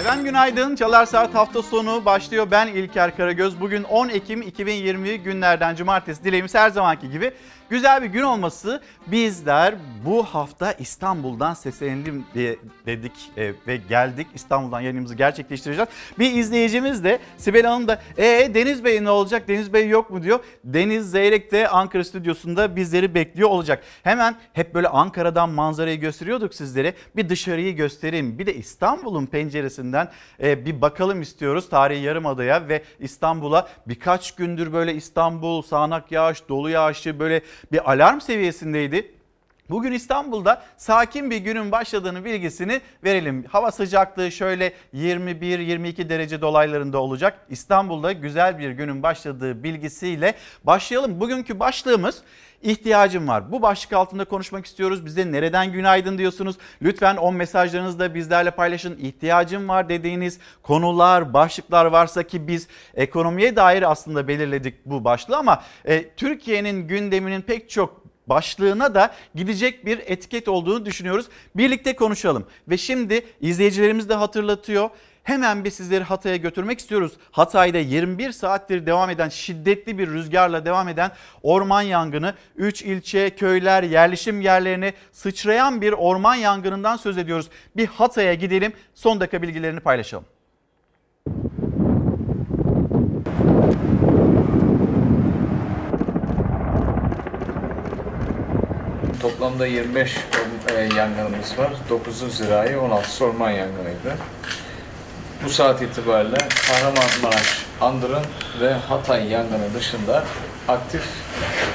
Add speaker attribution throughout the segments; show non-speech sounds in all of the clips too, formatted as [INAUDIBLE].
Speaker 1: Efendim günaydın. Çalar Saat hafta sonu başlıyor. Ben İlker Karagöz. Bugün 10 Ekim 2020 günlerden cumartesi. Dileğimiz her zamanki gibi güzel bir gün olması. Bizler bu hafta İstanbul'dan seslenelim diye dedik e, ve geldik. İstanbul'dan yayınımızı gerçekleştireceğiz. Bir izleyicimiz de Sibel Hanım da e Deniz Bey ne olacak? Deniz Bey yok mu diyor. Deniz Zeyrek de Ankara stüdyosunda bizleri bekliyor olacak. Hemen hep böyle Ankara'dan manzarayı gösteriyorduk sizlere. Bir dışarıyı göstereyim. Bir de İstanbul'un penceresinden e, bir bakalım istiyoruz. Tarihi Yarımada'ya ve İstanbul'a birkaç gündür böyle İstanbul sağanak yağış, dolu yağışı böyle bir alarm seviyesindeydi. Bugün İstanbul'da sakin bir günün başladığını bilgisini verelim. Hava sıcaklığı şöyle 21-22 derece dolaylarında olacak. İstanbul'da güzel bir günün başladığı bilgisiyle başlayalım. Bugünkü başlığımız ihtiyacım var. Bu başlık altında konuşmak istiyoruz. Bize nereden günaydın diyorsunuz. Lütfen o mesajlarınızı da bizlerle paylaşın. İhtiyacım var dediğiniz konular, başlıklar varsa ki biz ekonomiye dair aslında belirledik bu başlığı ama e, Türkiye'nin gündeminin pek çok başlığına da gidecek bir etiket olduğunu düşünüyoruz. Birlikte konuşalım ve şimdi izleyicilerimiz de hatırlatıyor. Hemen bir sizleri Hatay'a götürmek istiyoruz. Hatay'da 21 saattir devam eden şiddetli bir rüzgarla devam eden orman yangını 3 ilçe, köyler, yerleşim yerlerine sıçrayan bir orman yangınından söz ediyoruz. Bir Hatay'a gidelim son dakika bilgilerini paylaşalım.
Speaker 2: Toplamda 25 e, yangınımız var. 9'u zirai, 16 orman yangınıydı. Bu saat itibariyle Kahramanmaraş, Andırın ve Hatay yangını dışında aktif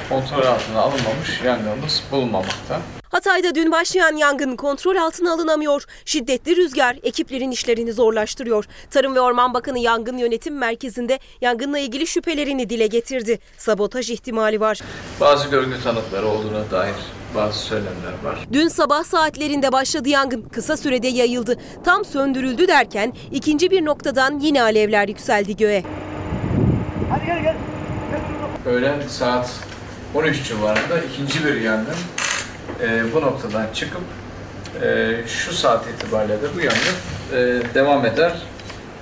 Speaker 2: kontrol altına alınmamış yangınımız bulunmamakta.
Speaker 3: Hatay'da dün başlayan yangın kontrol altına alınamıyor. Şiddetli rüzgar ekiplerin işlerini zorlaştırıyor. Tarım ve Orman Bakanı Yangın Yönetim Merkezi'nde yangınla ilgili şüphelerini dile getirdi. Sabotaj ihtimali var.
Speaker 2: Bazı görgü tanıkları olduğuna dair bazı söylemler var.
Speaker 3: Dün sabah saatlerinde başladı yangın. Kısa sürede yayıldı. Tam söndürüldü derken ikinci bir noktadan yine alevler yükseldi göğe.
Speaker 2: Öğlen saat 13 civarında ikinci bir yangın e, bu noktadan çıkıp e, şu saat itibariyle de bu yangın e, devam eder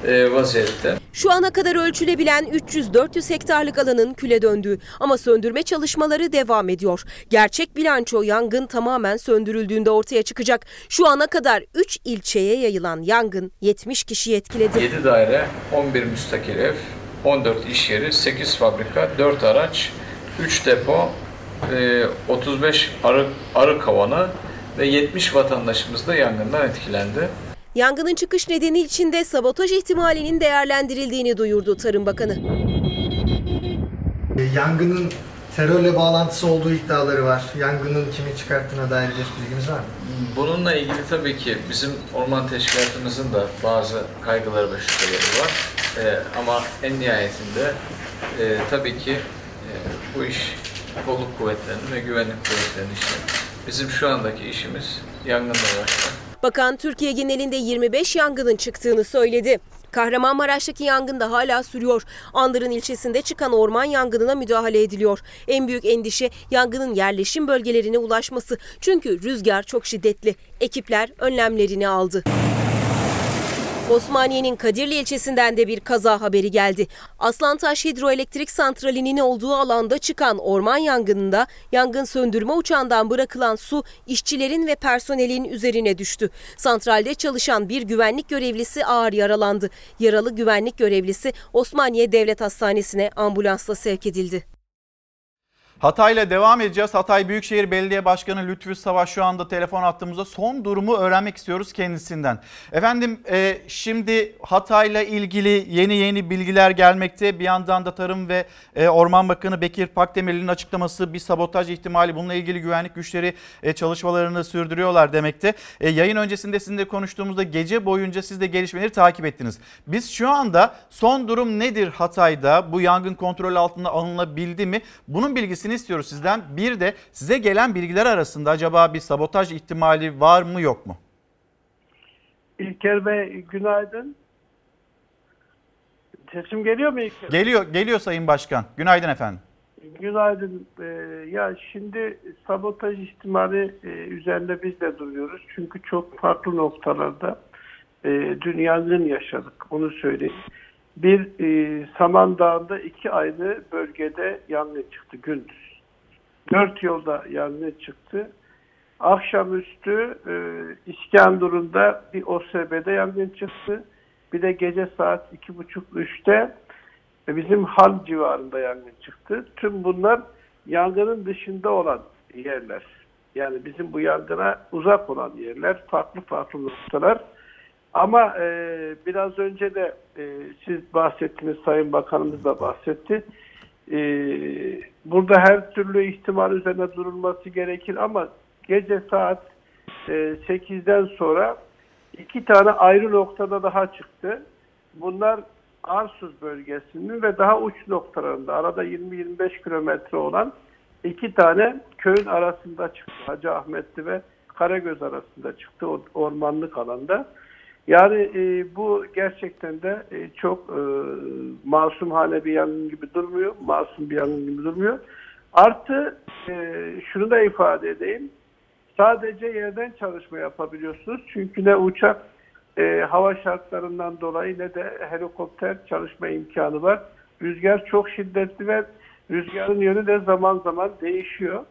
Speaker 2: e, vaziyette.
Speaker 3: Şu ana kadar ölçülebilen 300-400 hektarlık alanın küle döndüğü ama söndürme çalışmaları devam ediyor. Gerçek bilanço yangın tamamen söndürüldüğünde ortaya çıkacak. Şu ana kadar 3 ilçeye yayılan yangın 70 kişiyi etkiledi.
Speaker 2: 7 daire, 11 müstakil ev, 14 iş yeri, 8 fabrika, 4 araç, 3 depo, 35 arı, arı kovanı ve 70 vatandaşımız da yangından etkilendi.
Speaker 3: Yangının çıkış nedeni içinde sabotaj ihtimalinin değerlendirildiğini duyurdu Tarım Bakanı.
Speaker 4: E, Yangının terörle bağlantısı olduğu iddiaları var. Yangının kimi çıkarttığına dair bir bilginiz var mı?
Speaker 2: Bununla ilgili tabii ki bizim orman teşkilatımızın da bazı kaygıları ve şüpheleri var. E, ama en nihayetinde e, tabii ki e, bu iş kolluk kuvvetlerinin ve güvenlik kuvvetlerinin işi. Bizim şu andaki işimiz yangınla uğraşmak.
Speaker 3: Bakan Türkiye genelinde 25 yangının çıktığını söyledi. Kahramanmaraş'taki yangın da hala sürüyor. Andırın ilçesinde çıkan orman yangınına müdahale ediliyor. En büyük endişe yangının yerleşim bölgelerine ulaşması. Çünkü rüzgar çok şiddetli. Ekipler önlemlerini aldı. Osmaniye'nin Kadirli ilçesinden de bir kaza haberi geldi. Aslantaş Hidroelektrik Santrali'nin olduğu alanda çıkan orman yangınında yangın söndürme uçağından bırakılan su işçilerin ve personelin üzerine düştü. Santralde çalışan bir güvenlik görevlisi ağır yaralandı. Yaralı güvenlik görevlisi Osmaniye Devlet Hastanesi'ne ambulansla sevk edildi.
Speaker 1: Hatay'la devam edeceğiz. Hatay Büyükşehir Belediye Başkanı Lütfü Savaş şu anda telefon attığımızda son durumu öğrenmek istiyoruz kendisinden. Efendim e, şimdi Hatay'la ilgili yeni yeni bilgiler gelmekte. Bir yandan da Tarım ve e, Orman Bakanı Bekir Pakdemirli'nin açıklaması bir sabotaj ihtimali. Bununla ilgili güvenlik güçleri e, çalışmalarını sürdürüyorlar demekte. E, yayın öncesinde sizinle konuştuğumuzda gece boyunca siz de gelişmeleri takip ettiniz. Biz şu anda son durum nedir Hatay'da? Bu yangın kontrol altına alınabildi mi? Bunun bilgisini istiyoruz sizden. Bir de size gelen bilgiler arasında acaba bir sabotaj ihtimali var mı yok mu?
Speaker 5: İlker Bey günaydın. Sesim geliyor mu İlker?
Speaker 1: Geliyor, geliyor Sayın Başkan. Günaydın efendim.
Speaker 5: Günaydın. Ee, ya şimdi sabotaj ihtimali e, üzerinde biz de duruyoruz. Çünkü çok farklı noktalarda e, dün yangın yaşadık. Onu söyleyeyim. Bir e, Samandağ'da iki ayrı bölgede yangın çıktı gündüz. Dört yolda yangın çıktı. Akşamüstü e, İskenderun'da bir OSB'de yangın çıktı. Bir de gece saat iki buçuk üçte e, bizim Hal civarında yangın çıktı. Tüm bunlar yangının dışında olan yerler. Yani bizim bu yangına uzak olan yerler, farklı farklı noktalar. Ama e, biraz önce de e, siz bahsettiniz, Sayın Bakanımız da bahsetti. E, burada her türlü ihtimal üzerine durulması gerekir ama gece saat e, 8'den sonra iki tane ayrı noktada daha çıktı. Bunlar Arsuz bölgesinin ve daha uç noktalarında arada 20-25 kilometre olan iki tane köyün arasında çıktı. Hacı Ahmetli ve Karagöz arasında çıktı ormanlık alanda. Yani e, bu gerçekten de e, çok e, masumhane bir yangın gibi durmuyor. Masum bir yangın gibi durmuyor. Artı e, şunu da ifade edeyim. Sadece yerden çalışma yapabiliyorsunuz. Çünkü ne uçak e, hava şartlarından dolayı ne de helikopter çalışma imkanı var. Rüzgar çok şiddetli ve rüzgarın yönü de zaman zaman değişiyor.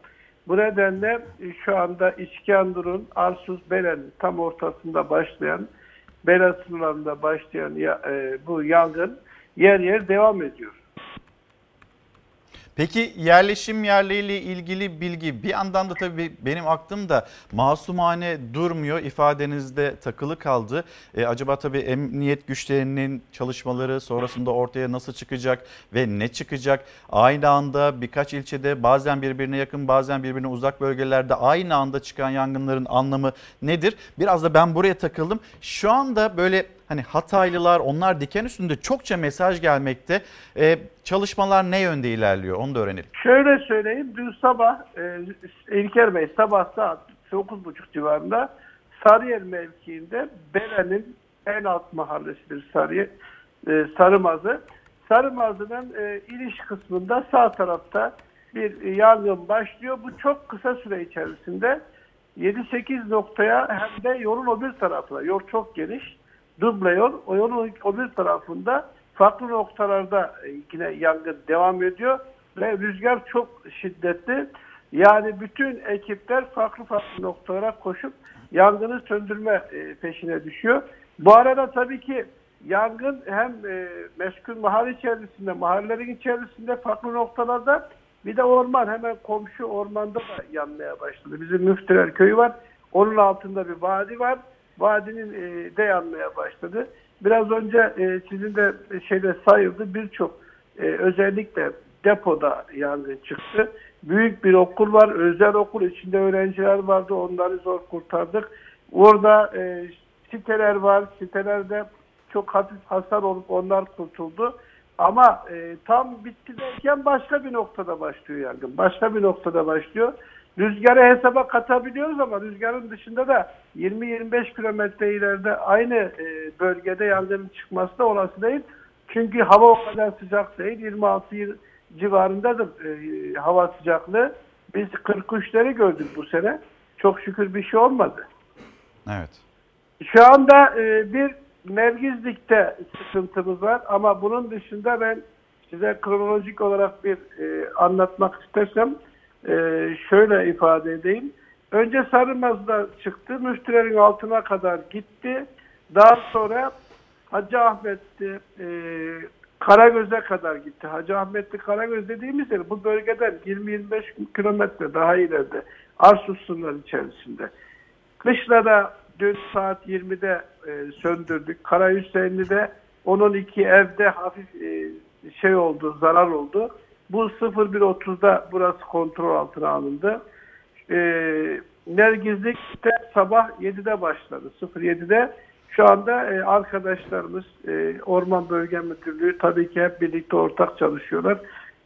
Speaker 5: Bu nedenle e, şu anda İskenderun, Arsuz, Belen tam ortasında başlayan, Belen sınırlarında başlayan ya, e, bu yangın yer yer devam ediyor.
Speaker 1: Peki yerleşim yerleriyle ilgili bilgi bir yandan da tabii benim aklımda masumane durmuyor ifadenizde takılı kaldı. E, acaba tabii emniyet güçlerinin çalışmaları sonrasında ortaya nasıl çıkacak ve ne çıkacak? Aynı anda birkaç ilçede bazen birbirine yakın bazen birbirine uzak bölgelerde aynı anda çıkan yangınların anlamı nedir? Biraz da ben buraya takıldım. Şu anda böyle hani Hataylılar onlar diken üstünde çokça mesaj gelmekte. Ee, çalışmalar ne yönde ilerliyor onu da öğrenelim.
Speaker 5: Şöyle söyleyeyim. Dün sabah e, İlker Bey sabah saat 9.30 civarında Sarıyer mevkiinde Belen'in en alt mahallesidir Sarıyer, e, Sarımazı. Sarımazı'nın e, iniş kısmında sağ tarafta bir yangın başlıyor. Bu çok kısa süre içerisinde 7-8 noktaya hem de yolun o bir tarafına, yol çok geniş, duble yol, o yolun o bir tarafında farklı noktalarda e, yine yangın devam ediyor ve rüzgar çok şiddetli. Yani bütün ekipler farklı farklı noktalara koşup yangını söndürme e, peşine düşüyor. Bu arada tabii ki yangın hem e, meskun mahalle içerisinde, mahallelerin içerisinde farklı noktalarda bir de orman hemen komşu ormanda da yanmaya başladı. Bizim Müftüler Köyü var. Onun altında bir vadi var. Vadinin e, de yanmaya başladı. Biraz önce e, sizin de şeyde sayıldı birçok e, özellikle depoda yangın çıktı. Büyük bir okul var, özel okul içinde öğrenciler vardı, onları zor kurtardık. Orada e, siteler var, sitelerde çok hafif hasar olup onlar kurtuldu. Ama e, tam bitti derken başka bir noktada başlıyor yangın. Başka bir noktada başlıyor. Rüzgarı hesaba katabiliyoruz ama rüzgarın dışında da 20-25 kilometre ileride aynı e, bölgede yangının çıkması da olası değil. Çünkü hava o kadar sıcak değil. 26 civarındadır e, hava sıcaklığı. Biz 43'leri gördük bu sene. Çok şükür bir şey olmadı.
Speaker 1: Evet.
Speaker 5: Şu anda e, bir Nergizlik'te sıkıntımız var ama bunun dışında ben size kronolojik olarak bir e, anlatmak istersem e, şöyle ifade edeyim. Önce Sarımaz'da çıktı, müftülerin altına kadar gitti. Daha sonra Hacı Ahmet'ti, e, Karagöz'e kadar gitti. Hacı Ahmetli Karagöz dediğimiz yer bu bölgeden 20-25 kilometre daha ileride. Arsus sınırları içerisinde. Kışlada dün saat 20'de e, söndürdük. Kara Hüseyinli'de 10-12 evde hafif e, şey oldu, zarar oldu. Bu 01.30'da burası kontrol altına alındı. E, Nergizlik'te sabah 7'de başladı. 07'de şu anda e, arkadaşlarımız e, Orman Bölge Müdürlüğü tabii ki hep birlikte ortak çalışıyorlar.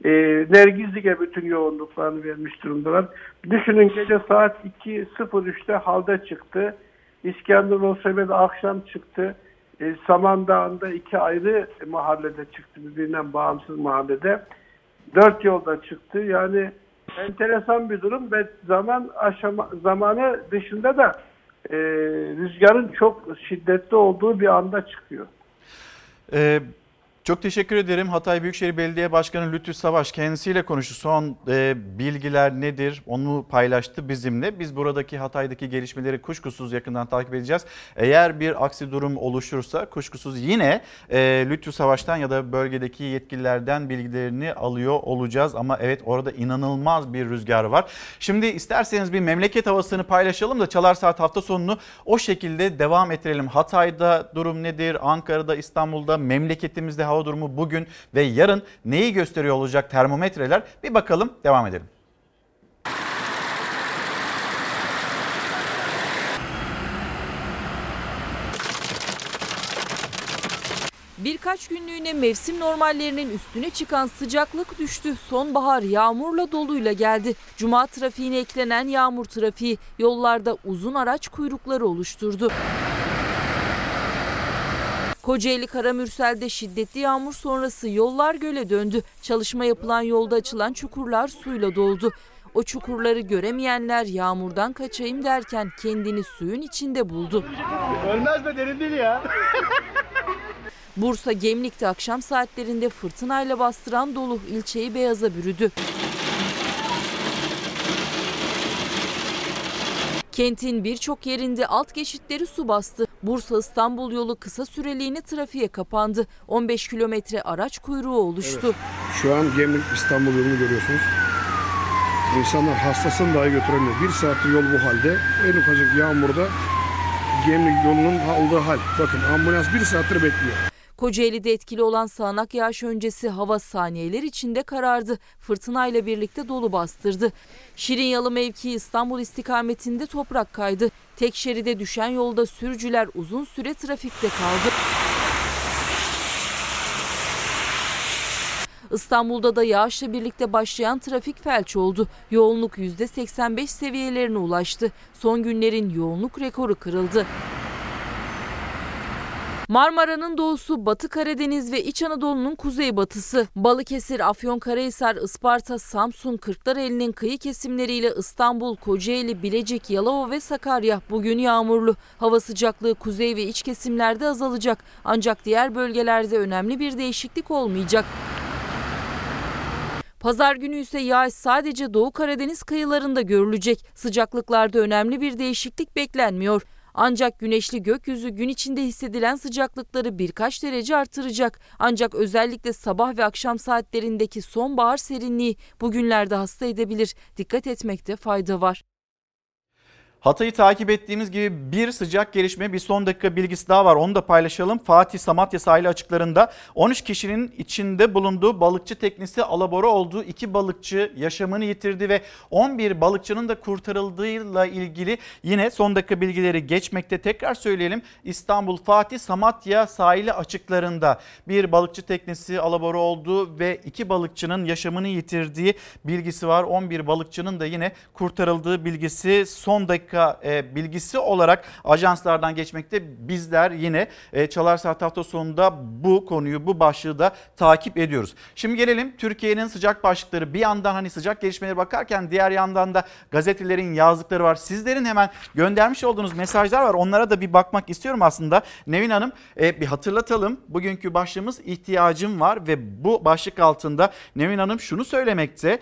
Speaker 5: E, Nergizlik'e bütün yoğunluklarını vermiş durumdalar. Düşünün gece saat 2.03'te halde çıktı. İskenderun Osebede akşam çıktı. E, Samandağ'ında iki ayrı mahallede çıktı. Birbirinden bağımsız mahallede. Dört yolda çıktı. Yani enteresan bir durum ve zaman aşama, zamanı dışında da e, rüzgarın çok şiddetli olduğu bir anda çıkıyor.
Speaker 1: Ee, çok teşekkür ederim. Hatay Büyükşehir Belediye Başkanı Lütfü Savaş kendisiyle konuştu. Son e, bilgiler nedir onu paylaştı bizimle. Biz buradaki Hatay'daki gelişmeleri kuşkusuz yakından takip edeceğiz. Eğer bir aksi durum oluşursa kuşkusuz yine e, Lütfü Savaş'tan ya da bölgedeki yetkililerden bilgilerini alıyor olacağız. Ama evet orada inanılmaz bir rüzgar var. Şimdi isterseniz bir memleket havasını paylaşalım da Çalar Saat hafta sonunu o şekilde devam ettirelim. Hatay'da durum nedir? Ankara'da, İstanbul'da, memleketimizde hava durumu bugün ve yarın neyi gösteriyor olacak termometreler? Bir bakalım, devam edelim.
Speaker 6: Birkaç günlüğüne mevsim normallerinin üstüne çıkan sıcaklık düştü. Sonbahar yağmurla doluyla geldi. Cuma trafiğine eklenen yağmur trafiği yollarda uzun araç kuyrukları oluşturdu. Kocaeli Karamürsel'de şiddetli yağmur sonrası yollar göle döndü. Çalışma yapılan yolda açılan çukurlar suyla doldu. O çukurları göremeyenler yağmurdan kaçayım derken kendini suyun içinde buldu.
Speaker 7: Ölmez be derin değil ya. [LAUGHS]
Speaker 6: Bursa Gemlik'te akşam saatlerinde fırtınayla bastıran dolu ilçeyi beyaza bürüdü. Kentin birçok yerinde alt geçitleri su bastı. Bursa İstanbul yolu kısa süreliğine trafiğe kapandı. 15 kilometre araç kuyruğu oluştu.
Speaker 8: Şu an Gemlik İstanbul yolunu görüyorsunuz. İnsanlar hastasını dahi götüremiyor. Bir saattir yol bu halde. En ufacık yağmurda Gemlik yolunun olduğu hal. Bakın ambulans bir saattir bekliyor.
Speaker 6: Kocaeli'de etkili olan sağanak yağış öncesi hava saniyeler içinde karardı. Fırtınayla birlikte dolu bastırdı. Şirinyalı mevkii İstanbul istikametinde toprak kaydı. Tek şeride düşen yolda sürücüler uzun süre trafikte kaldı. İstanbul'da da yağışla birlikte başlayan trafik felç oldu. Yoğunluk %85 seviyelerine ulaştı. Son günlerin yoğunluk rekoru kırıldı. Marmara'nın doğusu, Batı Karadeniz ve İç Anadolu'nun kuzeybatısı. Balıkesir, Afyonkarahisar, Isparta, Samsun, Kırklareli'nin kıyı kesimleriyle İstanbul, Kocaeli, Bilecik, Yalova ve Sakarya bugün yağmurlu. Hava sıcaklığı kuzey ve iç kesimlerde azalacak. Ancak diğer bölgelerde önemli bir değişiklik olmayacak. Pazar günü ise yağış sadece Doğu Karadeniz kıyılarında görülecek. Sıcaklıklarda önemli bir değişiklik beklenmiyor. Ancak güneşli gökyüzü gün içinde hissedilen sıcaklıkları birkaç derece artıracak. Ancak özellikle sabah ve akşam saatlerindeki sonbahar serinliği bugünlerde hasta edebilir. Dikkat etmekte fayda var.
Speaker 1: Hatay'ı takip ettiğimiz gibi bir sıcak gelişme bir son dakika bilgisi daha var onu da paylaşalım. Fatih Samatya sahili açıklarında 13 kişinin içinde bulunduğu balıkçı teknesi alabora olduğu iki balıkçı yaşamını yitirdi ve 11 balıkçının da kurtarıldığıyla ilgili yine son dakika bilgileri geçmekte. Tekrar söyleyelim İstanbul Fatih Samatya sahili açıklarında bir balıkçı teknesi alabora olduğu ve iki balıkçının yaşamını yitirdiği bilgisi var. 11 balıkçının da yine kurtarıldığı bilgisi son dakika dakika e, bilgisi olarak ajanslardan geçmekte. Bizler yine e, Çalar Saat hafta sonunda bu konuyu bu başlığı da takip ediyoruz. Şimdi gelelim Türkiye'nin sıcak başlıkları. Bir yandan hani sıcak gelişmelere bakarken diğer yandan da gazetelerin yazdıkları var. Sizlerin hemen göndermiş olduğunuz mesajlar var. Onlara da bir bakmak istiyorum aslında. Nevin Hanım e, bir hatırlatalım. Bugünkü başlığımız ihtiyacım var ve bu başlık altında Nevin Hanım şunu söylemekte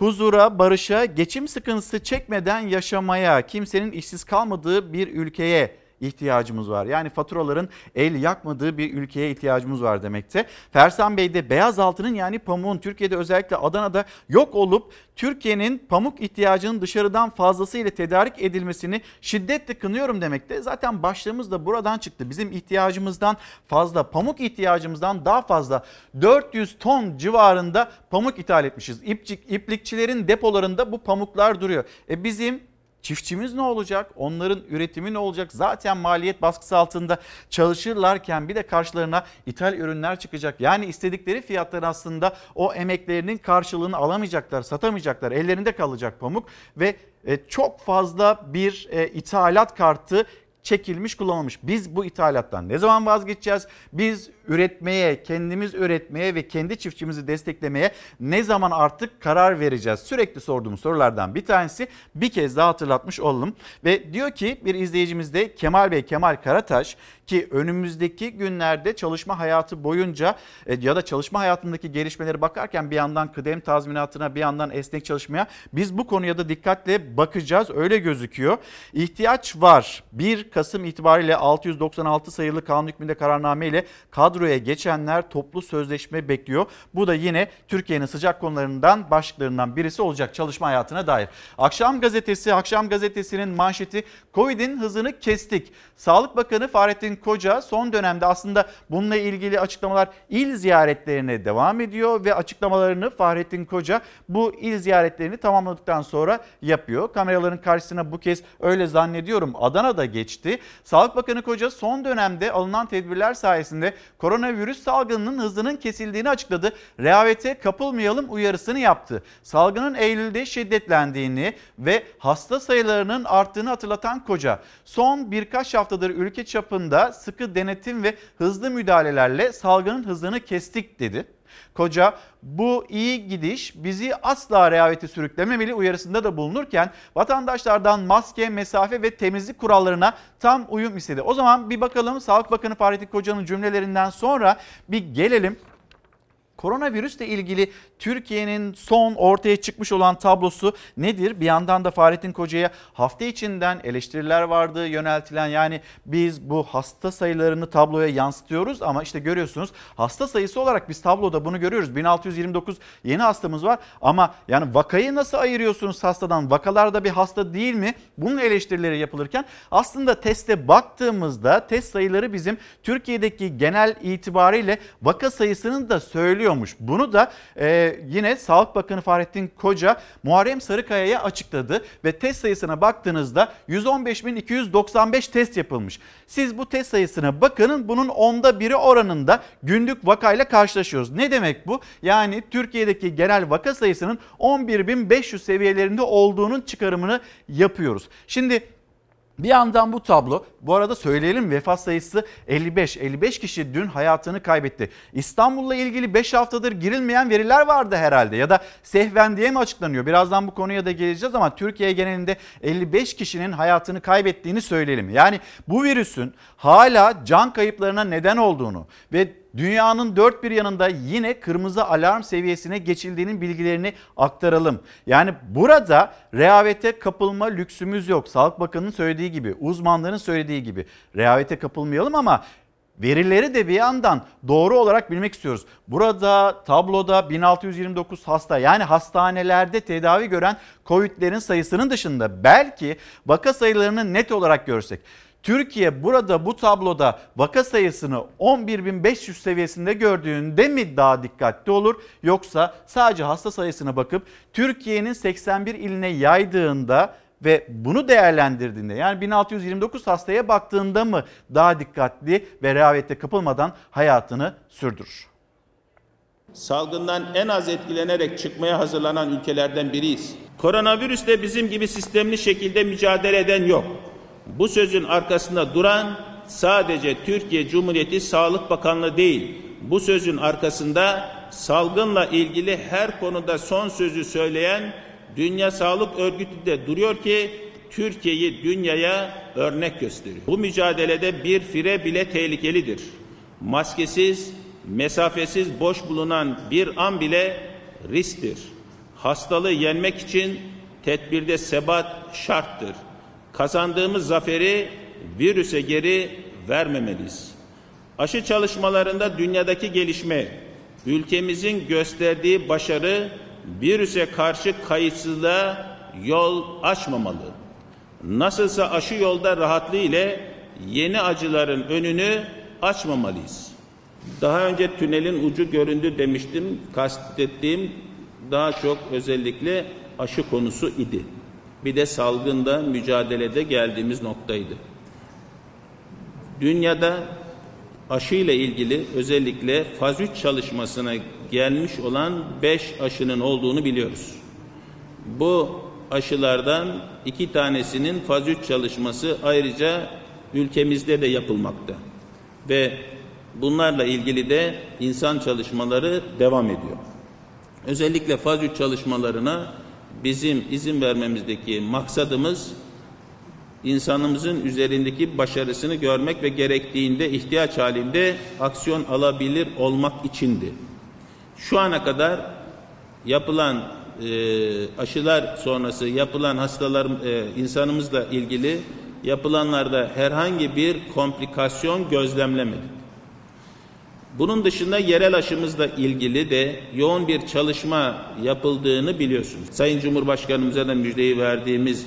Speaker 1: huzura, barışa, geçim sıkıntısı çekmeden yaşamaya, kimsenin işsiz kalmadığı bir ülkeye ihtiyacımız var. Yani faturaların el yakmadığı bir ülkeye ihtiyacımız var demekte. Fersan Bey'de beyaz altının yani pamuğun Türkiye'de özellikle Adana'da yok olup Türkiye'nin pamuk ihtiyacının dışarıdan fazlasıyla tedarik edilmesini şiddetle kınıyorum demekte. Zaten başlığımız da buradan çıktı. Bizim ihtiyacımızdan fazla, pamuk ihtiyacımızdan daha fazla 400 ton civarında pamuk ithal etmişiz. İpçik, iplikçilerin depolarında bu pamuklar duruyor. E bizim Çiftçimiz ne olacak? Onların üretimi ne olacak? Zaten maliyet baskısı altında çalışırlarken bir de karşılarına ithal ürünler çıkacak. Yani istedikleri fiyatlar aslında o emeklerinin karşılığını alamayacaklar, satamayacaklar. Ellerinde kalacak pamuk ve e, çok fazla bir e, ithalat kartı çekilmiş kullanılmış. Biz bu ithalattan ne zaman vazgeçeceğiz? Biz üretmeye, kendimiz üretmeye ve kendi çiftçimizi desteklemeye ne zaman artık karar vereceğiz? Sürekli sorduğum sorulardan bir tanesi bir kez daha hatırlatmış olalım. Ve diyor ki bir izleyicimiz de Kemal Bey, Kemal Karataş ki önümüzdeki günlerde çalışma hayatı boyunca e, ya da çalışma hayatındaki gelişmeleri bakarken bir yandan kıdem tazminatına bir yandan esnek çalışmaya biz bu konuya da dikkatle bakacağız öyle gözüküyor. İhtiyaç var. 1 Kasım itibariyle 696 sayılı kanun hükmünde kararname ile kadroya geçenler toplu sözleşme bekliyor. Bu da yine Türkiye'nin sıcak konularından başlıklarından birisi olacak çalışma hayatına dair. Akşam gazetesi, Akşam gazetesinin manşeti Covid'in hızını kestik. Sağlık Bakanı Fahrettin Koca son dönemde aslında bununla ilgili açıklamalar il ziyaretlerine devam ediyor ve açıklamalarını Fahrettin Koca bu il ziyaretlerini tamamladıktan sonra yapıyor. Kameraların karşısına bu kez öyle zannediyorum Adana'da geçti. Sağlık Bakanı Koca son dönemde alınan tedbirler sayesinde koronavirüs salgınının hızının kesildiğini açıkladı. Rehavete kapılmayalım uyarısını yaptı. Salgının Eylül'de şiddetlendiğini ve hasta sayılarının arttığını hatırlatan Koca son birkaç haftadır ülke çapında sıkı denetim ve hızlı müdahalelerle salgının hızını kestik dedi. Koca bu iyi gidiş bizi asla rehavete sürüklememeli uyarısında da bulunurken vatandaşlardan maske, mesafe ve temizlik kurallarına tam uyum istedi. O zaman bir bakalım Sağlık Bakanı Fahrettin Koca'nın cümlelerinden sonra bir gelelim Koronavirüsle ilgili Türkiye'nin son ortaya çıkmış olan tablosu nedir? Bir yandan da Fahrettin Koca'ya hafta içinden eleştiriler vardı yöneltilen yani biz bu hasta sayılarını tabloya yansıtıyoruz ama işte görüyorsunuz hasta sayısı olarak biz tabloda bunu görüyoruz. 1629 yeni hastamız var ama yani vakayı nasıl ayırıyorsunuz hastadan? Vakalar da bir hasta değil mi? Bunun eleştirileri yapılırken aslında teste baktığımızda test sayıları bizim Türkiye'deki genel itibariyle vaka sayısının da söylüyormuş. Bunu da e, yine Sağlık Bakanı Fahrettin Koca Muharrem Sarıkaya'ya açıkladı ve test sayısına baktığınızda 115.295 test yapılmış. Siz bu test sayısına bakın bunun onda biri oranında günlük vakayla karşılaşıyoruz. Ne demek bu? Yani Türkiye'deki genel vaka sayısının 11.500 seviyelerinde olduğunun çıkarımını yapıyoruz. Şimdi bir yandan bu tablo bu arada söyleyelim vefat sayısı 55. 55 kişi dün hayatını kaybetti. İstanbul'la ilgili 5 haftadır girilmeyen veriler vardı herhalde ya da sehven diye mi açıklanıyor? Birazdan bu konuya da geleceğiz ama Türkiye genelinde 55 kişinin hayatını kaybettiğini söyleyelim. Yani bu virüsün hala can kayıplarına neden olduğunu ve dünyanın dört bir yanında yine kırmızı alarm seviyesine geçildiğinin bilgilerini aktaralım. Yani burada rehavete kapılma lüksümüz yok. Sağlık Bakanı'nın söylediği gibi, uzmanların söylediği gibi rehavete kapılmayalım ama Verileri de bir yandan doğru olarak bilmek istiyoruz. Burada tabloda 1629 hasta yani hastanelerde tedavi gören COVID'lerin sayısının dışında belki vaka sayılarını net olarak görsek Türkiye burada bu tabloda vaka sayısını 11.500 seviyesinde gördüğünde mi daha dikkatli olur yoksa sadece hasta sayısına bakıp Türkiye'nin 81 iline yaydığında ve bunu değerlendirdiğinde yani 1629 hastaya baktığında mı daha dikkatli ve rehavete kapılmadan hayatını sürdürür?
Speaker 9: Salgından en az etkilenerek çıkmaya hazırlanan ülkelerden biriyiz. Koronavirüsle bizim gibi sistemli şekilde mücadele eden yok. Bu sözün arkasında duran sadece Türkiye Cumhuriyeti Sağlık Bakanlığı değil. Bu sözün arkasında salgınla ilgili her konuda son sözü söyleyen Dünya Sağlık Örgütü de duruyor ki Türkiye'yi dünyaya örnek gösteriyor. Bu mücadelede bir fire bile tehlikelidir. Maskesiz, mesafesiz boş bulunan bir an bile risktir. Hastalığı yenmek için tedbirde sebat şarttır. Kazandığımız zaferi virüse geri vermemeliyiz. Aşı çalışmalarında dünyadaki gelişme, ülkemizin gösterdiği başarı virüse karşı kayıtsızlığa yol açmamalı. Nasılsa aşı yolda rahatlığı ile yeni acıların önünü açmamalıyız. Daha önce tünelin ucu göründü demiştim. Kastettiğim daha çok özellikle aşı konusu idi. Bir de salgında mücadelede geldiğimiz noktaydı. Dünyada aşı ile ilgili özellikle faz 3 çalışmasına gelmiş olan 5 aşının olduğunu biliyoruz. Bu aşılardan iki tanesinin faz 3 çalışması ayrıca ülkemizde de yapılmakta. Ve bunlarla ilgili de insan çalışmaları devam ediyor. Özellikle faz 3 çalışmalarına bizim izin vermemizdeki maksadımız insanımızın üzerindeki başarısını görmek ve gerektiğinde ihtiyaç halinde aksiyon alabilir olmak içindi. Şu ana kadar yapılan e, aşılar sonrası yapılan hastalar e, insanımızla ilgili yapılanlarda herhangi bir komplikasyon gözlemlemedik. Bunun dışında yerel aşımızla ilgili de yoğun bir çalışma yapıldığını biliyorsunuz. Sayın Cumhurbaşkanımıza da müjdeyi verdiğimiz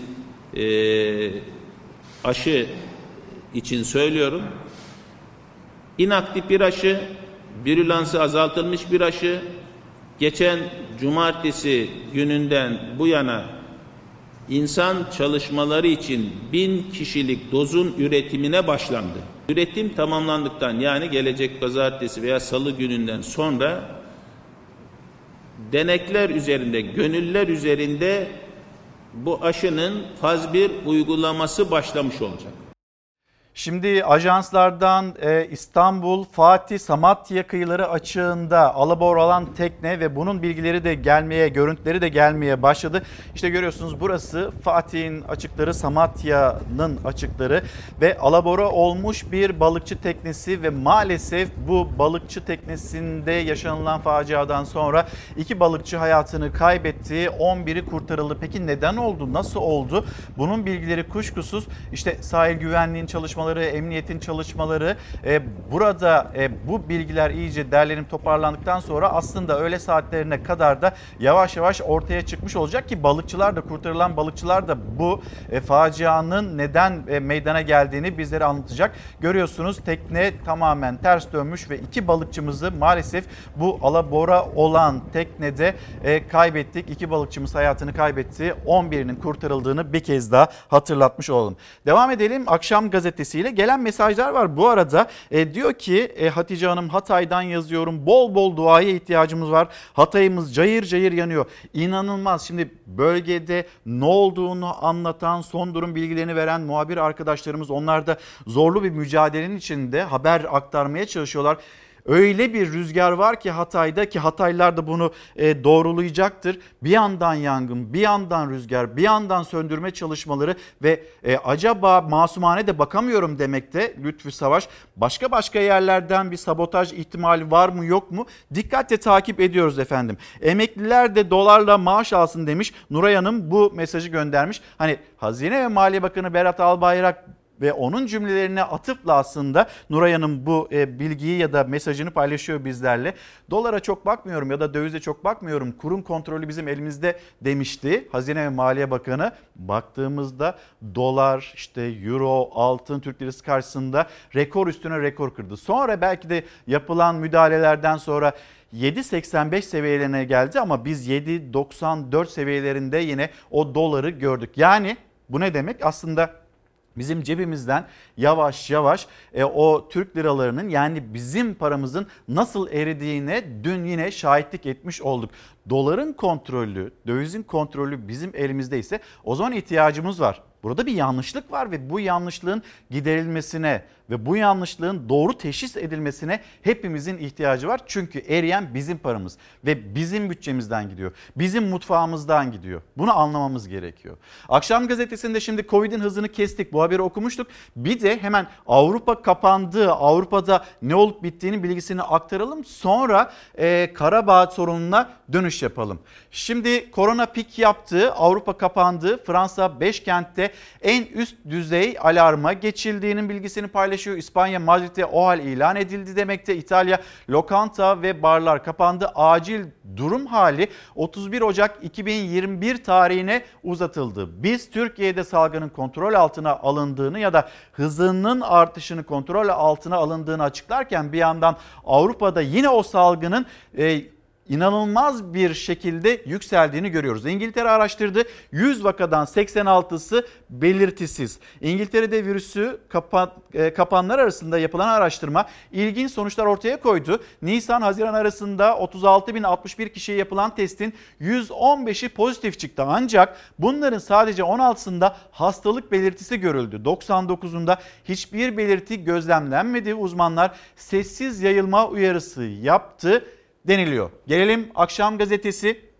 Speaker 9: e, aşı için söylüyorum. İnaktif bir aşı, virülansı azaltılmış bir aşı, geçen cumartesi gününden bu yana insan çalışmaları için bin kişilik dozun üretimine başlandı. Üretim tamamlandıktan yani gelecek pazartesi veya salı gününden sonra denekler üzerinde, gönüller üzerinde bu aşının faz 1 uygulaması başlamış olacak.
Speaker 1: Şimdi ajanslardan e, İstanbul Fatih Samatya kıyıları açığında alabor alan tekne ve bunun bilgileri de gelmeye, görüntüleri de gelmeye başladı. İşte görüyorsunuz burası Fatih'in açıkları, Samatya'nın açıkları ve alabora olmuş bir balıkçı teknesi ve maalesef bu balıkçı teknesinde yaşanılan faciadan sonra iki balıkçı hayatını kaybetti. 11'i kurtarıldı. Peki neden oldu? Nasıl oldu? Bunun bilgileri kuşkusuz işte sahil güvenliğin çalışmaları çalışmaları, emniyetin çalışmaları e, burada e, bu bilgiler iyice derlenip toparlandıktan sonra aslında öğle saatlerine kadar da yavaş yavaş ortaya çıkmış olacak ki balıkçılar da kurtarılan balıkçılar da bu e, facianın neden e, meydana geldiğini bizlere anlatacak. Görüyorsunuz tekne tamamen ters dönmüş ve iki balıkçımızı maalesef bu alabora olan teknede e, kaybettik. İki balıkçımız hayatını kaybetti. 11'inin kurtarıldığını bir kez daha hatırlatmış olalım. Devam edelim. Akşam gazetesi ile gelen mesajlar var. Bu arada e, diyor ki e, Hatice Hanım Hatay'dan yazıyorum. Bol bol duaya ihtiyacımız var. Hatay'ımız cayır cayır yanıyor. İnanılmaz. Şimdi bölgede ne olduğunu anlatan, son durum bilgilerini veren muhabir arkadaşlarımız onlar da zorlu bir mücadelenin içinde haber aktarmaya çalışıyorlar. Öyle bir rüzgar var ki Hatay'da ki Hataylılar da bunu e, doğrulayacaktır. Bir yandan yangın, bir yandan rüzgar, bir yandan söndürme çalışmaları ve e, acaba masumane de bakamıyorum demekte Lütfü Savaş. Başka başka yerlerden bir sabotaj ihtimali var mı yok mu? Dikkatle takip ediyoruz efendim. Emekliler de dolarla maaş alsın demiş. Nuray Hanım bu mesajı göndermiş. Hani Hazine ve Maliye Bakanı Berat Albayrak ve onun cümlelerine atıfla aslında Nuray Hanım bu e, bilgiyi ya da mesajını paylaşıyor bizlerle. Dolara çok bakmıyorum ya da dövize çok bakmıyorum. Kurum kontrolü bizim elimizde demişti Hazine ve Maliye Bakanı. Baktığımızda dolar, işte euro, altın, Türk lirası karşısında rekor üstüne rekor kırdı. Sonra belki de yapılan müdahalelerden sonra 7.85 seviyelerine geldi ama biz 7.94 seviyelerinde yine o doları gördük. Yani bu ne demek? Aslında bizim cebimizden yavaş yavaş e, o Türk liralarının yani bizim paramızın nasıl eridiğine dün yine şahitlik etmiş olduk. Doların kontrolü, dövizin kontrolü bizim elimizde ise o zaman ihtiyacımız var. Burada bir yanlışlık var ve bu yanlışlığın giderilmesine ve bu yanlışlığın doğru teşhis edilmesine hepimizin ihtiyacı var. Çünkü eriyen bizim paramız ve bizim bütçemizden gidiyor. Bizim mutfağımızdan gidiyor. Bunu anlamamız gerekiyor. Akşam gazetesinde şimdi Covid'in hızını kestik. Bu haberi okumuştuk. Bir de hemen Avrupa kapandı. Avrupa'da ne olup bittiğinin bilgisini aktaralım. Sonra e, Karabağ sorununa dönüş yapalım. Şimdi korona pik yaptı. Avrupa kapandı. Fransa 5 kentte en üst düzey alarma geçildiğinin bilgisini paylaşıyor. İspanya Madrid'de o hal ilan edildi demekte. İtalya lokanta ve barlar kapandı. Acil durum hali 31 Ocak 2021 tarihine uzatıldı. Biz Türkiye'de salgının kontrol altına alındığını ya da hızının artışını kontrol altına alındığını açıklarken bir yandan Avrupa'da yine o salgının e, inanılmaz bir şekilde yükseldiğini görüyoruz. İngiltere araştırdı. 100 vakadan 86'sı belirtisiz. İngiltere'de virüsü kapan, e, kapanlar arasında yapılan araştırma ilginç sonuçlar ortaya koydu. Nisan-Haziran arasında 36.061 kişiye yapılan testin 115'i pozitif çıktı. Ancak bunların sadece 16'sında hastalık belirtisi görüldü. 99'unda hiçbir belirti gözlemlenmedi. Uzmanlar sessiz yayılma uyarısı yaptı deniliyor. Gelelim akşam gazetesi.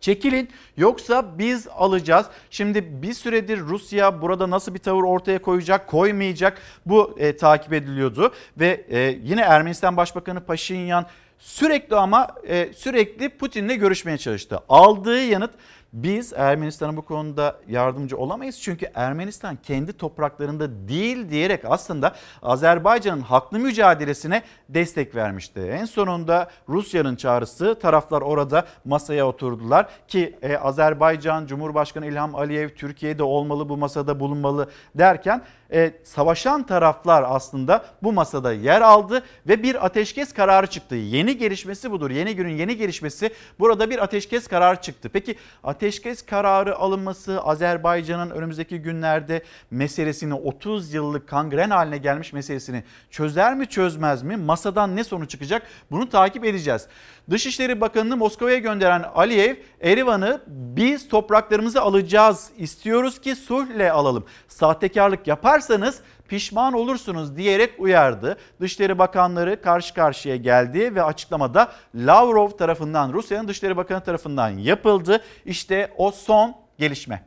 Speaker 1: Çekilin yoksa biz alacağız. Şimdi bir süredir Rusya burada nasıl bir tavır ortaya koyacak, koymayacak bu e, takip ediliyordu. Ve e, yine Ermenistan Başbakanı Paşinyan sürekli ama e, sürekli Putin'le görüşmeye çalıştı. Aldığı yanıt biz Ermenistan'a bu konuda yardımcı olamayız. Çünkü Ermenistan kendi topraklarında değil diyerek aslında Azerbaycan'ın haklı mücadelesine destek vermişti. En sonunda Rusya'nın çağrısı taraflar orada masaya oturdular ki e, Azerbaycan Cumhurbaşkanı İlham Aliyev Türkiye'de olmalı bu masada bulunmalı derken e, savaşan taraflar aslında bu masada yer aldı ve bir ateşkes kararı çıktı. Yeni gelişmesi budur. Yeni günün yeni gelişmesi burada bir ateşkes kararı çıktı. Peki ateşkes kararı alınması Azerbaycan'ın önümüzdeki günlerde meselesini 30 yıllık kangren haline gelmiş meselesini çözer mi çözmez mi? Masadan ne sonuç çıkacak? Bunu takip edeceğiz. Dışişleri Bakanı'nı Moskova'ya gönderen Aliyev, Erivan'ı biz topraklarımızı alacağız istiyoruz ki sulhle alalım. Sahtekarlık yaparsanız pişman olursunuz diyerek uyardı. Dışişleri Bakanları karşı karşıya geldi ve açıklamada Lavrov tarafından Rusya'nın Dışişleri Bakanı tarafından yapıldı. İşte o son gelişme.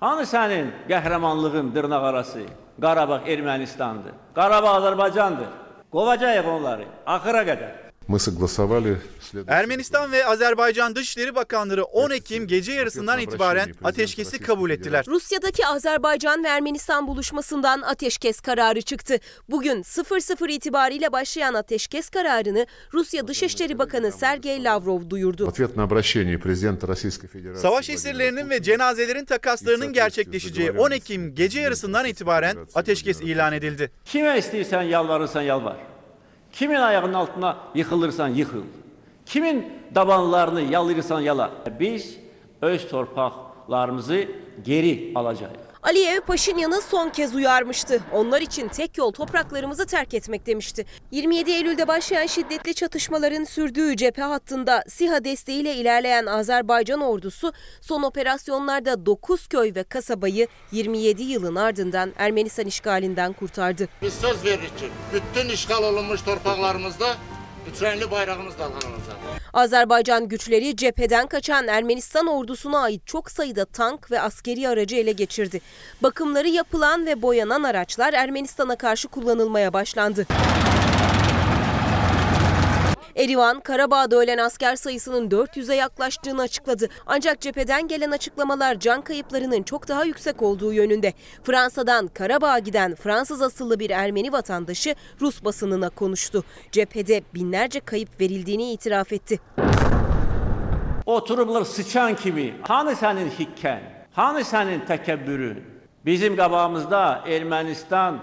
Speaker 10: Hanı sənin qəhrəmanlığın dırnaq arası? Qarabağ Ermənistandır. Qarabağ Azərbaycandır. Qovacağıq onları axıra qədər.
Speaker 1: Ermenistan ve Azerbaycan Dışişleri Bakanları 10 Ekim gece yarısından itibaren ateşkesi kabul ettiler.
Speaker 3: Rusya'daki Azerbaycan ve Ermenistan buluşmasından ateşkes kararı çıktı. Bugün 00 itibariyle başlayan ateşkes kararını Rusya Dışişleri Bakanı Sergey Lavrov duyurdu.
Speaker 1: Savaş esirlerinin ve cenazelerin takaslarının gerçekleşeceği 10 Ekim gece yarısından itibaren ateşkes ilan edildi.
Speaker 10: Kime istiyorsan yalvarırsan yalvar. Kimin ayağının altına yıxılırsan yıxıl. Kimin dabanlarını yalayırsan yala. Biz öz torpaqlarımızı geri alacağıq.
Speaker 3: Aliyev Paşinyan'ı son kez uyarmıştı. Onlar için tek yol topraklarımızı terk etmek demişti. 27 Eylül'de başlayan şiddetli çatışmaların sürdüğü cephe hattında SİHA desteğiyle ilerleyen Azerbaycan ordusu son operasyonlarda 9 köy ve kasabayı 27 yılın ardından Ermenistan işgalinden kurtardı.
Speaker 11: Biz söz veririk ki, bütün işgal olunmuş torpaqlarımızda üçrenli bayrağımız dalgalanacak.
Speaker 3: Azerbaycan güçleri cepheden kaçan Ermenistan ordusuna ait çok sayıda tank ve askeri aracı ele geçirdi. Bakımları yapılan ve boyanan araçlar Ermenistan'a karşı kullanılmaya başlandı. Erivan, Karabağ'da ölen asker sayısının 400'e yaklaştığını açıkladı. Ancak cepheden gelen açıklamalar can kayıplarının çok daha yüksek olduğu yönünde. Fransa'dan Karabağ'a giden Fransız asıllı bir Ermeni vatandaşı Rus basınına konuştu. Cephede binlerce kayıp verildiğini itiraf etti.
Speaker 10: Oturublar sıçan kimi. Hanı sənin hikkən? Hanı sənin təkəbbürün? Bizim qabağımızda Ermənistan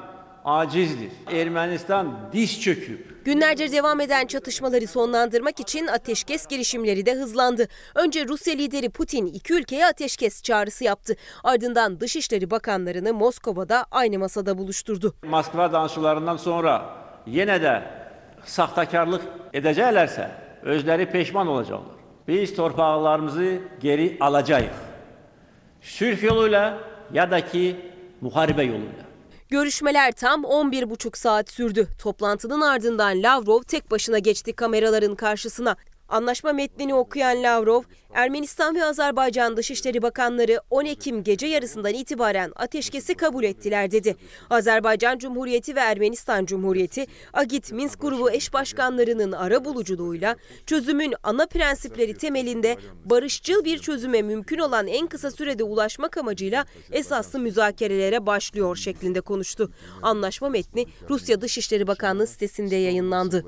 Speaker 10: acizdir. Ermənistan diz çöküb.
Speaker 3: Günlerce devam eden çatışmaları sonlandırmak için ateşkes girişimleri de hızlandı. Önce Rusya lideri Putin iki ülkeye ateşkes çağrısı yaptı. Ardından Dışişleri Bakanlarını Moskova'da aynı masada buluşturdu.
Speaker 10: Moskva danışıqlarından sonra yenə də saxtakarlıq edəcəklərsə, özləri peşman olacaqlar. Biz torpaqlarımızı geri alacağıq. Sülh yoluyla ya da ki muharibə yoluyla.
Speaker 3: Görüşmeler tam 11,5 saat sürdü. Toplantının ardından Lavrov tek başına geçti kameraların karşısına. Anlaşma metnini okuyan Lavrov, Ermenistan ve Azerbaycan Dışişleri Bakanları 10 Ekim gece yarısından itibaren ateşkesi kabul ettiler dedi. Azerbaycan Cumhuriyeti ve Ermenistan Cumhuriyeti, Agit Minsk grubu eş başkanlarının ara buluculuğuyla çözümün ana prensipleri temelinde barışçıl bir çözüme mümkün olan en kısa sürede ulaşmak amacıyla esaslı müzakerelere başlıyor şeklinde konuştu. Anlaşma metni Rusya Dışişleri Bakanlığı sitesinde yayınlandı.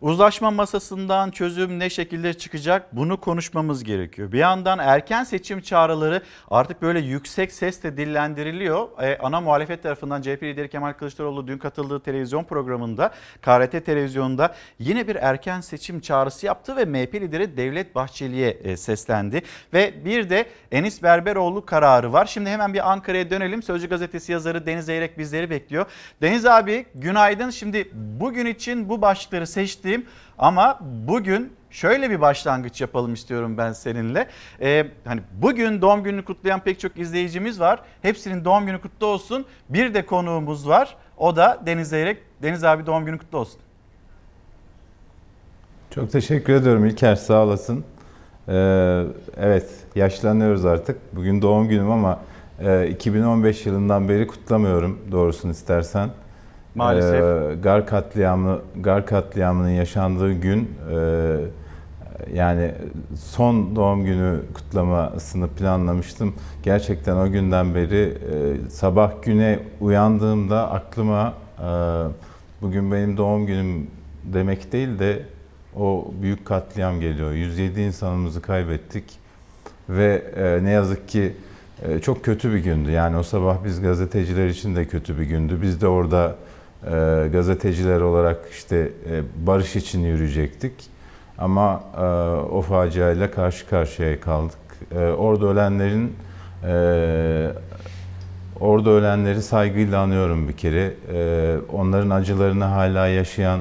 Speaker 1: Uzlaşma masasından çözüm ne şekilde çıkacak bunu konuşmamız gerekiyor. Bir yandan erken seçim çağrıları artık böyle yüksek sesle dillendiriliyor. Ee, ana muhalefet tarafından CHP lideri Kemal Kılıçdaroğlu dün katıldığı televizyon programında KRT televizyonda yine bir erken seçim çağrısı yaptı ve MHP lideri Devlet Bahçeli'ye e, seslendi. Ve bir de Enis Berberoğlu kararı var. Şimdi hemen bir Ankara'ya dönelim. Sözcü gazetesi yazarı Deniz Zeyrek bizleri bekliyor. Deniz abi günaydın. Şimdi bugün için bu başlıkları seçtim ama bugün şöyle bir başlangıç yapalım istiyorum ben seninle. Ee, hani bugün doğum gününü kutlayan pek çok izleyicimiz var. Hepsinin doğum günü kutlu olsun. Bir de konuğumuz var. O da Deniz Zeyrek. Deniz abi doğum günü kutlu olsun.
Speaker 12: Çok teşekkür ediyorum İlker sağ olasın. Ee, evet yaşlanıyoruz artık. Bugün doğum günüm ama e, 2015 yılından beri kutlamıyorum doğrusunu istersen.
Speaker 1: Maalesef.
Speaker 12: Ee, Gar katliamı, Gar katliamının yaşandığı gün e, yani son doğum günü kutlamasını planlamıştım. Gerçekten o günden beri e, sabah güne uyandığımda aklıma e, bugün benim doğum günüm demek değil de o büyük katliam geliyor. 107 insanımızı kaybettik ve e, ne yazık ki e, çok kötü bir gündü. Yani o sabah biz gazeteciler için de kötü bir gündü. Biz de orada e, gazeteciler olarak işte e, barış için yürüyecektik. Ama e, o faciayla karşı karşıya kaldık. E, orada ölenlerin e, orada ölenleri saygıyla anıyorum bir kere. E, onların acılarını hala yaşayan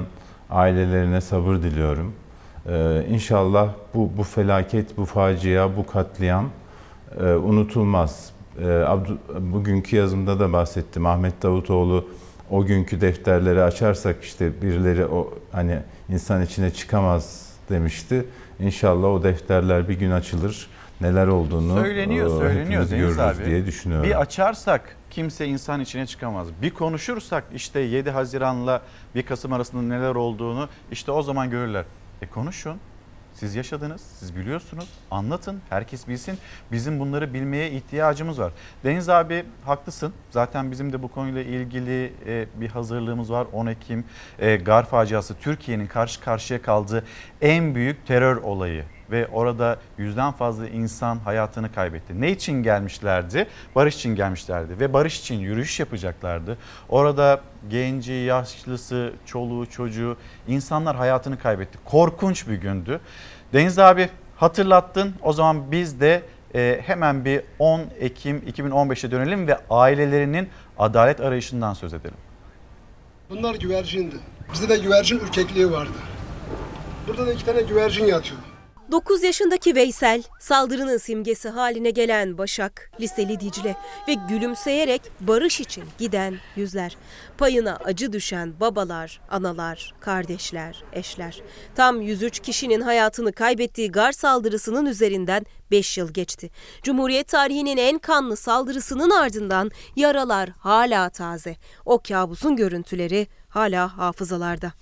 Speaker 12: ailelerine sabır diliyorum. Ee, inşallah bu, bu felaket, bu facia, bu katliam e, unutulmaz. Ee, Abdu, bugünkü yazımda da bahsettim. Ahmet Davutoğlu o günkü defterleri açarsak işte birileri o hani insan içine çıkamaz demişti. İnşallah o defterler bir gün açılır. Neler olduğunu
Speaker 1: söyleniyor,
Speaker 12: e,
Speaker 1: söyleniyor Deniz abi.
Speaker 12: diye düşünüyorum.
Speaker 1: Bir açarsak kimse insan içine çıkamaz. Bir konuşursak işte 7 Haziran'la 1 Kasım arasında neler olduğunu işte o zaman görürler. E konuşun. Siz yaşadınız, siz biliyorsunuz. Anlatın, herkes bilsin. Bizim bunları bilmeye ihtiyacımız var. Deniz abi haklısın. Zaten bizim de bu konuyla ilgili e, bir hazırlığımız var. 10 Ekim e, Gar faciası Türkiye'nin karşı karşıya kaldığı en büyük terör olayı ve orada yüzden fazla insan hayatını kaybetti. Ne için gelmişlerdi? Barış için gelmişlerdi ve barış için yürüyüş yapacaklardı. Orada genci, yaşlısı, çoluğu, çocuğu insanlar hayatını kaybetti. Korkunç bir gündü. Deniz abi hatırlattın. O zaman biz de e, hemen bir 10 Ekim 2015'e dönelim ve ailelerinin adalet arayışından söz edelim.
Speaker 13: Bunlar güvercindi. Bizde de güvercin ürkekliği vardı. Burada da iki tane güvercin yatıyor.
Speaker 3: 9 yaşındaki Veysel, saldırının simgesi haline gelen Başak, liseli Dicle ve gülümseyerek barış için giden yüzler. Payına acı düşen babalar, analar, kardeşler, eşler. Tam 103 kişinin hayatını kaybettiği gar saldırısının üzerinden 5 yıl geçti. Cumhuriyet tarihinin en kanlı saldırısının ardından yaralar hala taze. O kabusun görüntüleri hala hafızalarda.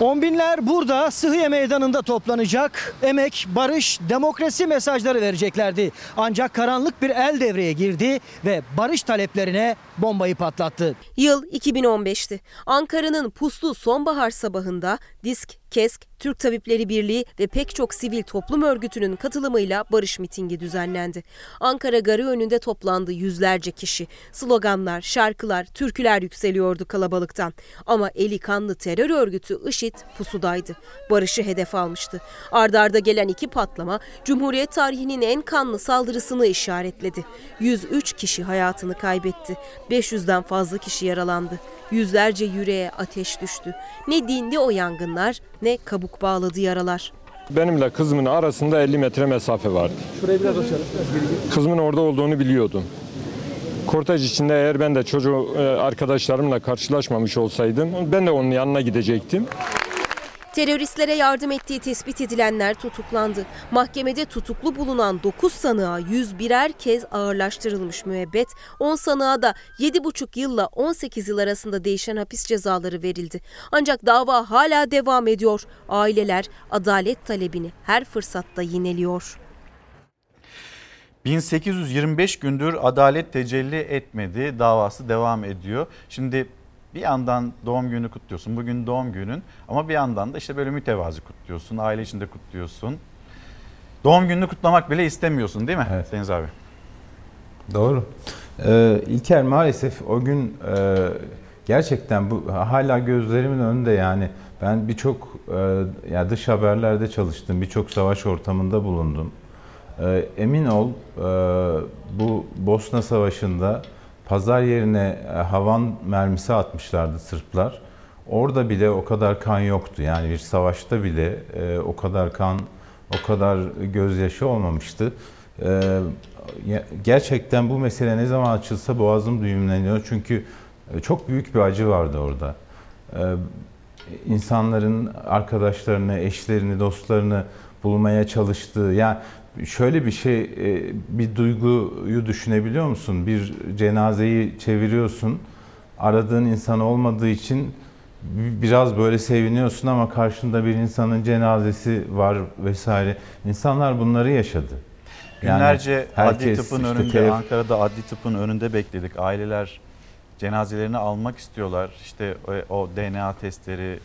Speaker 14: On binler burada Sıhhiye Meydanı'nda toplanacak. Emek, barış, demokrasi mesajları vereceklerdi. Ancak karanlık bir el devreye girdi ve barış taleplerine bombayı patlattı.
Speaker 3: Yıl 2015'ti. Ankara'nın puslu sonbahar sabahında Disk, KESK, Türk Tabipleri Birliği ve pek çok sivil toplum örgütünün katılımıyla barış mitingi düzenlendi. Ankara Garı önünde toplandı yüzlerce kişi. Sloganlar, şarkılar, türküler yükseliyordu kalabalıktan. Ama eli kanlı terör örgütü IŞİD pusudaydı. Barışı hedef almıştı. Ardarda gelen iki patlama Cumhuriyet tarihinin en kanlı saldırısını işaretledi. 103 kişi hayatını kaybetti. 500'den fazla kişi yaralandı. Yüzlerce yüreğe ateş düştü. Ne dindi o yangınlar ne kabuk bağladı yaralar.
Speaker 15: Benimle kızımın arasında 50 metre mesafe vardı.
Speaker 14: Şurayı biraz açalım.
Speaker 15: Kızımın orada olduğunu biliyordum. Kortaj içinde eğer ben de çocuğu e, arkadaşlarımla karşılaşmamış olsaydım ben de onun yanına gidecektim.
Speaker 3: Teröristlere yardım ettiği tespit edilenler tutuklandı. Mahkemede tutuklu bulunan 9 sanığa 101'er kez ağırlaştırılmış müebbet, 10 sanığa da 7,5 yılla 18 yıl arasında değişen hapis cezaları verildi. Ancak dava hala devam ediyor. Aileler adalet talebini her fırsatta yineliyor.
Speaker 1: 1825 gündür adalet tecelli etmedi. Davası devam ediyor. Şimdi bir yandan doğum günü kutluyorsun. Bugün doğum günün ama bir yandan da işte böyle mütevazi kutluyorsun. Aile içinde kutluyorsun. Doğum gününü kutlamak bile istemiyorsun değil mi
Speaker 12: Evet.
Speaker 1: Deniz abi?
Speaker 12: Doğru. Ee, İlker maalesef o gün e, gerçekten bu hala gözlerimin önünde yani ben birçok e, ya dış haberlerde çalıştım, birçok savaş ortamında bulundum. E, emin ol e, bu Bosna Savaşı'nda pazar yerine e, havan mermisi atmışlardı Sırplar. Orada bile o kadar kan yoktu. Yani bir savaşta bile e, o kadar kan, o kadar gözyaşı olmamıştı. E, gerçekten bu mesele ne zaman açılsa boğazım düğümleniyor. Çünkü e, çok büyük bir acı vardı orada. E, insanların arkadaşlarını, eşlerini, dostlarını bulmaya çalıştığı, yani şöyle bir şey, e, bir duyguyu düşünebiliyor musun? Bir cenazeyi çeviriyorsun, aradığın insan olmadığı için biraz böyle seviniyorsun ama karşında bir insanın cenazesi var vesaire. İnsanlar bunları yaşadı. Yani
Speaker 1: Günlerce adli
Speaker 12: herkes
Speaker 1: tıpın
Speaker 12: işte
Speaker 1: önünde,
Speaker 12: telef-
Speaker 1: Ankara'da adli tıpın önünde bekledik. Aileler cenazelerini almak istiyorlar. İşte o, o DNA testleri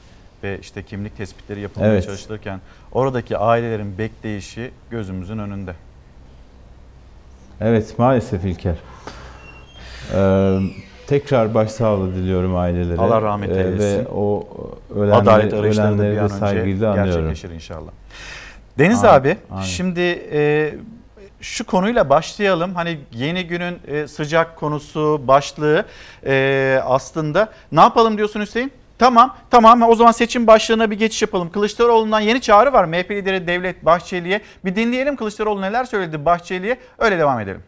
Speaker 1: ve işte kimlik tespitleri yapılmaya
Speaker 12: Evet.
Speaker 1: çalışılırken oradaki ailelerin bekleyişi gözümüzün önünde.
Speaker 12: Evet maalesef İlker. Ee, tekrar başsağlığı diliyorum ailelere.
Speaker 1: Allah rahmet
Speaker 12: Ee,
Speaker 1: eylesin.
Speaker 12: Ve o ölenleri,
Speaker 1: Adalet
Speaker 12: ölenleri
Speaker 1: bir
Speaker 12: de saygıyla anıyorum.
Speaker 1: gerçekleşir inşallah. Deniz
Speaker 12: Aynen,
Speaker 1: abi
Speaker 12: aynen.
Speaker 1: şimdi e, şu konuyla başlayalım. Hani yeni günün e, sıcak konusu başlığı e, aslında ne yapalım diyorsun Hüseyin? Tamam tamam o zaman seçim başlığına bir geçiş yapalım. Kılıçdaroğlu'ndan yeni çağrı var MHP lideri Devlet Bahçeli'ye. Bir dinleyelim Kılıçdaroğlu neler söyledi Bahçeli'ye öyle devam edelim.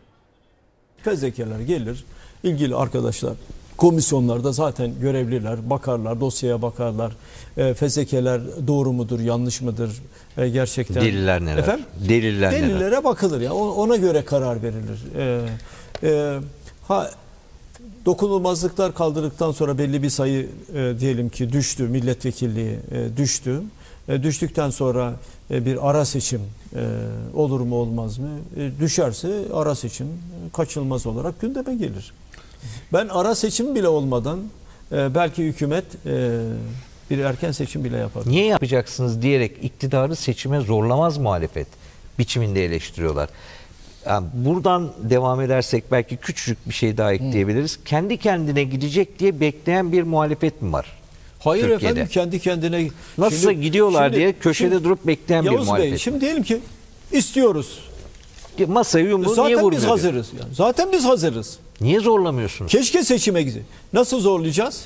Speaker 16: Fezlekeler gelir, ilgili arkadaşlar komisyonlarda zaten görevliler, bakarlar, dosyaya bakarlar. E, fezlekeler doğru mudur, yanlış mıdır, e, gerçekten...
Speaker 17: Deliller neler?
Speaker 16: Efendim?
Speaker 17: Deliller neler?
Speaker 16: Delillere bakılır ya, ona göre karar verilir. E, e, ha dokunulmazlıklar kaldırdıktan sonra belli bir sayı e, diyelim ki düştü, milletvekilliği e, düştü. E, düştükten sonra e, bir ara seçim e, olur mu olmaz mı? E, düşerse ara seçim e, kaçınılmaz olarak gündeme gelir. Ben ara seçim bile olmadan e, belki hükümet e, bir erken seçim bile yapar.
Speaker 17: Niye yapacaksınız diyerek iktidarı seçime zorlamaz muhalefet biçiminde eleştiriyorlar. Yani buradan devam edersek belki küçücük bir şey daha ekleyebiliriz. Kendi kendine gidecek diye bekleyen bir muhalefet mi var?
Speaker 16: Hayır
Speaker 17: Türkiye'de?
Speaker 16: efendim kendi kendine
Speaker 17: Nasılsa gidiyorlar diye köşede durup bekleyen bir
Speaker 16: Yavuz
Speaker 17: muhalefet
Speaker 16: Bey şimdi diyelim ki istiyoruz.
Speaker 17: Masayı yumruğu niye
Speaker 16: Zaten biz
Speaker 17: vurmuyor? diyor.
Speaker 16: hazırız. Yani. Zaten biz hazırız.
Speaker 17: Niye zorlamıyorsunuz?
Speaker 16: Keşke seçime gidin. Nasıl zorlayacağız?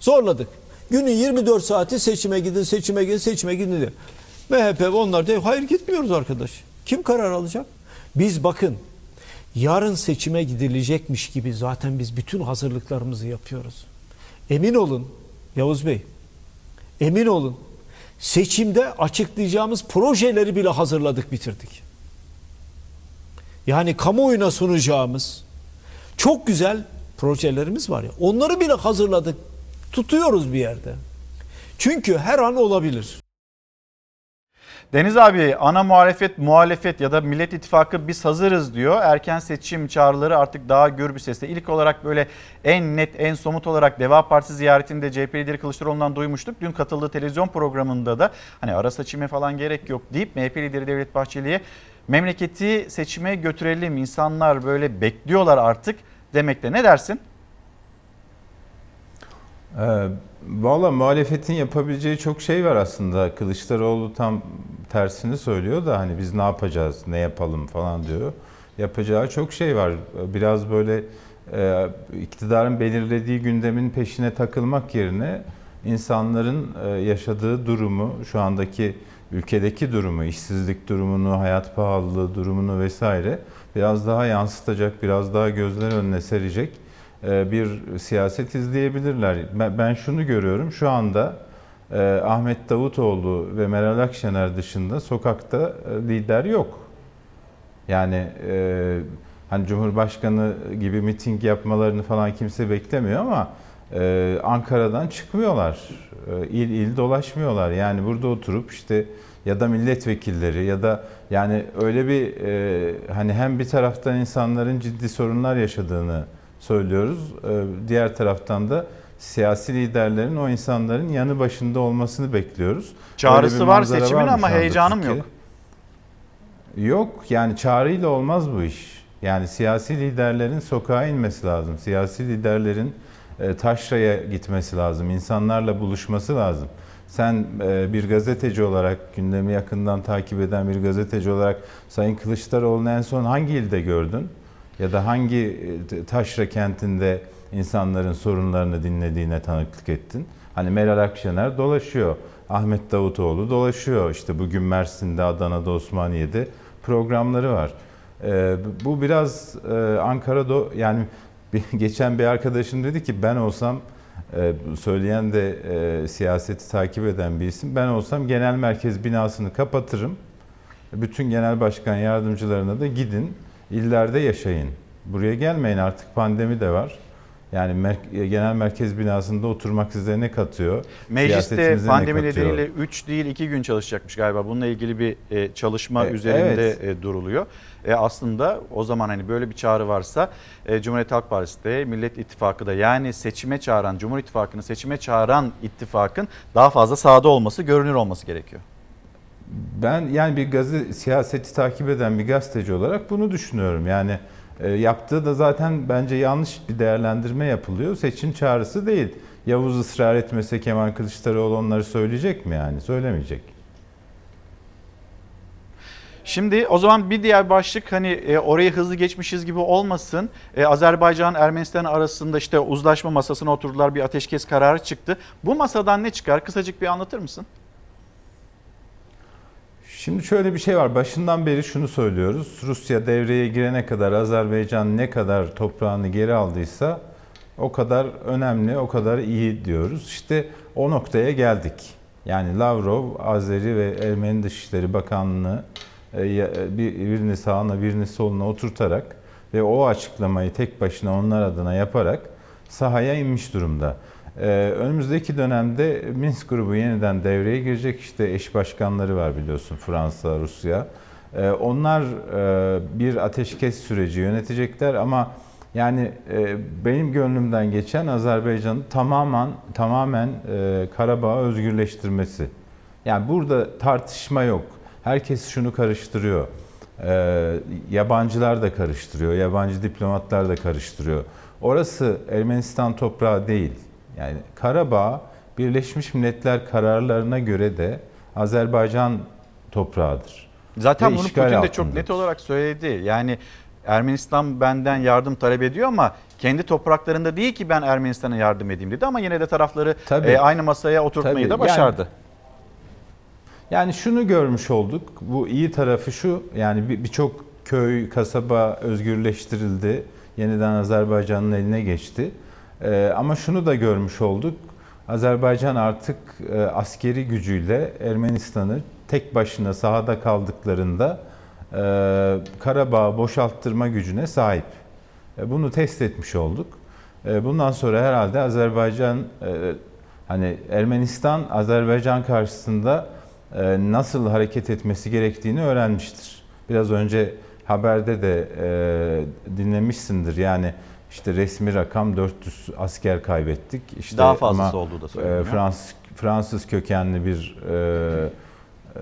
Speaker 16: Zorladık. Günün 24 saati seçime gidin, seçime gidin, seçime gidin diye. MHP onlar diyor hayır gitmiyoruz arkadaş. Kim karar alacak? Biz bakın yarın seçime gidilecekmiş gibi zaten biz bütün hazırlıklarımızı yapıyoruz. Emin olun Yavuz Bey, emin olun seçimde açıklayacağımız projeleri bile hazırladık bitirdik. Yani kamuoyuna sunacağımız çok güzel projelerimiz var ya. Onları bile hazırladık. Tutuyoruz bir yerde. Çünkü her an olabilir.
Speaker 1: Deniz abi ana muhalefet muhalefet ya da Millet İttifakı biz hazırız diyor. Erken seçim çağrıları artık daha gür bir sesle. İlk olarak böyle en net en somut olarak Deva Partisi ziyaretinde CHP lideri Kılıçdaroğlu'ndan duymuştuk. Dün katıldığı televizyon programında da hani ara seçime falan gerek yok deyip MHP lideri Devlet Bahçeli'ye memleketi seçime götürelim insanlar böyle bekliyorlar artık demekte. Ne dersin?
Speaker 12: Ee, Valla muhalefetin yapabileceği çok şey var aslında. Kılıçdaroğlu tam tersini söylüyor da hani biz ne yapacağız, ne yapalım falan diyor. Yapacağı çok şey var. Biraz böyle e, iktidarın belirlediği gündemin peşine takılmak yerine insanların e, yaşadığı durumu, şu andaki ülkedeki durumu, işsizlik durumunu, hayat pahalılığı durumunu vesaire biraz daha yansıtacak, biraz daha gözler önüne serecek bir siyaset izleyebilirler. Ben- şunu görüyorum şu anda e, Ahmet Davutoğlu ve Meral Akşener dışında sokakta e, lider yok. Yani e, hani Cumhurbaşkanı gibi miting yapmalarını falan kimse beklemiyor ama e, Ankara'dan çıkmıyorlar. E, il il dolaşmıyorlar. Yani burada oturup işte ya da milletvekilleri ya da yani öyle bir e, hani hem bir taraftan insanların ciddi sorunlar yaşadığını söylüyoruz. E, diğer taraftan da siyasi liderlerin o insanların yanı başında olmasını bekliyoruz.
Speaker 1: Çağrısı var seçimin ama heyecanım yok.
Speaker 12: Yok yani çağrıyla olmaz bu iş. Yani siyasi liderlerin sokağa inmesi lazım. Siyasi liderlerin e, taşraya gitmesi lazım. insanlarla buluşması lazım. Sen e, bir gazeteci olarak, gündemi yakından takip eden bir gazeteci olarak Sayın Kılıçdaroğlu'nu en son hangi ilde gördün? Ya da hangi e, taşra kentinde insanların sorunlarını dinlediğine tanıklık ettin? Hani Meral Akşener dolaşıyor. Ahmet Davutoğlu dolaşıyor. İşte bugün Mersin'de, Adana'da, Osmaniye'de programları var. Ee, bu biraz e, Ankara'da yani [LAUGHS] bir, geçen bir arkadaşım dedi ki ben olsam e, söyleyen de e, siyaseti takip eden bir isim. Ben olsam genel merkez binasını kapatırım. Bütün genel başkan yardımcılarına da gidin illerde yaşayın. Buraya gelmeyin artık pandemi de var. Yani mer- genel merkez binasında oturmak size ne katıyor?
Speaker 1: Mecliste
Speaker 12: Siyasetinize ne
Speaker 1: pandemi
Speaker 12: katıyor?
Speaker 1: nedeniyle 3 değil 2 gün çalışacakmış galiba. Bununla ilgili bir e, çalışma
Speaker 12: E,
Speaker 1: üzerinde
Speaker 12: evet.
Speaker 1: e, duruluyor. E, aslında o zaman hani böyle bir çağrı varsa e, Cumhuriyet Halk Partisi de Millet İttifakı da yani seçime çağıran Cumhur İttifakı'nı seçime çağıran ittifakın daha fazla sahada olması, görünür olması gerekiyor.
Speaker 12: Ben yani bir gazete siyaseti takip eden bir gazeteci olarak bunu düşünüyorum. Yani e, yaptığı da zaten bence yanlış bir değerlendirme yapılıyor. Seçim çağrısı değil. Yavuz ısrar etmese Kemal Kılıçdaroğlu onları söyleyecek mi yani? Söylemeyecek.
Speaker 1: Şimdi o zaman bir diğer başlık hani e, orayı hızlı geçmişiz gibi olmasın. E, Azerbaycan Ermenistan arasında işte uzlaşma masasına oturdular bir ateşkes kararı çıktı. Bu masadan ne çıkar? Kısacık bir anlatır mısın?
Speaker 12: Şimdi şöyle bir şey var. Başından beri şunu söylüyoruz. Rusya devreye girene kadar Azerbaycan ne kadar toprağını geri aldıysa o kadar önemli, o kadar iyi diyoruz. İşte o noktaya geldik. Yani Lavrov, Azeri ve Ermeni Dışişleri Bakanlığı e, bir- birini sağına birini soluna oturtarak ve o açıklamayı tek başına onlar adına yaparak sahaya inmiş durumda. Ee, önümüzdeki dönemde Minsk grubu yeniden devreye girecek. İşte eş başkanları var biliyorsun Fransa, Rusya. Ee, onlar e, bir ateşkes süreci yönetecekler ama yani e, benim gönlümden geçen Azerbaycan'ın tamamen tamamen e, Karabağ'ı özgürleştirmesi. Yani burada tartışma yok. Herkes şunu karıştırıyor. Ee, yabancılar da karıştırıyor, yabancı diplomatlar da karıştırıyor. Orası Ermenistan toprağı değil. Yani Karabağ Birleşmiş Milletler kararlarına göre de Azerbaycan toprağıdır.
Speaker 1: Zaten
Speaker 12: Ve
Speaker 1: bunu Putin de çok
Speaker 12: altındadır.
Speaker 1: net olarak söyledi. Yani Ermenistan benden yardım talep ediyor ama kendi topraklarında değil ki ben Ermenistan'a yardım edeyim dedi ama yine de tarafları
Speaker 12: Tabii.
Speaker 1: e, aynı masaya oturtmayı
Speaker 12: Tabii.
Speaker 1: da başardı.
Speaker 12: Yani şunu görmüş olduk. Bu iyi tarafı şu. Yani bir- birçok köy, kasaba özgürleştirildi. Yeniden Azerbaycan'ın eline geçti. Ee, ama şunu da görmüş olduk. Azerbaycan artık e, askeri gücüyle Ermenistan'ı tek başına sahada kaldıklarında e, Karabağ'ı boşalttırma gücüne sahip. E, bunu test etmiş olduk. E, bundan sonra herhalde Azerbaycan hani Ermenistan Azerbaycan karşısında nasıl hareket etmesi gerektiğini öğrenmiştir. Biraz önce haberde de dinlemişsindir. Yani işte resmi rakam 400 asker kaybettik. İşte
Speaker 1: Daha fazlası olduğu da söyleniyor.
Speaker 12: e, Fransız Fransız kökenli bir e, e,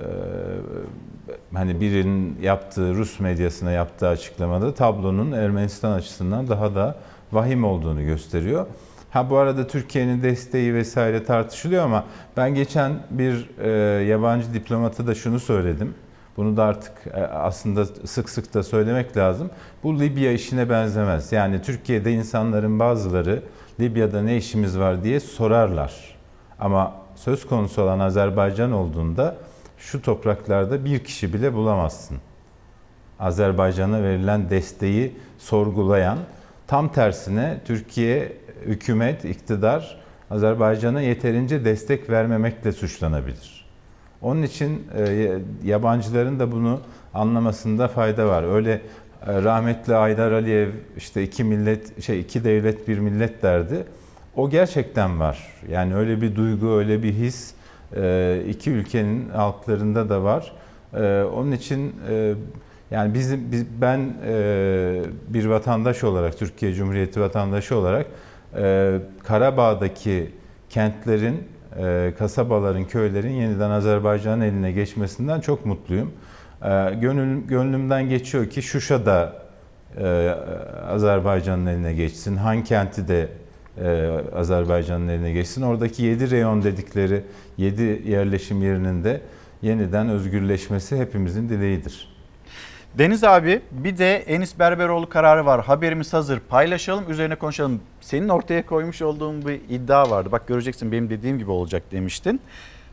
Speaker 12: hani birinin yaptığı Rus medyasına yaptığı açıklamada tablonun Ermenistan açısından daha da vahim olduğunu gösteriyor. Ha bu arada Türkiye'nin desteği vesaire tartışılıyor ama ben geçen bir e, yabancı diplomata da şunu söyledim. Bunu da artık e, aslında sık sık da söylemek lazım. Bu Libya işine benzemez. Yani Türkiye'de insanların bazıları Libya'da ne işimiz var diye sorarlar. Ama söz konusu olan Azerbaycan olduğunda şu topraklarda bir kişi bile bulamazsın. Azerbaycan'a verilen desteği sorgulayan, tam tersine Türkiye hükümet, iktidar Azerbaycan'a yeterince destek vermemekle suçlanabilir. Onun için e, yabancıların da bunu anlamasında fayda var. Öyle e, rahmetli Aydar Aliyev işte iki millet şey iki devlet bir millet derdi. O gerçekten var. Yani öyle bir duygu, öyle bir his e, iki ülkenin halklarında da var. Onun için yani bizim biz, ben bir vatandaş olarak Türkiye Cumhuriyeti vatandaşı olarak Karabağ'daki kentlerin, kasabaların, köylerin yeniden Azerbaycan'ın eline geçmesinden çok mutluyum. E, gönül, gönlümden geçiyor ki Şuşa'da e, Azerbaycan'ın eline geçsin, Han kenti de e, Azerbaycan'ın eline geçsin. Oradaki 7 reyon dedikleri 7 yerleşim yerinin de yeniden özgürleşmesi hepimizin dileğidir.
Speaker 1: Deniz abi bir de Enis Berberoğlu kararı var. Haberimiz hazır. Paylaşalım, üzerine konuşalım. Senin ortaya koymuş olduğun bir iddia vardı. Bak göreceksin benim dediğim gibi olacak demiştin.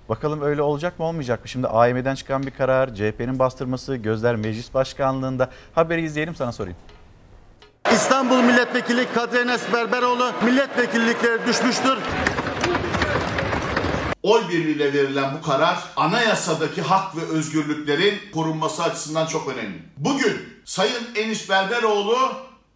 Speaker 1: Bakalım öyle olacak mı olmayacak mı? Şimdi AYM'den çıkan bir karar, CHP'nin bastırması, gözler meclis başkanlığında. Haberi izleyelim sana sorayım.
Speaker 18: İstanbul Milletvekili Kadri Enes Berberoğlu milletvekillikleri düşmüştür.
Speaker 19: Oy birliğiyle verilen bu karar anayasadaki hak ve özgürlüklerin korunması açısından çok önemli. Bugün Sayın Enis Berberoğlu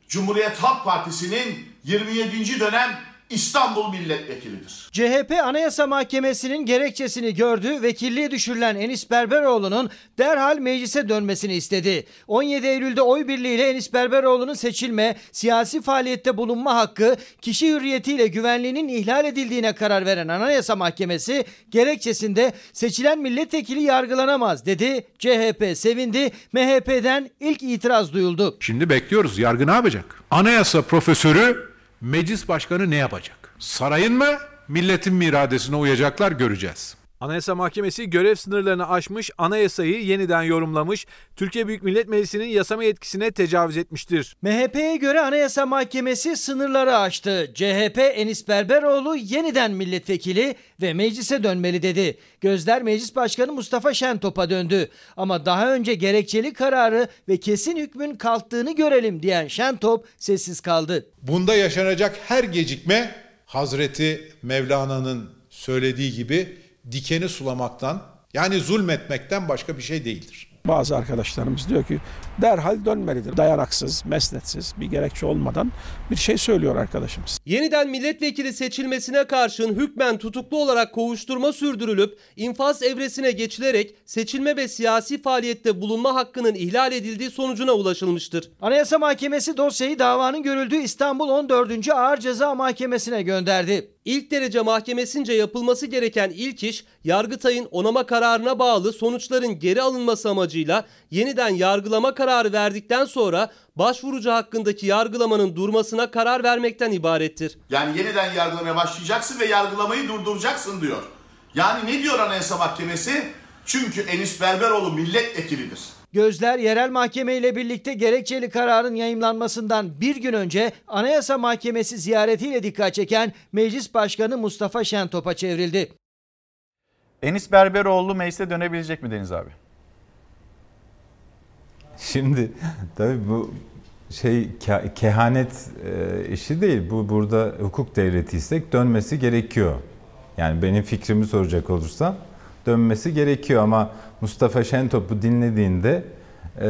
Speaker 19: Cumhuriyet Halk Partisi'nin 27. dönem İstanbul milletvekilidir.
Speaker 14: CHP Anayasa Mahkemesi'nin gerekçesini gördü, vekilliğe düşürülen Enis Berberoğlu'nun derhal meclise dönmesini istedi. 17 Eylül'de oy birliğiyle Enis Berberoğlu'nun seçilme, siyasi faaliyette bulunma hakkı, kişi hürriyetiyle güvenliğinin ihlal edildiğine karar veren Anayasa Mahkemesi gerekçesinde seçilen milletvekili yargılanamaz dedi. CHP sevindi, MHP'den ilk itiraz duyuldu.
Speaker 20: Şimdi bekliyoruz. Yargı ne yapacak? Anayasa profesörü meclis başkanı ne yapacak? Sarayın mı, milletin mi iradesine uyacaklar göreceğiz.
Speaker 21: Anayasa Mahkemesi görev sınırlarını aşmış, anayasayı yeniden yorumlamış, Türkiye Büyük Millet Meclisi'nin yasama yetkisine tecavüz etmiştir.
Speaker 14: MHP'ye göre Anayasa Mahkemesi sınırları aştı. CHP Enis Berberoğlu yeniden milletvekili ve meclise dönmeli dedi. Gözler Meclis Başkanı Mustafa Şentop'a döndü. Ama daha önce gerekçeli kararı ve kesin hükmün kalktığını görelim diyen Şentop sessiz kaldı.
Speaker 22: Bunda yaşanacak her gecikme Hazreti Mevlana'nın söylediği gibi dikeni sulamaktan yani zulmetmekten başka bir şey değildir.
Speaker 23: Bazı arkadaşlarımız diyor ki derhal dönmelidir. Dayanaksız, mesnetsiz, bir gerekçe olmadan bir şey söylüyor arkadaşımız.
Speaker 24: Yeniden milletvekili seçilmesine karşın hükmen tutuklu olarak kovuşturma sürdürülüp infaz evresine geçilerek seçilme ve siyasi faaliyette bulunma hakkının ihlal edildiği sonucuna ulaşılmıştır.
Speaker 14: Anayasa Mahkemesi dosyayı davanın görüldüğü İstanbul 14. Ağır Ceza Mahkemesi'ne gönderdi.
Speaker 24: İlk derece mahkemesince yapılması gereken ilk iş Yargıtay'ın onama kararına bağlı sonuçların geri alınması amacıyla yeniden yargılama kararı verdikten sonra başvurucu hakkındaki yargılamanın durmasına karar vermekten ibarettir.
Speaker 19: Yani yeniden yargılamaya başlayacaksın ve yargılamayı durduracaksın diyor. Yani ne diyor Anayasa Mahkemesi? Çünkü Enis Berberoğlu milletvekilidir.
Speaker 14: Gözler yerel mahkeme ile birlikte gerekçeli kararın yayımlanmasından bir gün önce Anayasa Mahkemesi ziyaretiyle dikkat çeken Meclis Başkanı Mustafa Şentop'a çevrildi.
Speaker 1: Enis Berberoğlu meclise dönebilecek mi Deniz abi?
Speaker 12: Şimdi tabii bu şey ke- kehanet e, işi değil. Bu burada hukuk devletiysek dönmesi gerekiyor. Yani benim fikrimi soracak olursan dönmesi gerekiyor ama Mustafa Şentop'u dinlediğinde e,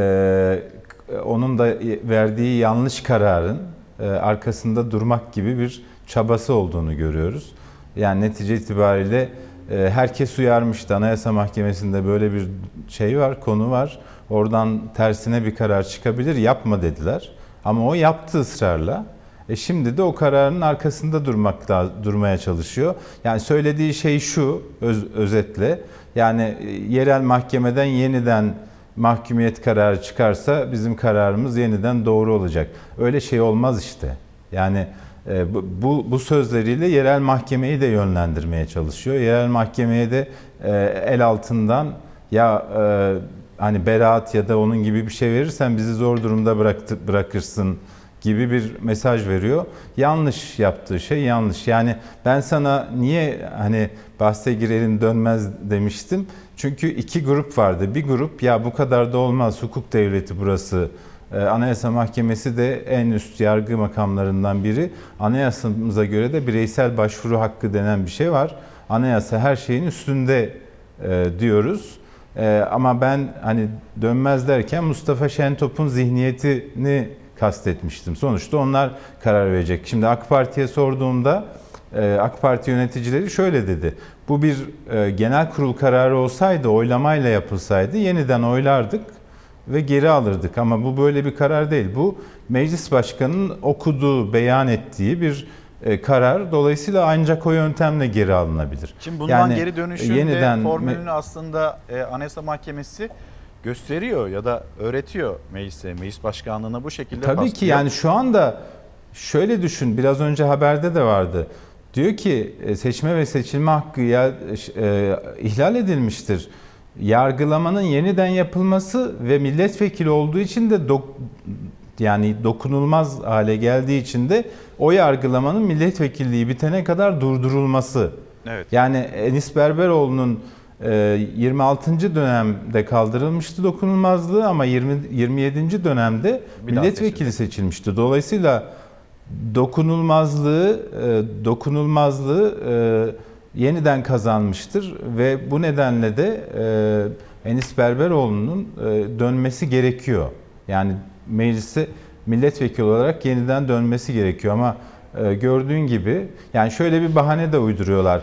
Speaker 12: onun da verdiği yanlış kararın e, arkasında durmak gibi bir çabası olduğunu görüyoruz. Yani netice itibariyle e, herkes uyarmıştı. Anayasa Mahkemesi'nde böyle bir şey var, konu var. Oradan tersine bir karar çıkabilir, yapma dediler. Ama o yaptı ısrarla. E şimdi de o kararın arkasında durmakta durmaya çalışıyor. Yani söylediği şey şu öz, özetle. Yani e, yerel mahkemeden yeniden mahkumiyet kararı çıkarsa bizim kararımız yeniden doğru olacak. Öyle şey olmaz işte. Yani e, bu, bu sözleriyle yerel mahkemeyi de yönlendirmeye çalışıyor. Yerel mahkemeye de e, el altından ya e, hani beraat ya da onun gibi bir şey verirsen bizi zor durumda bıraktı, bırakırsın gibi bir mesaj veriyor. Yanlış yaptığı şey yanlış. Yani ben sana niye hani bahse girelim dönmez demiştim. Çünkü iki grup vardı. Bir grup ya bu kadar da olmaz hukuk devleti burası. Ee, Anayasa Mahkemesi de en üst yargı makamlarından biri. Anayasamıza göre de bireysel başvuru hakkı denen bir şey var. Anayasa her şeyin üstünde e, diyoruz. E, ama ben hani dönmez derken Mustafa Şentop'un zihniyetini kastetmiştim. Sonuçta onlar karar verecek. Şimdi AK Parti'ye sorduğumda e, AK Parti yöneticileri şöyle dedi. Bu bir e, genel kurul kararı olsaydı, oylamayla yapılsaydı yeniden oylardık ve geri alırdık. Ama bu böyle bir karar değil. Bu meclis başkanının okuduğu, beyan ettiği bir karar. Dolayısıyla ancak o yöntemle geri alınabilir.
Speaker 1: Şimdi bundan
Speaker 12: Yani,
Speaker 1: geri
Speaker 12: e, yeniden
Speaker 1: de formülünü aslında e, Anayasa Mahkemesi gösteriyor ya da öğretiyor meclise, meclis başkanlığına bu şekilde
Speaker 12: Tabii ki
Speaker 1: paslıyor.
Speaker 12: yani şu anda şöyle düşün biraz önce haberde de vardı. Diyor ki e, seçme ve seçilme hakkı ya, e, ihlal edilmiştir. Yargılamanın yeniden yapılması ve milletvekili olduğu için de yani dokunulmaz hale geldiği için de o yargılamanın milletvekilliği bitene kadar durdurulması.
Speaker 1: Evet.
Speaker 12: Yani Enis Berberoğlu'nun e, 26. dönemde kaldırılmıştı dokunulmazlığı ama 20 27. dönemde
Speaker 1: Bir
Speaker 12: milletvekili seçilmişti. Dolayısıyla dokunulmazlığı e, dokunulmazlığı e, yeniden kazanmıştır ve bu nedenle de e, Enis Berberoğlu'nun e, dönmesi gerekiyor. Yani meclise milletvekili olarak yeniden dönmesi gerekiyor ama e, gördüğün gibi yani şöyle bir bahane de uyduruyorlar.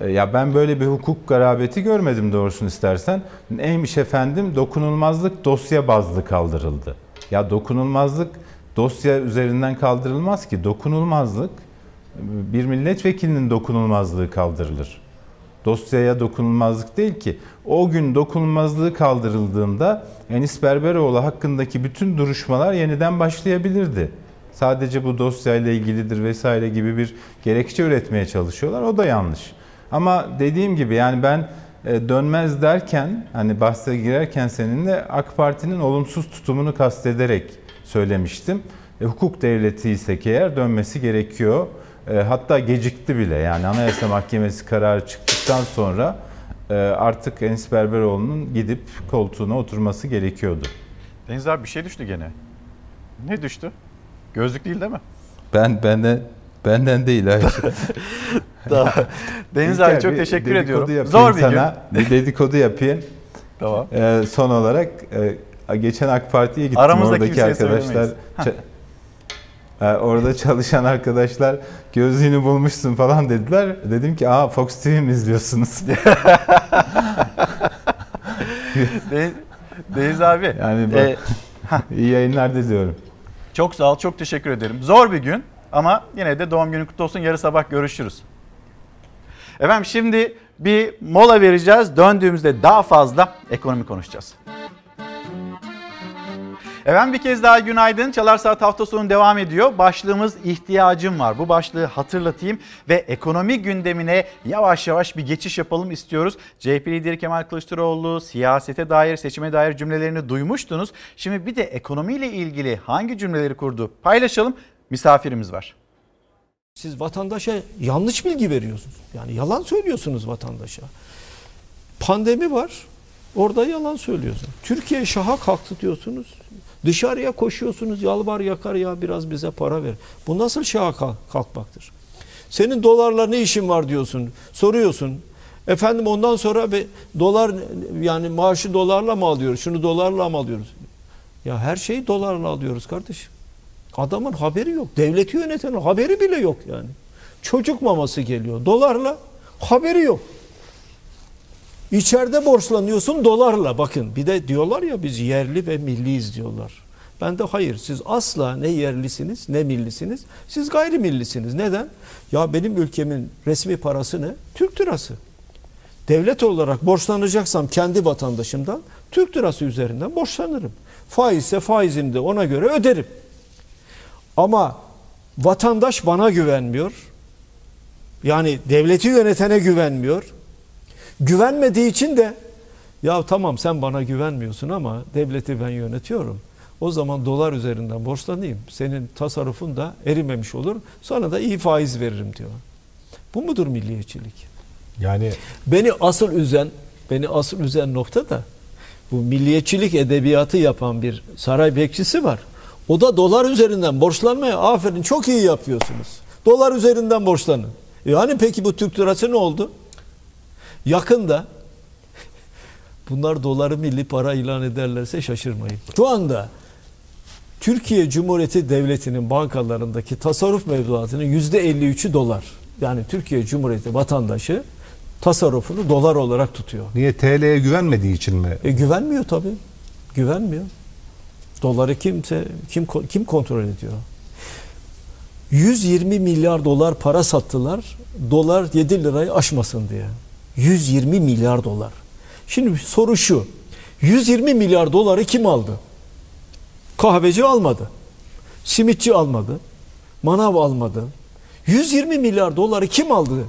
Speaker 12: E, Ya ben böyle bir hukuk garabeti görmedim doğrusunu istersen. Neymiş efendim dokunulmazlık dosya bazlı kaldırıldı. Ya dokunulmazlık dosya üzerinden kaldırılmaz ki. Dokunulmazlık bir milletvekilinin dokunulmazlığı kaldırılır. Dosyaya dokunulmazlık değil ki. O gün dokunulmazlığı kaldırıldığında Enis Berberoğlu hakkındaki bütün duruşmalar yeniden başlayabilirdi. Sadece bu dosyayla ilgilidir vesaire gibi bir gerekçe üretmeye çalışıyorlar. O da yanlış. Ama dediğim gibi yani ben e, dönmez derken hani bahse girerken seninle AK Parti'nin olumsuz tutumunu kastederek söylemiştim. E, hukuk devleti ise eğer dönmesi gerekiyor. E, hatta gecikti bile yani Anayasa Mahkemesi kararı çıktıktan sonra e, artık Enis Berberoğlu'nun gidip koltuğuna oturması gerekiyordu.
Speaker 1: Deniz abi bir şey düştü gene. Ne düştü? Gözlük değil değil mi?
Speaker 12: Ben benden benden değil hayır. [LAUGHS]
Speaker 1: Deniz abi çok teşekkür ediyorum. Zor bir
Speaker 12: sana. Bir dedikodu yapayım. [LAUGHS]
Speaker 1: Tamam.
Speaker 12: Ee, son olarak e, geçen AK Parti'ye gittim.
Speaker 1: Aramızda
Speaker 12: Oradaki arkadaşlar orada çalışan arkadaşlar gözlüğünü bulmuşsun falan dediler. Dedim ki aa Fox TV mi izliyorsunuz? [LAUGHS]
Speaker 1: De- Deniz abi.
Speaker 12: Yani bak, [LAUGHS]
Speaker 1: e,
Speaker 12: iyi yayınlar diliyorum.
Speaker 1: çok sağ ol, çok teşekkür ederim. Zor bir gün ama yine de doğum günün kutlu olsun. Yarın sabah görüşürüz. Efendim şimdi bir mola vereceğiz. Döndüğümüzde daha fazla ekonomi konuşacağız. Efendim bir kez daha günaydın. Çalar Saat hafta sonu devam ediyor. Başlığımız ihtiyacım var. Bu başlığı hatırlatayım ve ekonomi gündemine yavaş yavaş bir geçiş yapalım istiyoruz. CHP lideri Kemal Kılıçdaroğlu siyasete dair, seçime dair cümlelerini duymuştunuz. Şimdi bir de ekonomiyle ilgili hangi cümleleri kurdu paylaşalım. Misafirimiz var.
Speaker 16: Siz vatandaşa yanlış bilgi veriyorsunuz. Yani yalan söylüyorsunuz vatandaşa. Pandemi var. Orada yalan söylüyorsun. Türkiye şaha kalktı diyorsunuz. Dışarıya koşuyorsunuz. Yalvar yakar ya biraz bize para ver. Bu nasıl şaha kalk- kalkmaktır? Senin dolarla ne işin var diyorsun. Soruyorsun. Efendim ondan sonra be, dolar yani maaşı dolarla mı alıyoruz? Şunu dolarla mı alıyoruz? Ya her şeyi dolarla alıyoruz kardeşim. Adamın haberi yok. Devleti yönetenin haberi bile yok yani. Çocuk maması geliyor. Dolarla haberi yok. İçeride borçlanıyorsun dolarla. Bakın bir de diyorlar ya biz yerli ve milliyiz diyorlar. Ben de hayır siz asla ne yerlisiniz ne millisiniz. Siz gayrimillisiniz. Neden? Ya benim ülkemin resmi parası ne? Türk lirası. Devlet olarak borçlanacaksam kendi vatandaşımdan Türk lirası üzerinden borçlanırım. Faizse faizini de ona göre öderim. Ama vatandaş bana güvenmiyor. Yani devleti yönetene güvenmiyor. Güvenmediği için de ya tamam sen bana güvenmiyorsun ama devleti ben yönetiyorum. O zaman dolar üzerinden borçlanayım. Senin tasarrufun da erimemiş olur. Sonra da iyi faiz veririm diyor. Bu mudur milliyetçilik?
Speaker 25: Yani
Speaker 16: Beni asıl üzen, beni asıl üzen nokta da bu milliyetçilik edebiyatı yapan bir saray bekçisi var. O da dolar üzerinden borçlanmaya aferin çok iyi yapıyorsunuz. Dolar üzerinden borçlanın. Yani peki bu Türk lirası ne oldu? Yakında bunlar doları milli para ilan ederlerse şaşırmayın. Şu anda Türkiye Cumhuriyeti Devleti'nin bankalarındaki tasarruf mevduatının %53'ü dolar. Yani Türkiye Cumhuriyeti vatandaşı tasarrufunu dolar olarak tutuyor.
Speaker 25: niye TL'ye güvenmediği için mi?
Speaker 16: E güvenmiyor tabii. Güvenmiyor. Doları kimse kim kim kontrol ediyor? 120 milyar dolar para sattılar. Dolar 7 lirayı aşmasın diye. 120 milyar dolar. Şimdi soru şu. 120 milyar doları kim aldı? Kahveci almadı. Simitçi almadı. Manav almadı. 120 milyar doları kim aldı?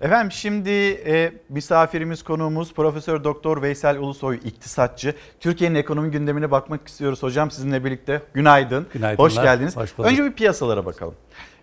Speaker 1: Efendim şimdi e, misafirimiz konuğumuz Profesör Doktor Veysel Ulusoy iktisatçı. Türkiye'nin ekonomi gündemine bakmak istiyoruz hocam sizinle birlikte. Günaydın. Hoş geldiniz.
Speaker 26: hoş bulduk.
Speaker 1: Önce bir piyasalara bakalım.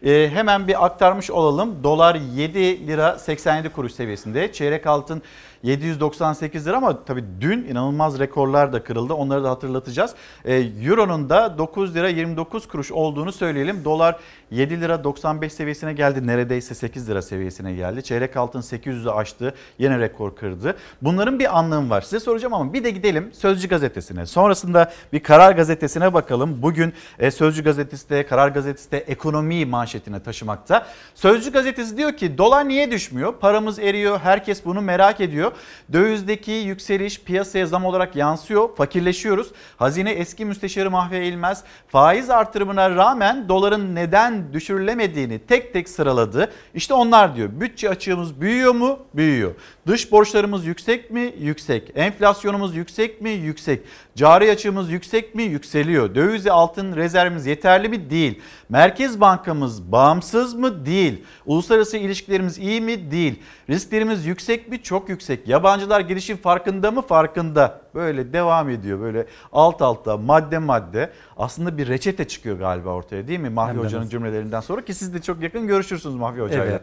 Speaker 1: E, hemen bir aktarmış olalım. Dolar 7 lira 87 kuruş seviyesinde. Çeyrek altın 798 lira ama tabii dün inanılmaz rekorlar da kırıldı. Onları da hatırlatacağız. E, Euro'nun da 9 lira 29 kuruş olduğunu söyleyelim. Dolar 7 lira 95 seviyesine geldi. Neredeyse 8 lira seviyesine geldi. Çeyrek altın 800'ü aştı. Yine rekor kırdı. Bunların bir anlamı var. Size soracağım ama bir de gidelim Sözcü gazetesine. Sonrasında bir Karar gazetesine bakalım. Bugün e, Sözcü gazetesi de Karar gazetesi de ekonomi manşetine taşımakta. Sözcü gazetesi diyor ki dolar niye düşmüyor? Paramız eriyor. Herkes bunu merak ediyor. Dövizdeki yükseliş piyasaya zam olarak yansıyor. Fakirleşiyoruz. Hazine eski müsteşarı Mahve İlmez faiz artırımına rağmen doların neden düşürülemediğini tek tek sıraladı. İşte onlar diyor. Bütçe açığımız büyüyor mu? Büyüyor. Dış borçlarımız yüksek mi? Yüksek. Enflasyonumuz yüksek mi? Yüksek. Cari açığımız yüksek mi? Yükseliyor. Döviz altın rezervimiz yeterli mi? Değil. Merkez Bankamız bağımsız mı? Değil. Uluslararası ilişkilerimiz iyi mi? Değil. Risklerimiz yüksek mi? Çok yüksek. Yabancılar girişin farkında mı? Farkında. Böyle devam ediyor. Böyle alt alta madde madde. Aslında bir reçete çıkıyor galiba ortaya değil mi? Mahfi
Speaker 26: Hem
Speaker 1: Hoca'nın
Speaker 26: nasıl?
Speaker 1: cümlelerinden sonra ki siz de çok yakın görüşürsünüz Mahfi Hoca'yla.
Speaker 26: Evet.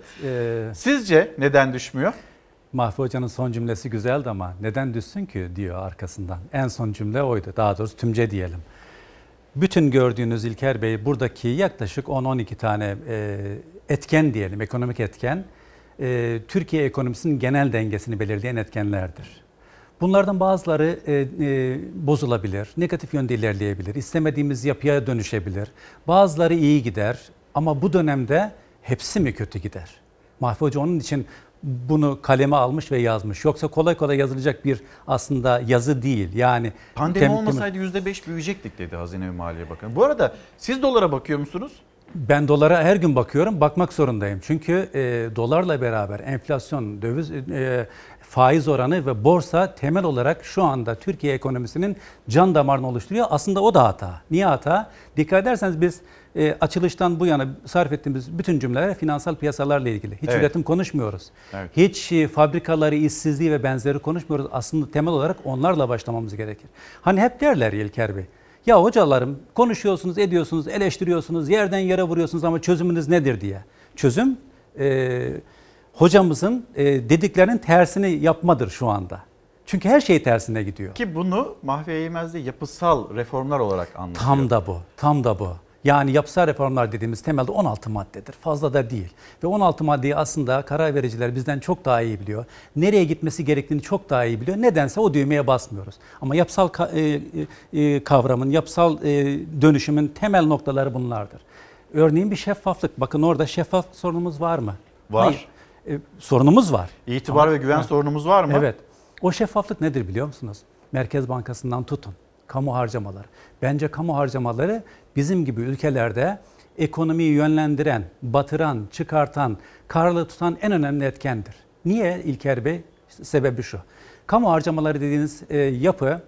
Speaker 26: e,
Speaker 1: Sizce neden düşmüyor?
Speaker 26: Mahfi Hoca'nın son cümlesi güzeldi ama neden düşsün ki diyor arkasından. En son cümle oydu. Daha doğrusu tümce diyelim. Bütün gördüğünüz İlker Bey buradaki yaklaşık 10-12 tane e, etken diyelim, ekonomik etken, e, Türkiye ekonomisinin genel dengesini belirleyen etkenlerdir. Bunlardan bazıları e, e, bozulabilir, negatif yönde ilerleyebilir, istemediğimiz yapıya dönüşebilir. Bazıları iyi gider ama bu dönemde hepsi mi kötü gider? Mahfi Hoca onun için bunu kaleme almış ve yazmış. Yoksa kolay kolay yazılacak bir aslında yazı değil. Yani
Speaker 1: Pandemi
Speaker 26: tem-
Speaker 1: olmasaydı %5 büyüyecektik dedi Hazine ve Maliye Bakanı. Bu arada siz dolara bakıyor musunuz?
Speaker 26: Ben dolara her gün bakıyorum, bakmak zorundayım. Çünkü e, dolarla beraber enflasyon, döviz, e, faiz oranı ve borsa temel olarak şu anda Türkiye ekonomisinin can damarını oluşturuyor. Aslında o da hata. Niye hata? Dikkat ederseniz biz e, açılıştan bu yana sarf ettiğimiz bütün cümleler finansal piyasalarla ilgili. Hiç
Speaker 1: Evet.
Speaker 26: üretim konuşmuyoruz.
Speaker 1: Evet.
Speaker 26: Hiç e, fabrikaları, işsizliği ve benzeri konuşmuyoruz. Aslında temel olarak onlarla başlamamız gerekir. Hani hep derler İlker Bey. Ya hocalarım konuşuyorsunuz, ediyorsunuz, eleştiriyorsunuz, yerden yere vuruyorsunuz ama çözümünüz nedir diye. Çözüm e, hocamızın e, dediklerinin tersini yapmadır şu anda. Çünkü her şey tersine gidiyor.
Speaker 1: Ki bunu Mahfi Eğilmez'de yapısal reformlar olarak anlatıyor.
Speaker 26: Tam da bu, tam da bu. Yani yapısal reformlar dediğimiz temelde 16 maddedir. Fazla da değil. Ve 16 maddeyi aslında karar vericiler bizden çok daha iyi biliyor. Nereye gitmesi gerektiğini çok daha iyi biliyor. Nedense o düğmeye basmıyoruz. Ama yapısal ka- e, e, kavramın, yapısal e, dönüşümün temel noktaları bunlardır. Örneğin bir şeffaflık. Bakın orada şeffaf sorunumuz var mı?
Speaker 1: Var.
Speaker 26: Hayır. E, sorunumuz var.
Speaker 1: İtibar
Speaker 26: Ama-
Speaker 1: ve güven
Speaker 26: Ha.
Speaker 1: sorunumuz var mı?
Speaker 26: Evet. O şeffaflık nedir biliyor musunuz? Merkez Bankası'ndan tutun. Kamu harcamaları. Bence kamu harcamaları bizim gibi ülkelerde ekonomiyi yönlendiren, batıran, çıkartan, karlı tutan en önemli etkendir. Niye İlker Bey? Sebebi şu. Kamu harcamaları dediğiniz e, yapı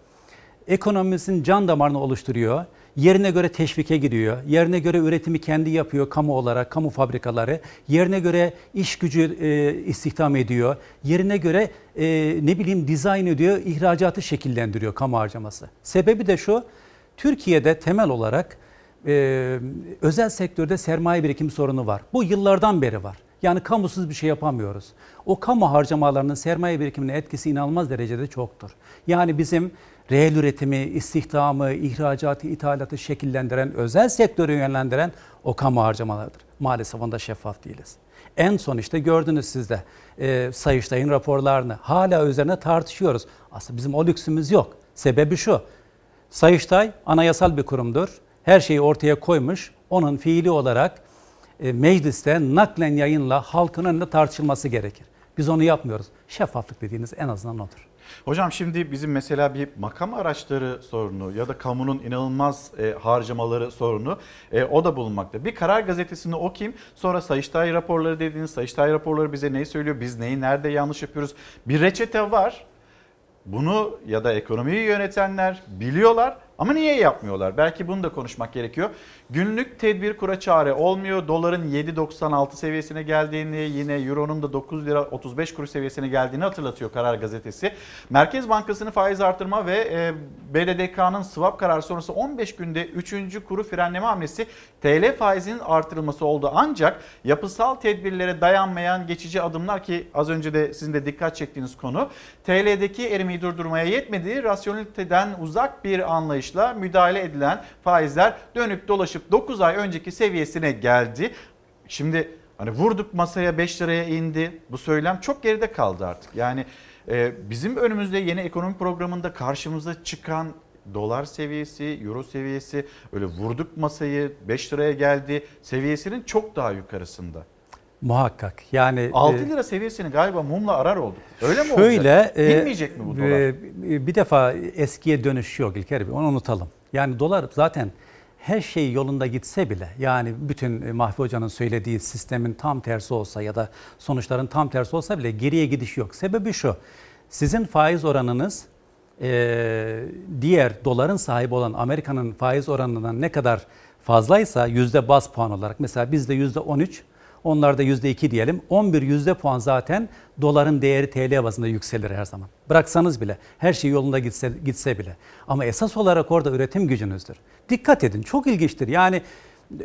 Speaker 26: ekonomimizin can damarını oluşturuyor. Yerine göre teşvike giriyor. Yerine göre üretimi kendi yapıyor kamu olarak, kamu fabrikaları. Yerine göre iş gücü e, istihdam ediyor. Yerine göre e, ne bileyim dizayn ediyor, ihracatı şekillendiriyor kamu harcaması. Sebebi de şu, Türkiye'de temel olarak e, özel sektörde sermaye birikimi sorunu var. Bu yıllardan beri var. Yani kamusuz bir şey yapamıyoruz. O kamu harcamalarının sermaye birikimine etkisi inanılmaz derecede çoktur. Yani bizim reel üretimi, istihdamı, ihracatı, ithalatı şekillendiren, özel sektörü yönlendiren o kamu harcamalarıdır. Maalesef onda şeffaf değiliz. En son işte gördünüz siz de e, Sayıştay'ın raporlarını hala üzerine tartışıyoruz. Aslında bizim o lüksümüz yok. Sebebi şu, Sayıştay anayasal bir kurumdur. Her şeyi ortaya koymuş. Onun fiili olarak e, mecliste naklen yayınla halkın önünde tartışılması gerekir. Biz onu yapmıyoruz. Şeffaflık dediğiniz en azından odur.
Speaker 1: Hocam şimdi bizim mesela bir makam araçları sorunu ya da kamunun inanılmaz e, harcamaları sorunu e, o da bulunmakta. Bir karar gazetesini okuyayım sonra Sayıştay raporları dediğiniz Sayıştay raporları bize neyi söylüyor biz neyi nerede yanlış yapıyoruz. Bir reçete var bunu ya da ekonomiyi yönetenler biliyorlar ama niye yapmıyorlar? Belki bunu da konuşmak gerekiyor. Günlük tedbir kura çare olmuyor. Doların 7.96 seviyesine geldiğini, yine Euro'nun da 9 lira 35 kuruş seviyesine geldiğini hatırlatıyor Karar Gazetesi. Merkez Bankası'nın faiz artırma ve e, BDDK'nın swap kararı sonrası 15 günde 3. kuru frenleme hamlesi TL faizinin artırılması oldu. Ancak yapısal tedbirlere dayanmayan geçici adımlar ki az önce de sizin de dikkat çektiğiniz konu TL'deki erimeyi durdurmaya yetmedi. Rasyoneliteden uzak bir anlayışla müdahale edilen faizler dönüp dolaşıp 9 ay önceki seviyesine geldi. Şimdi hani vurduk masaya 5 liraya indi. Bu söylem çok geride kaldı artık. Yani e, bizim önümüzde yeni ekonomi programında karşımıza çıkan dolar seviyesi, euro seviyesi öyle vurduk masayı 5 liraya geldi seviyesinin çok daha yukarısında.
Speaker 26: Muhakkak. Yani
Speaker 1: 6
Speaker 26: e,
Speaker 1: lira seviyesini galiba mumla arar olduk. Öyle mi
Speaker 26: Şöyle,
Speaker 1: olacak?
Speaker 26: e,
Speaker 1: İnmeyecek mi bu dolar?
Speaker 26: e, bir defa eskiye dönüş yok İlker Bey. Onu unutalım. Yani dolar zaten her şey yolunda gitse bile yani bütün e, Mahfi Hoca'nın söylediği sistemin tam tersi olsa ya da sonuçların tam tersi olsa bile geriye gidiş yok. Sebebi şu. Sizin faiz oranınız e, diğer doların sahibi olan Amerika'nın faiz oranından ne kadar fazlaysa yüzde bas puan olarak mesela bizde yüzde 13 Onlarda %2 diyelim. 11 yüzde puan zaten doların değeri TL bazında yükselir her zaman. Bıraksanız bile her şey yolunda gitse, gitse bile. Ama esas olarak orada üretim gücünüzdür. Dikkat edin çok ilginçtir. Yani e,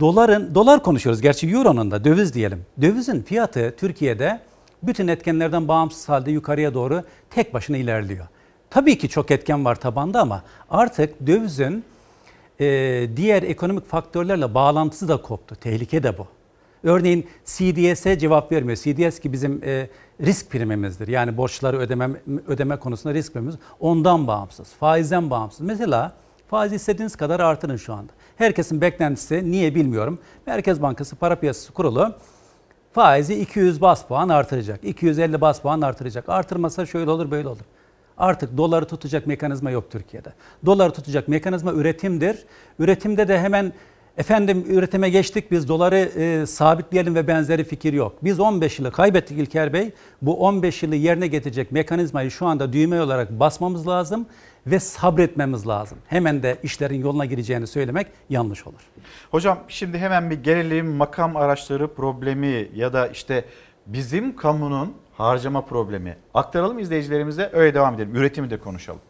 Speaker 26: doların dolar konuşuyoruz. Gerçi euronun da döviz diyelim. Dövizin fiyatı Türkiye'de bütün etkenlerden bağımsız halde yukarıya doğru tek başına ilerliyor. Tabii ki çok etken var tabanda ama artık dövizin e, diğer ekonomik faktörlerle bağlantısı da koptu. Tehlike de bu. Örneğin CDS'e cevap vermiyor. CDS ki bizim e, risk primimizdir. Yani borçları ödeme, ödeme konusunda risk primimiz ondan bağımsız. Faizden bağımsız. Mesela faiz istediğiniz kadar artırın şu anda. Herkesin beklentisi niye bilmiyorum. Merkez Bankası Para Piyasası Kurulu faizi 200 bas puan artıracak. 250 bas puan artıracak. Artırmasa şöyle olur böyle olur. Artık doları tutacak mekanizma yok Türkiye'de. Doları tutacak mekanizma üretimdir. Üretimde de hemen Efendim üretime geçtik biz doları e, sabitleyelim ve benzeri fikir yok. Biz 15 yılı kaybettik İlker Bey. Bu 15 yılı yerine getirecek mekanizmayı şu anda düğme olarak basmamız lazım ve sabretmemiz lazım. Hemen de işlerin yoluna gireceğini söylemek yanlış olur.
Speaker 1: Hocam şimdi hemen bir gelelim makam araçları problemi ya da işte bizim kamunun harcama problemi. Aktaralım izleyicilerimize öyle devam edelim. Üretimi de konuşalım.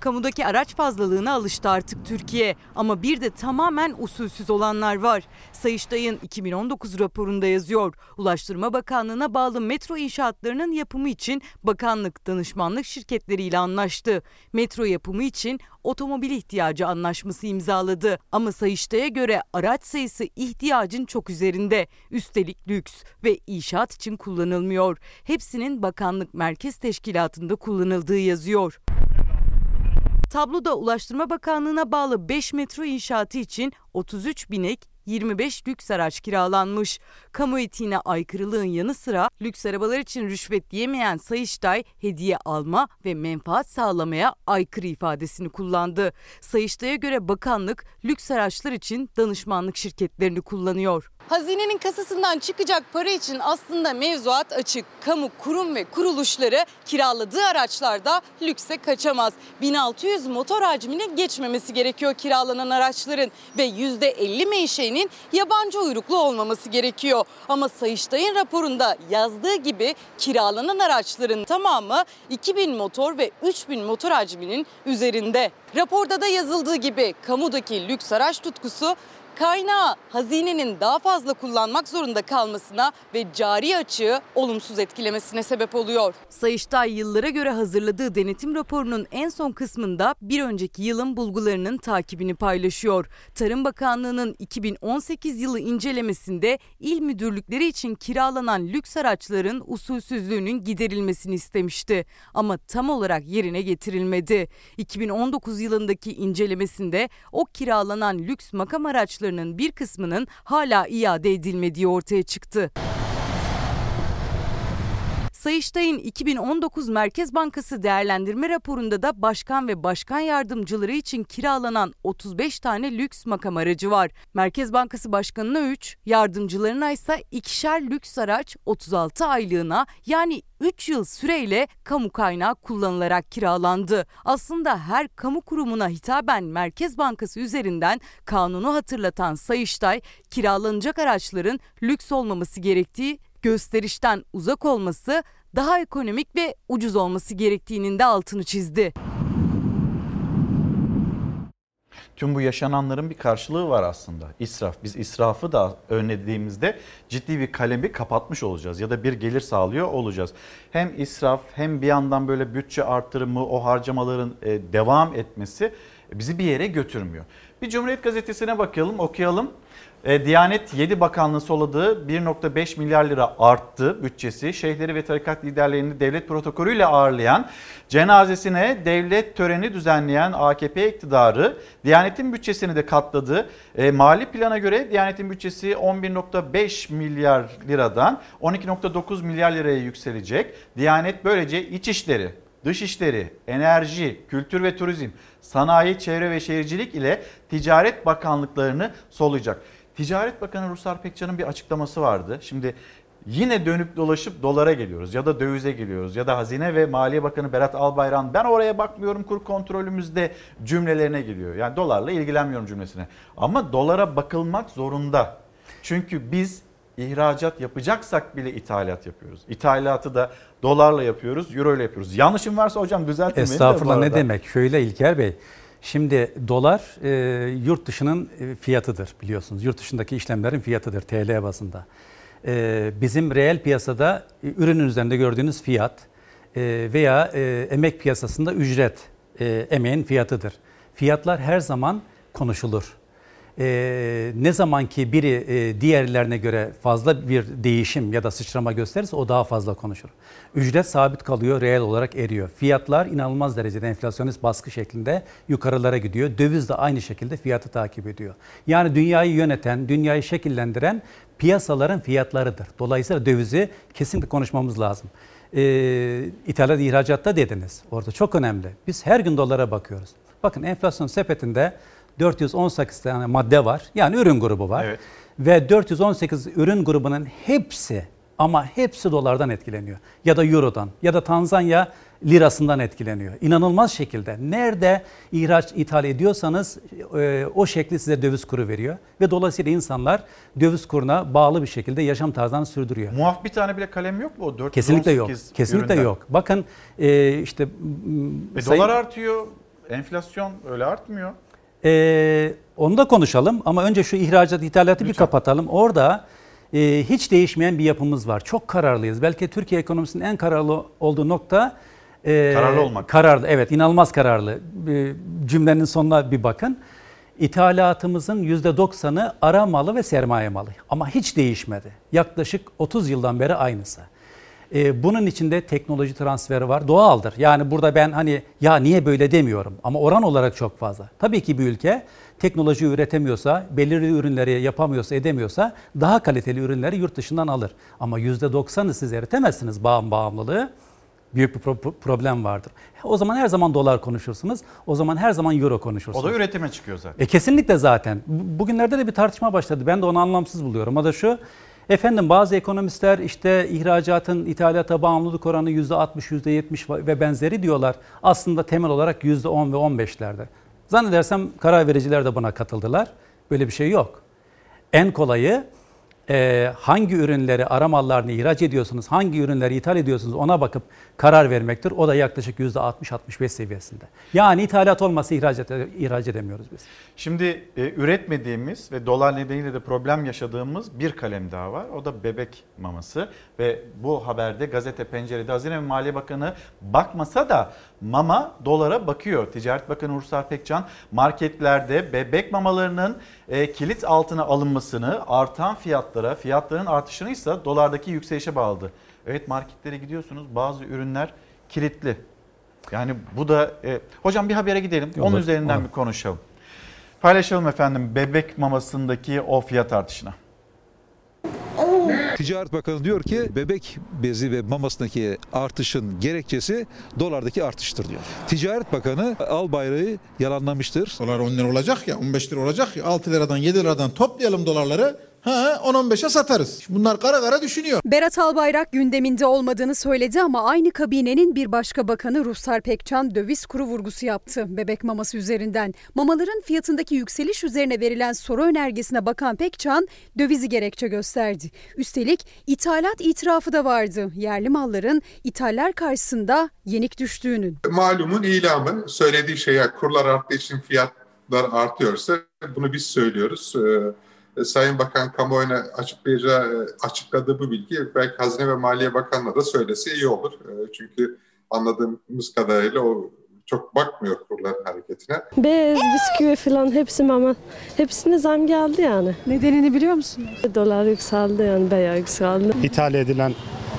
Speaker 27: Kamudaki araç fazlalığına alıştı artık Türkiye ama bir de tamamen usulsüz olanlar var. Sayıştay'ın 2019 raporunda yazıyor. Ulaştırma Bakanlığı'na bağlı metro inşaatlarının yapımı için bakanlık danışmanlık şirketleriyle anlaştı. Metro yapımı için otomobil ihtiyacı anlaşması imzaladı. Ama Sayıştay'a göre araç sayısı ihtiyacın çok üzerinde. Üstelik lüks ve inşaat için kullanılmıyor. Hepsinin bakanlık merkez teşkilatında kullanıldığı yazıyor. Tabloda Ulaştırma Bakanlığı'na bağlı 5 metro inşaatı için 33 binek 25 lüks araç kiralanmış. Kamu etiğine aykırılığın yanı sıra lüks arabalar için rüşvet diyemeyen Sayıştay hediye alma ve menfaat sağlamaya aykırı ifadesini kullandı. Sayıştay'a göre bakanlık lüks araçlar için danışmanlık şirketlerini kullanıyor. Hazinenin kasasından çıkacak para için aslında mevzuat açık. Kamu kurum ve kuruluşları kiraladığı araçlarda lükse kaçamaz. 1600 motor hacmini geçmemesi gerekiyor kiralanan araçların ve %50 menşeinin yabancı uyruklu olmaması gerekiyor. Ama Sayıştay'ın raporunda yazdığı gibi kiralanan araçların tamamı 2000 motor ve 3000 motor hacminin üzerinde. Raporda da yazıldığı gibi kamudaki lüks araç tutkusu kaynağı hazinenin daha fazla kullanmak zorunda kalmasına ve cari açığı olumsuz etkilemesine sebep oluyor. Sayıştay yıllara göre hazırladığı denetim raporunun en son kısmında bir önceki yılın bulgularının takibini paylaşıyor. Tarım Bakanlığı'nın 2018 yılı incelemesinde il müdürlükleri için kiralanan lüks araçların usulsüzlüğünün giderilmesini istemişti. Ama tam olarak yerine getirilmedi. 2019 yılındaki incelemesinde o kiralanan lüks makam araçları borçlarının bir kısmının hala iade edilmediği ortaya çıktı. Sayıştay'ın 2019 Merkez Bankası değerlendirme raporunda da başkan ve başkan yardımcıları için kiralanan 35 tane lüks makam aracı var. Merkez Bankası Başkanı'na 3, yardımcılarına ise ikişer lüks araç 36 aylığına yani 3 yıl süreyle kamu kaynağı kullanılarak kiralandı. Aslında her kamu kurumuna hitaben Merkez Bankası üzerinden kanunu hatırlatan Sayıştay, kiralanacak araçların lüks olmaması gerektiği gösterişten uzak olması, daha ekonomik ve ucuz olması gerektiğinin de altını çizdi.
Speaker 1: Tüm bu yaşananların bir karşılığı var aslında. İsraf. Biz israfı da önlediğimizde ciddi bir kalemi kapatmış olacağız ya da bir gelir sağlıyor olacağız. Hem israf hem bir yandan böyle bütçe artırımı, o harcamaların e, devam etmesi bizi bir yere götürmüyor. Bir Cumhuriyet Gazetesi'ne bakalım, okuyalım. E, Diyanet 7 bakanlığı soladığı 1.5 milyar lira arttı bütçesi. Şeyhleri ve tarikat liderlerini devlet protokolüyle ağırlayan, cenazesine devlet töreni düzenleyen AKP iktidarı Diyanet'in bütçesini de katladı. E, mali plana göre Diyanet'in bütçesi 11.5 milyar liradan 12.9 milyar liraya yükselecek. Diyanet böylece iç işleri, Dışişleri, Enerji, Kültür ve Turizm, Sanayi, Çevre ve Şehircilik ile Ticaret Bakanlıklarını soluyacak. Ticaret Bakanı Ruslar Pekcan'ın bir açıklaması vardı. Şimdi yine dönüp dolaşıp dolara geliyoruz ya da dövize geliyoruz ya da Hazine ve Maliye Bakanı Berat Albayrak ben oraya bakmıyorum kur kontrolümüzde cümlelerine geliyor. Yani dolarla ilgilenmiyorum cümlesine. Ama dolara bakılmak zorunda. Çünkü biz ihracat yapacaksak bile ithalat yapıyoruz. İthalatı da dolarla yapıyoruz, euro ile yapıyoruz. Yanlışım varsa hocam düzeltin beni de
Speaker 26: Estağfurullah ne demek? Şöyle İlker Bey. Şimdi dolar e, yurt dışının e, fiyatıdır biliyorsunuz. Yurt dışındaki işlemlerin fiyatıdır TL bazında. E, bizim reel piyasada e, ürünün üzerinde gördüğünüz fiyat e, veya e, emek piyasasında ücret e, emeğin fiyatıdır. Fiyatlar her zaman konuşulur. E, ne zaman ki biri e, diğerlerine göre fazla bir değişim ya da sıçrama gösterirse o daha fazla konuşur. Ücret sabit kalıyor, reel olarak eriyor. Fiyatlar inanılmaz derecede enflasyonist baskı şeklinde yukarılara gidiyor. Döviz de aynı şekilde fiyatı takip ediyor. Yani dünyayı yöneten, dünyayı şekillendiren piyasaların fiyatlarıdır. Dolayısıyla dövizi kesinlikle konuşmamız lazım. Ee, ithalat ihracatta dediniz. Orada çok önemli. Biz her gün dolara bakıyoruz. Bakın enflasyon sepetinde 418 tane madde var. Yani ürün grubu var.
Speaker 1: Evet.
Speaker 26: Ve 418 ürün grubunun hepsi ama hepsi dolardan etkileniyor. Ya da eurodan ya da Tanzanya lirasından etkileniyor. İnanılmaz şekilde. Nerede ihraç ithal ediyorsanız e, o şekli size döviz kuru veriyor. Ve dolayısıyla insanlar döviz kuruna bağlı bir şekilde yaşam tarzlarını sürdürüyor.
Speaker 1: Muaf bir tane bile kalem yok mu o 418
Speaker 26: Kesinlikle yok. Kesinlikle
Speaker 1: üründen?
Speaker 26: yok. Bakın e, işte
Speaker 1: E,
Speaker 26: sayın-
Speaker 1: dolar artıyor, enflasyon öyle artmıyor.
Speaker 26: Ee, onu da konuşalım ama önce şu ihracat ithalatı bir kapatalım. Orada e, hiç değişmeyen bir yapımız var. Çok kararlıyız. Belki Türkiye ekonomisinin en kararlı olduğu nokta e,
Speaker 1: Kararlı olmak.
Speaker 26: Kararlı, evet inanılmaz kararlı. E, cümlenin sonuna bir bakın. İthalatımızın %90'ı ara malı ve sermaye malı. Ama hiç değişmedi. Yaklaşık 30 yıldan beri aynısı. Ee, bunun içinde teknoloji transferi var. Doğaldır. Yani burada ben hani ya niye böyle demiyorum ama oran olarak çok fazla. Tabii ki bir ülke teknoloji üretemiyorsa, belirli ürünleri yapamıyorsa, edemiyorsa daha kaliteli ürünleri yurt dışından alır. Ama %90'ı siz eritemezsiniz bağım bağımlılığı. Büyük bir pro- problem vardır. O zaman her zaman dolar konuşursunuz. O zaman her zaman euro konuşursunuz.
Speaker 1: O da üretime çıkıyor zaten.
Speaker 26: E kesinlikle zaten. Bu- Bugünlerde de bir tartışma başladı. Ben de onu anlamsız buluyorum. O da şu. Efendim bazı ekonomistler işte ihracatın ithalata bağımlılık oranı %60, %70 ve benzeri diyorlar. Aslında temel olarak %10 ve 15'lerde. Zannedersem karar vericiler de buna katıldılar. Böyle bir şey yok. En kolayı e, hangi ürünleri, ara mallarını ihraç ediyorsunuz, hangi ürünleri ithal ediyorsunuz ona bakıp karar vermektir. O da yaklaşık %60-65 seviyesinde. Yani ithalat olmasa ihraç, ihraç edemiyoruz biz.
Speaker 1: Şimdi e, üretmediğimiz ve dolar nedeniyle de problem yaşadığımız bir kalem daha var. O da bebek maması ve bu haberde gazete pencerede Hazine ve Maliye Bakanı bakmasa da mama dolara bakıyor. Ticaret Bakanı Ursar Pekcan marketlerde bebek mamalarının e, kilit altına alınmasını artan fiyatlara, fiyatların artışını ise dolardaki yükselişe bağladı. Evet marketlere gidiyorsunuz bazı ürünler kilitli. Yani bu da e, hocam bir habere gidelim. Onun
Speaker 26: Olur,
Speaker 1: üzerinden
Speaker 26: olur.
Speaker 1: bir konuşalım. Paylaşalım efendim bebek mamasındaki o fiyat artışına.
Speaker 28: Ticaret Bakanı diyor ki bebek bezi ve mamasındaki artışın gerekçesi dolardaki artıştır diyor. Ticaret Bakanı al bayrağı yalanlamıştır.
Speaker 11: Dolar 10 lira olacak ya 15 lira olacak ya 6 liradan 7 liradan toplayalım dolarları. Ha 10-15'e satarız. Bunlar kara kara düşünüyor.
Speaker 29: Berat Albayrak gündeminde olmadığını söyledi ama aynı kabinenin bir başka bakanı Ruslar Pekcan döviz kuru vurgusu yaptı bebek maması üzerinden. Mamaların fiyatındaki yükseliş üzerine verilen soru önergesine bakan Pekcan dövizi gerekçe gösterdi. Üstelik ithalat itirafı da vardı. Yerli malların ithaller karşısında yenik düştüğünün.
Speaker 30: Malumun ilamı söylediği şeye kurlar arttığı için fiyatlar artıyorsa bunu biz söylüyoruz. Ee, Sayın Bakan kamuoyuna açıklayacağı, açıkladığı bu bilgi belki Hazine ve Maliye Bakanı'na da söylese iyi olur. Ee, Çünkü anladığımız kadarıyla o çok bakmıyor kurların hareketine.
Speaker 31: Bez, bisküvi falan hepsi mama. Hepsine zam geldi yani. Nedenini biliyor musunuz? Dolar yükseldi yani bayağı yükseldi.
Speaker 32: İthal edilen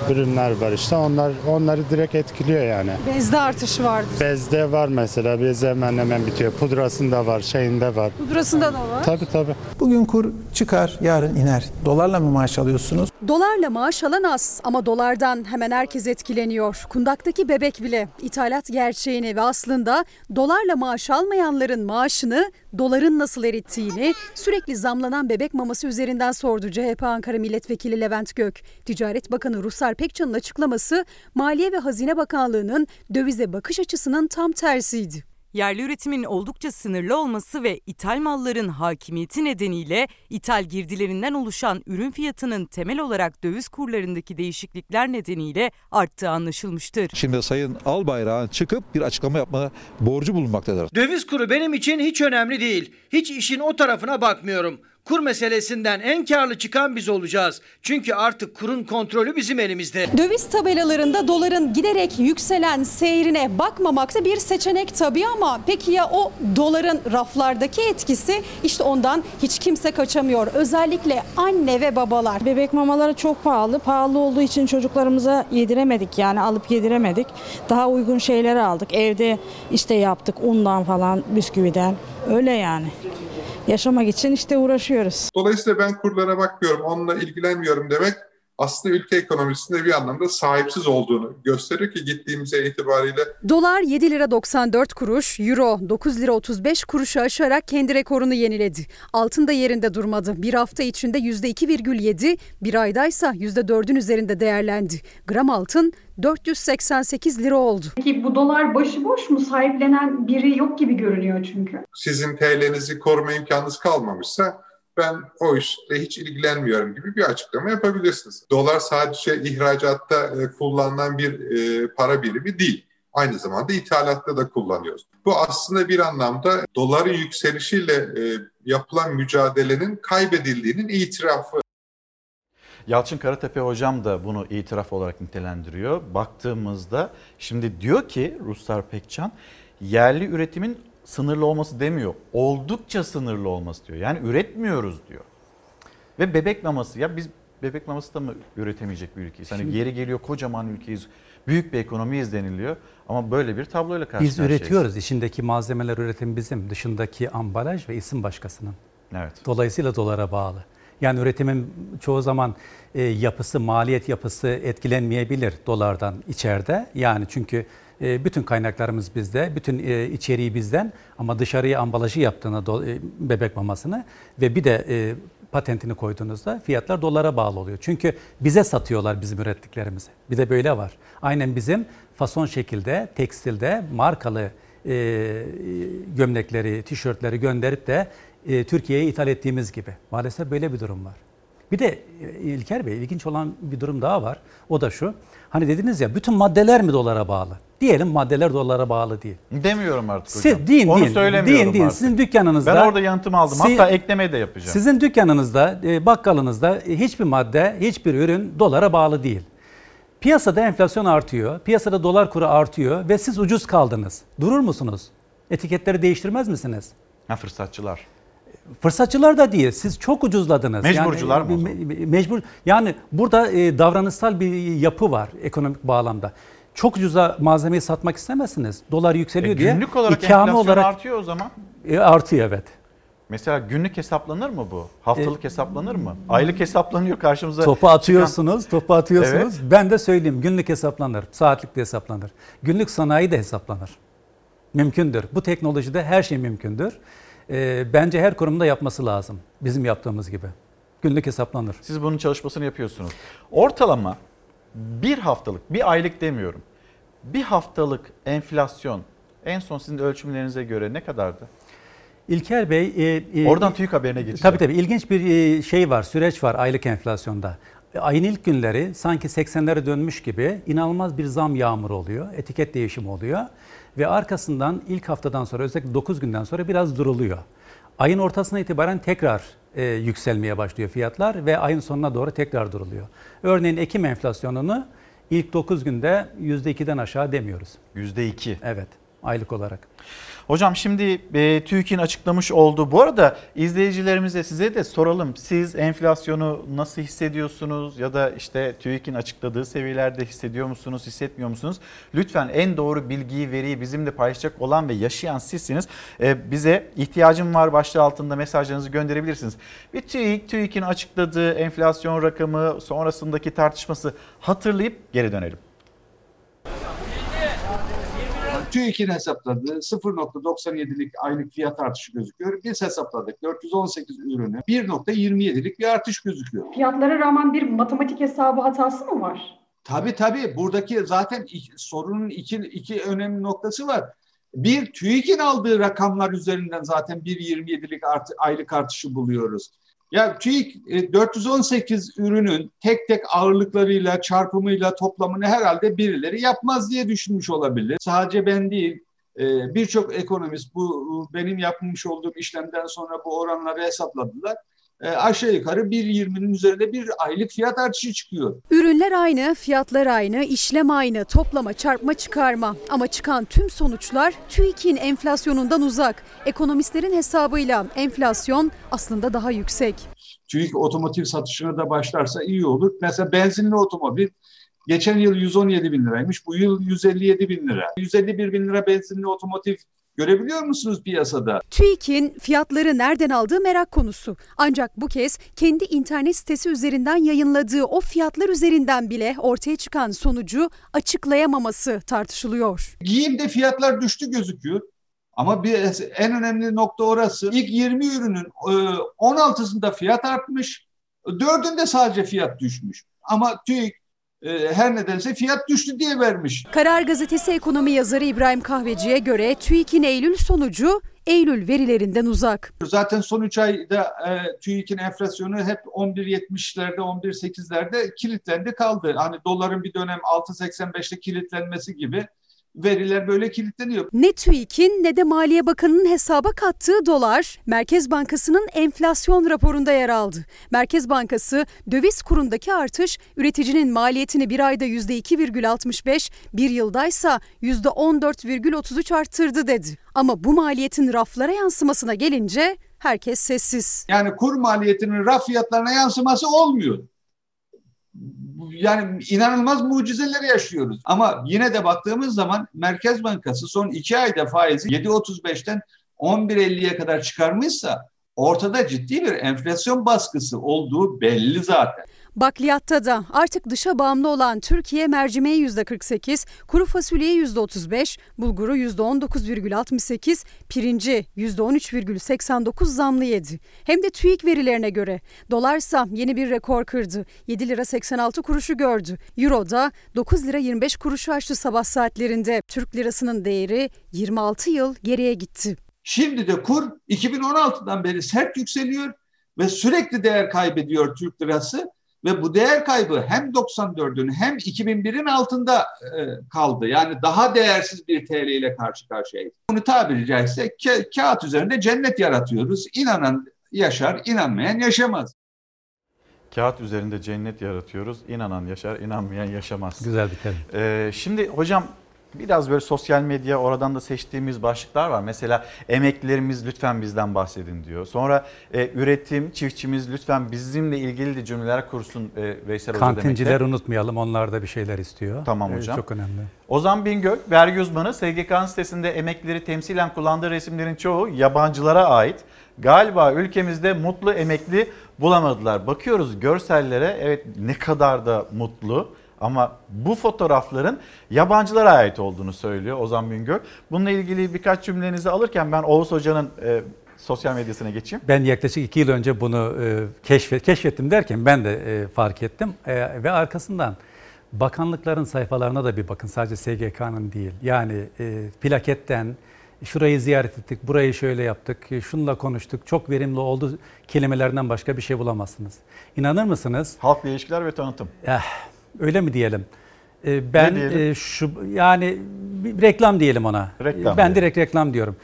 Speaker 32: ürünler var işte. Onlar onları direkt etkiliyor yani.
Speaker 29: Bezde artışı vardı.
Speaker 32: Bezde var mesela. Bez hemen hemen bitiyor. Pudrasında var, şeyinde var.
Speaker 29: Pudrasında da var.
Speaker 32: Tabii tabii.
Speaker 33: Bugün kur çıkar, yarın iner. Dolarla mı maaş alıyorsunuz?
Speaker 29: Dolarla maaş alan az ama dolardan hemen herkes etkileniyor. Kundaktaki bebek bile ithalat gerçeğini ve aslında dolarla maaş almayanların maaşını doların nasıl erittiğini sürekli zamlanan bebek maması üzerinden sordu CHP Ankara Milletvekili Levent Gök. Ticaret Bakanı Ruslar Pekcan'ın açıklaması Maliye ve Hazine Bakanlığı'nın dövize bakış açısının tam tersiydi.
Speaker 27: Yerli üretimin oldukça sınırlı olması ve ithal malların hakimiyeti nedeniyle ithal girdilerinden oluşan ürün fiyatının temel olarak döviz kurlarındaki değişiklikler nedeniyle arttığı anlaşılmıştır.
Speaker 28: Şimdi Sayın Albayrak'ın çıkıp bir açıklama yapma borcu bulunmaktadır.
Speaker 14: Döviz kuru benim için hiç önemli değil. Hiç işin o tarafına bakmıyorum. Kur meselesinden en karlı çıkan biz olacağız. Çünkü artık kurun kontrolü bizim elimizde.
Speaker 29: Döviz tabelalarında doların giderek yükselen seyrine bakmamak da bir seçenek tabii ama peki ya o doların raflardaki etkisi işte ondan hiç kimse kaçamıyor. Özellikle anne ve babalar.
Speaker 34: Bebek mamaları çok pahalı. Pahalı olduğu için çocuklarımıza yediremedik yani alıp yediremedik. Daha uygun şeyleri aldık. Evde işte yaptık undan falan bisküviden. Öyle yani. Yaşamak için işte uğraşıyoruz.
Speaker 30: Dolayısıyla ben kurlara bakmıyorum, onunla ilgilenmiyorum demek aslında ülke ekonomisinde bir anlamda sahipsiz olduğunu gösteriyor ki gittiğimize itibariyle
Speaker 29: Dolar 7 lira 94 kuruş, euro 9 lira 35 kuruşu aşarak kendi rekorunu yeniledi. Altın da yerinde durmadı. Bir hafta içinde %2,7, bir aydaysa %4'ün üzerinde değerlendi. Gram altın 488 lira oldu.
Speaker 35: Peki bu dolar başıboş mu? Sahiplenen biri yok gibi görünüyor çünkü.
Speaker 30: sizin TL'nizi koruma imkanınız kalmamışsa ben o işle hiç ilgilenmiyorum gibi bir açıklama yapabilirsiniz. Dolar sadece ihracatta e, kullanılan bir e, para birimi değil. Aynı zamanda ithalatta da kullanıyoruz. Bu aslında bir anlamda doların yükselişiyle e, yapılan mücadelenin kaybedildiğinin itirafı.
Speaker 1: Yalçın Karatepe hocam da bunu itiraf olarak nitelendiriyor. Baktığımızda şimdi diyor ki Ruslar Pekcan yerli üretimin sınırlı olması demiyor. Oldukça sınırlı olması diyor. Yani üretmiyoruz diyor. Ve bebek maması ya biz bebek maması da mı üretemeyecek bir ülkeyiz? Hani
Speaker 26: Şimdi-
Speaker 1: yeri geliyor kocaman ülkeyiz. Büyük bir ekonomiyiz deniliyor. Ama böyle bir tabloyla karşı
Speaker 26: Biz üretiyoruz. İçindeki malzemeler üretim bizim. Dışındaki ambalaj ve isim başkasının.
Speaker 1: Evet.
Speaker 26: Dolayısıyla dolara bağlı. Yani üretimin çoğu zaman e, yapısı, maliyet yapısı etkilenmeyebilir dolardan içeride. Yani çünkü bütün kaynaklarımız bizde, bütün e, içeriği bizden ama dışarıya ambalajı yaptığında do- e, bebek mamasını ve bir de e, patentini koyduğunuzda fiyatlar dolara bağlı oluyor. Çünkü bize satıyorlar bizim ürettiklerimizi. Bir de böyle var. Aynen bizim fason şekilde, tekstilde markalı gömlekleri, tişörtleri gönderip de Türkiye'ye ithal ettiğimiz gibi. Maalesef böyle bir durum var. Bir de İlker Bey ilginç olan bir durum daha var. O da şu. Hani dediniz ya bütün maddeler mi dolara bağlı? Diyelim maddeler dolara bağlı değil.
Speaker 1: Demiyorum artık
Speaker 26: Siz
Speaker 1: hocam.
Speaker 26: deyin,
Speaker 1: Onu
Speaker 26: deyin,
Speaker 1: söylemiyorum
Speaker 26: deyin, deyin.
Speaker 1: artık.
Speaker 26: Sizin dükkanınızda...
Speaker 1: Ben orada yanıtımı aldım.
Speaker 26: Si-
Speaker 1: Hatta ekleme de yapacağım.
Speaker 26: Sizin dükkanınızda, e, bakkalınızda e, hiçbir madde, hiçbir ürün dolara bağlı değil. Piyasada enflasyon artıyor, piyasada dolar kuru artıyor ve siz ucuz kaldınız. Durur musunuz? Etiketleri değiştirmez misiniz?
Speaker 1: Ha fırsatçılar.
Speaker 26: Fırsatçılar da değil. Siz çok ucuzladınız.
Speaker 1: Mecburcular
Speaker 26: yani,
Speaker 1: mı
Speaker 26: me- Mecbur. Yani burada e, davranışsal bir yapı var ekonomik bağlamda. Çok ucuza malzemeyi satmak istemezsiniz. Dolar yükseliyor
Speaker 1: E,
Speaker 26: diye.
Speaker 1: günlük olarak enflasyon
Speaker 26: olarak
Speaker 1: artıyor o zaman.
Speaker 26: E, artıyor evet.
Speaker 1: Mesela günlük hesaplanır mı bu? Haftalık hesaplanır mı? Aylık hesaplanıyor karşımıza.
Speaker 26: Topu atıyorsunuz, topu atıyorsunuz.
Speaker 1: Evet.
Speaker 26: Ben de söyleyeyim günlük hesaplanır, saatlik de hesaplanır. Günlük sanayi de hesaplanır. Mümkündür. Bu teknolojide her şey mümkündür. Ee, bence her kurumda yapması lazım. Bizim yaptığımız gibi. Günlük hesaplanır.
Speaker 1: Siz bunun çalışmasını yapıyorsunuz. Ortalama bir haftalık, bir aylık demiyorum. Bir haftalık enflasyon en son sizin ölçümlerinize göre ne kadardı?
Speaker 26: İlker Bey... e, e,
Speaker 1: Oradan TÜİK haberine geçeceğim.
Speaker 26: Tabii tabii ilginç bir e, şey var, süreç var aylık enflasyonda. Ayın ilk günleri sanki 80'lere dönmüş gibi inanılmaz bir zam yağmuru oluyor, etiket değişimi oluyor. Ve arkasından ilk haftadan sonra özellikle 9 günden sonra biraz duruluyor. Ayın ortasına itibaren tekrar e, yükselmeye başlıyor fiyatlar ve ayın sonuna doğru tekrar duruluyor. Örneğin Ekim enflasyonunu ilk 9 günde %2'den aşağı demiyoruz.
Speaker 1: %2.
Speaker 26: Evet, aylık olarak.
Speaker 1: Hocam şimdi e, TÜİK'in açıklamış olduğu, bu arada izleyicilerimize size de soralım. Siz enflasyonu nasıl hissediyorsunuz ya da işte TÜİK'in açıkladığı seviyelerde hissediyor musunuz, hissetmiyor musunuz? Lütfen en doğru bilgiyi, veriyi bizimle paylaşacak olan ve yaşayan sizsiniz. E, bize ihtiyacım var başlığı altında mesajlarınızı gönderebilirsiniz. Bir TÜİK, TÜİK'in açıkladığı enflasyon rakamı sonrasındaki tartışması hatırlayıp geri dönelim.
Speaker 36: TÜİK'in hesapladığı 0.97'lik aylık fiyat artışı gözüküyor. Biz hesapladık 418 ürünü 1.27'lik bir artış gözüküyor.
Speaker 35: Fiyatlara rağmen bir matematik hesabı hatası mı var?
Speaker 36: Tabii tabii buradaki zaten iki- sorunun iki, iki önemli noktası var. Bir TÜİK'in aldığı rakamlar üzerinden zaten 1.27'lik artı, aylık artışı buluyoruz. Ya TÜİK e, 418 ürünün tek tek ağırlıklarıyla, çarpımıyla toplamını herhalde birileri yapmaz diye düşünmüş olabilir. Sadece ben değil, e, birçok ekonomist bu benim yapmış olduğum işlemden sonra bu oranları hesapladılar. E, Aşağı yukarı 1.20'nin üzerinde bir aylık fiyat artışı çıkıyor.
Speaker 29: Ürünler aynı, fiyatlar aynı, işlem aynı, toplama, çarpma, çıkarma. Ama çıkan tüm sonuçlar TÜİK'in enflasyonundan uzak. Ekonomistlerin hesabıyla enflasyon aslında daha yüksek.
Speaker 36: TÜİK otomotiv satışına da başlarsa iyi olur. Mesela benzinli otomobil geçen yıl 117 bin liraymış. Bu yıl 157 bin lira. 151 bin lira benzinli otomotiv görebiliyor musunuz piyasada?
Speaker 29: TÜİK'in fiyatları nereden aldığı merak konusu. Ancak bu kez kendi internet sitesi üzerinden yayınladığı o fiyatlar üzerinden bile ortaya çıkan sonucu açıklayamaması tartışılıyor.
Speaker 36: Giyimde fiyatlar düştü gözüküyor. Ama bir en önemli nokta orası. İlk 20 ürünün e, 16'sında fiyat artmış. 4'ünde sadece fiyat düşmüş. Ama TÜİK e, her nedense fiyat düştü diye vermiş.
Speaker 29: Karar Gazetesi ekonomi yazarı İbrahim Kahveci'ye göre TÜİK'in Eylül sonucu Eylül verilerinden uzak.
Speaker 36: Zaten son 3 ayda e, TÜİK'in enflasyonu hep 11.70'lerde, 11.8'lerde kilitlendi kaldı. Hani doların bir dönem 6.85'te kilitlenmesi gibi veriler böyle kilitleniyor.
Speaker 29: Ne TÜİK'in ne de Maliye Bakanı'nın hesaba kattığı dolar Merkez Bankası'nın enflasyon raporunda yer aldı. Merkez Bankası döviz kurundaki artış üreticinin maliyetini bir ayda %2,65 bir yıldaysa %14,33 arttırdı dedi. Ama bu maliyetin raflara yansımasına gelince herkes sessiz.
Speaker 36: Yani kur maliyetinin raf fiyatlarına yansıması olmuyor. Yani inanılmaz mucizeler yaşıyoruz. Ama yine de baktığımız zaman Merkez Bankası son iki ayda faizi 7.35'ten 11.50'ye kadar çıkarmışsa ortada ciddi bir enflasyon baskısı olduğu belli zaten.
Speaker 29: Bakliyatta da artık dışa bağımlı olan Türkiye mercimeği %48, kuru fasulyeyi %35, bulguru %19,68, pirinci %13,89 zamlı yedi. Hem de TÜİK verilerine göre. Dolarsa yeni bir rekor kırdı. 7 lira 86 kuruşu gördü. Euro da 9 lira 25 kuruşu aştı sabah saatlerinde. Türk lirasının değeri 26 yıl geriye gitti.
Speaker 36: Şimdi de kur 2016'dan beri sert yükseliyor ve sürekli değer kaybediyor Türk lirası ve bu değer kaybı hem 94'ün hem 2001'in altında e, kaldı. Yani daha değersiz bir TL ile karşı karşıyayız. Bunu tabiri caizse ka- kağıt üzerinde cennet yaratıyoruz. İnanan yaşar, inanmayan yaşamaz.
Speaker 1: Kağıt üzerinde cennet yaratıyoruz. İnanan yaşar, inanmayan yaşamaz.
Speaker 26: Güzel bir terim.
Speaker 1: Ee, şimdi hocam biraz böyle sosyal medya oradan da seçtiğimiz başlıklar var. Mesela emeklilerimiz lütfen bizden bahsedin diyor. Sonra e, üretim, çiftçimiz lütfen bizimle ilgili de cümleler kursun e, Veysel Hoca demekte.
Speaker 26: Kantinciler unutmayalım. Onlar da bir şeyler istiyor.
Speaker 1: Tamam
Speaker 26: Ee,
Speaker 1: hocam.
Speaker 26: Çok önemli.
Speaker 1: Ozan Bingöl, vergi uzmanı SGK'nın sitesinde emeklileri temsilen kullandığı resimlerin çoğu yabancılara ait. galiba ülkemizde mutlu emekli bulamadılar. Bakıyoruz görsellere evet ne kadar da mutlu ama bu fotoğrafların yabancılara ait olduğunu söylüyor Ozan Bingöl. Bununla ilgili birkaç cümlenizi alırken ben Oğuz Hoca'nın e, sosyal medyasına geçeyim.
Speaker 26: Ben yaklaşık iki yıl önce bunu e, keşfet, keşfettim derken ben de e, fark ettim. E, ve arkasından bakanlıkların sayfalarına da bir bakın sadece SGK'nın değil. Yani e, plaketten şurayı ziyaret ettik, burayı şöyle yaptık, şununla konuştuk, çok verimli oldu kelimelerden başka bir şey bulamazsınız. İnanır mısınız?
Speaker 1: Halkla ilişkiler ve tanıtım.
Speaker 26: Eh, öyle mi diyelim? E, ben e, şu yani bir reklam diyelim ona.
Speaker 1: Reklam
Speaker 26: ben
Speaker 1: diyelim.
Speaker 26: direkt reklam diyorum.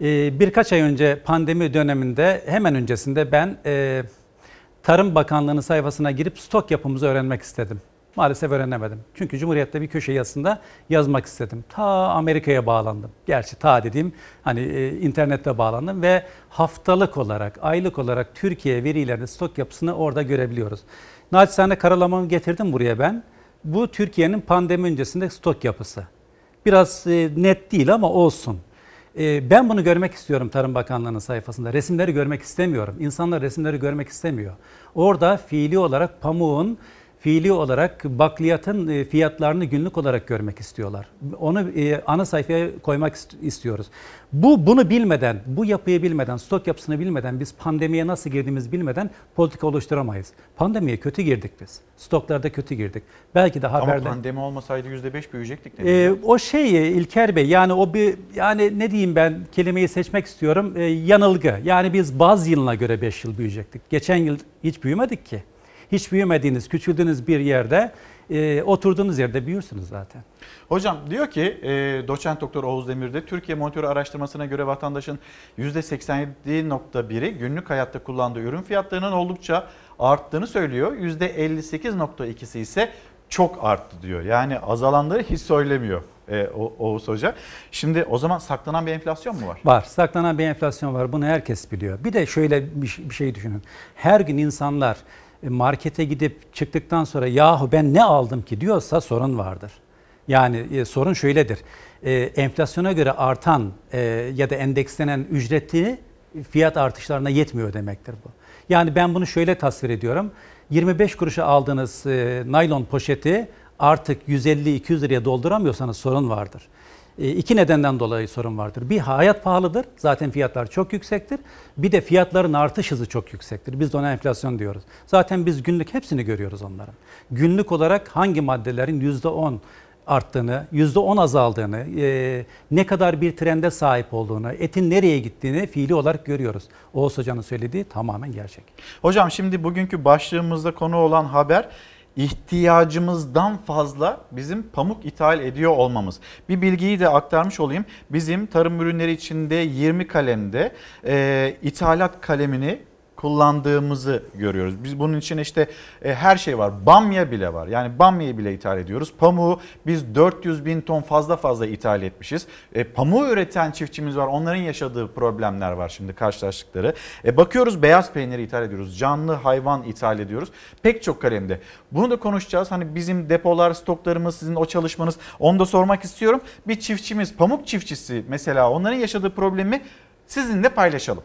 Speaker 26: E, birkaç ay önce pandemi döneminde hemen öncesinde ben e, Tarım Bakanlığı'nın sayfasına girip stok yapımızı öğrenmek istedim. Maalesef öğrenemedim. Çünkü Cumhuriyet'te bir köşe yazısında yazmak istedim. Ta Amerika'ya bağlandım. Gerçi ta dediğim hani e, internette bağlandım ve haftalık olarak, aylık olarak Türkiye verilerini, stok yapısını orada görebiliyoruz. Naçizane karalamamı getirdim buraya ben. Bu Türkiye'nin pandemi öncesinde stok yapısı. Biraz e, net değil ama olsun. E, ben bunu görmek istiyorum Tarım Bakanlığı'nın sayfasında. Resimleri görmek istemiyorum. İnsanlar resimleri görmek istemiyor. Orada fiili olarak pamuğun fiili olarak bakliyatın e, fiyatlarını günlük olarak görmek istiyorlar. Onu e, ana sayfaya koymak ist- istiyoruz. Bu bunu bilmeden, bu yapıyı bilmeden, stok yapısını bilmeden, biz pandemiye nasıl girdiğimizi bilmeden politika oluşturamayız. Pandemiye kötü girdik biz. Stoklarda kötü girdik. Belki de haberde...
Speaker 1: Ama pandemi olmasaydı %5 büyüyecektik. dedi.
Speaker 26: Ee, o şey e, İlker Bey yani o bir yani ne diyeyim ben kelimeyi seçmek istiyorum Ee, yanılgı. Yani biz baz yılına göre 5 yıl büyüyecektik. Geçen yıl hiç büyümedik ki. Hiç büyümediğiniz, küçüldüğünüz bir yerde e, oturduğunuz yerde büyürsünüz zaten.
Speaker 1: Hocam diyor ki e, doçent doktor Oğuz Demir'de Türkiye monitörü araştırmasına göre vatandaşın %87.1'i günlük hayatta kullandığı ürün fiyatlarının oldukça arttığını söylüyor. %58.2'si ise çok arttı diyor. Yani azalanları hiç söylemiyor e, O- Oğuz Hoca. Şimdi o zaman saklanan bir enflasyon mu var?
Speaker 26: Var. Saklanan bir enflasyon var. Bunu herkes biliyor. Bir de şöyle bir, şey- bir şey düşünün. Her gün insanlar markete gidip çıktıktan sonra yahu ben ne aldım ki diyorsa sorun vardır. Yani e, sorun şöyledir. E, enflasyona göre artan e, ya da endekslenen ücreti fiyat artışlarına yetmiyor demektir bu. Yani ben bunu şöyle tasvir ediyorum. 25 kuruşa aldığınız e, naylon poşeti artık 150-200 liraya dolduramıyorsanız sorun vardır. E, iki nedenden dolayı sorun vardır. Bir hayat pahalıdır. Zaten fiyatlar çok yüksektir. Bir de fiyatların artış hızı çok yüksektir. Biz de ona enflasyon diyoruz. Zaten biz günlük hepsini görüyoruz onların. Günlük olarak hangi maddelerin %10 arttığını, %10 azaldığını, e, ne kadar bir trende sahip olduğunu, etin nereye gittiğini fiili olarak görüyoruz. Oğuz Hoca'nın söylediği tamamen gerçek.
Speaker 1: Hocam şimdi bugünkü başlığımızda konu olan haber ihtiyacımızdan fazla bizim pamuk ithal ediyor olmamız. Bir bilgiyi de aktarmış olayım. Bizim tarım ürünleri içinde 20 kalemde e, ithalat kalemini kullandığımızı görüyoruz. Biz bunun için işte e, her şey var. Bamya bile var. Yani bamyayı bile ithal ediyoruz. Pamuğu biz 400 bin ton fazla fazla ithal etmişiz. E, pamuğu üreten çiftçimiz var. Onların yaşadığı problemler var şimdi karşılaştıkları. E, bakıyoruz beyaz peyniri ithal ediyoruz. Canlı hayvan ithal ediyoruz. Pek çok kalemde. Bunu da konuşacağız. Hani bizim depolar, stoklarımız, sizin o çalışmanız onu da sormak istiyorum. Bir çiftçimiz, pamuk çiftçisi mesela onların yaşadığı problemi sizinle paylaşalım.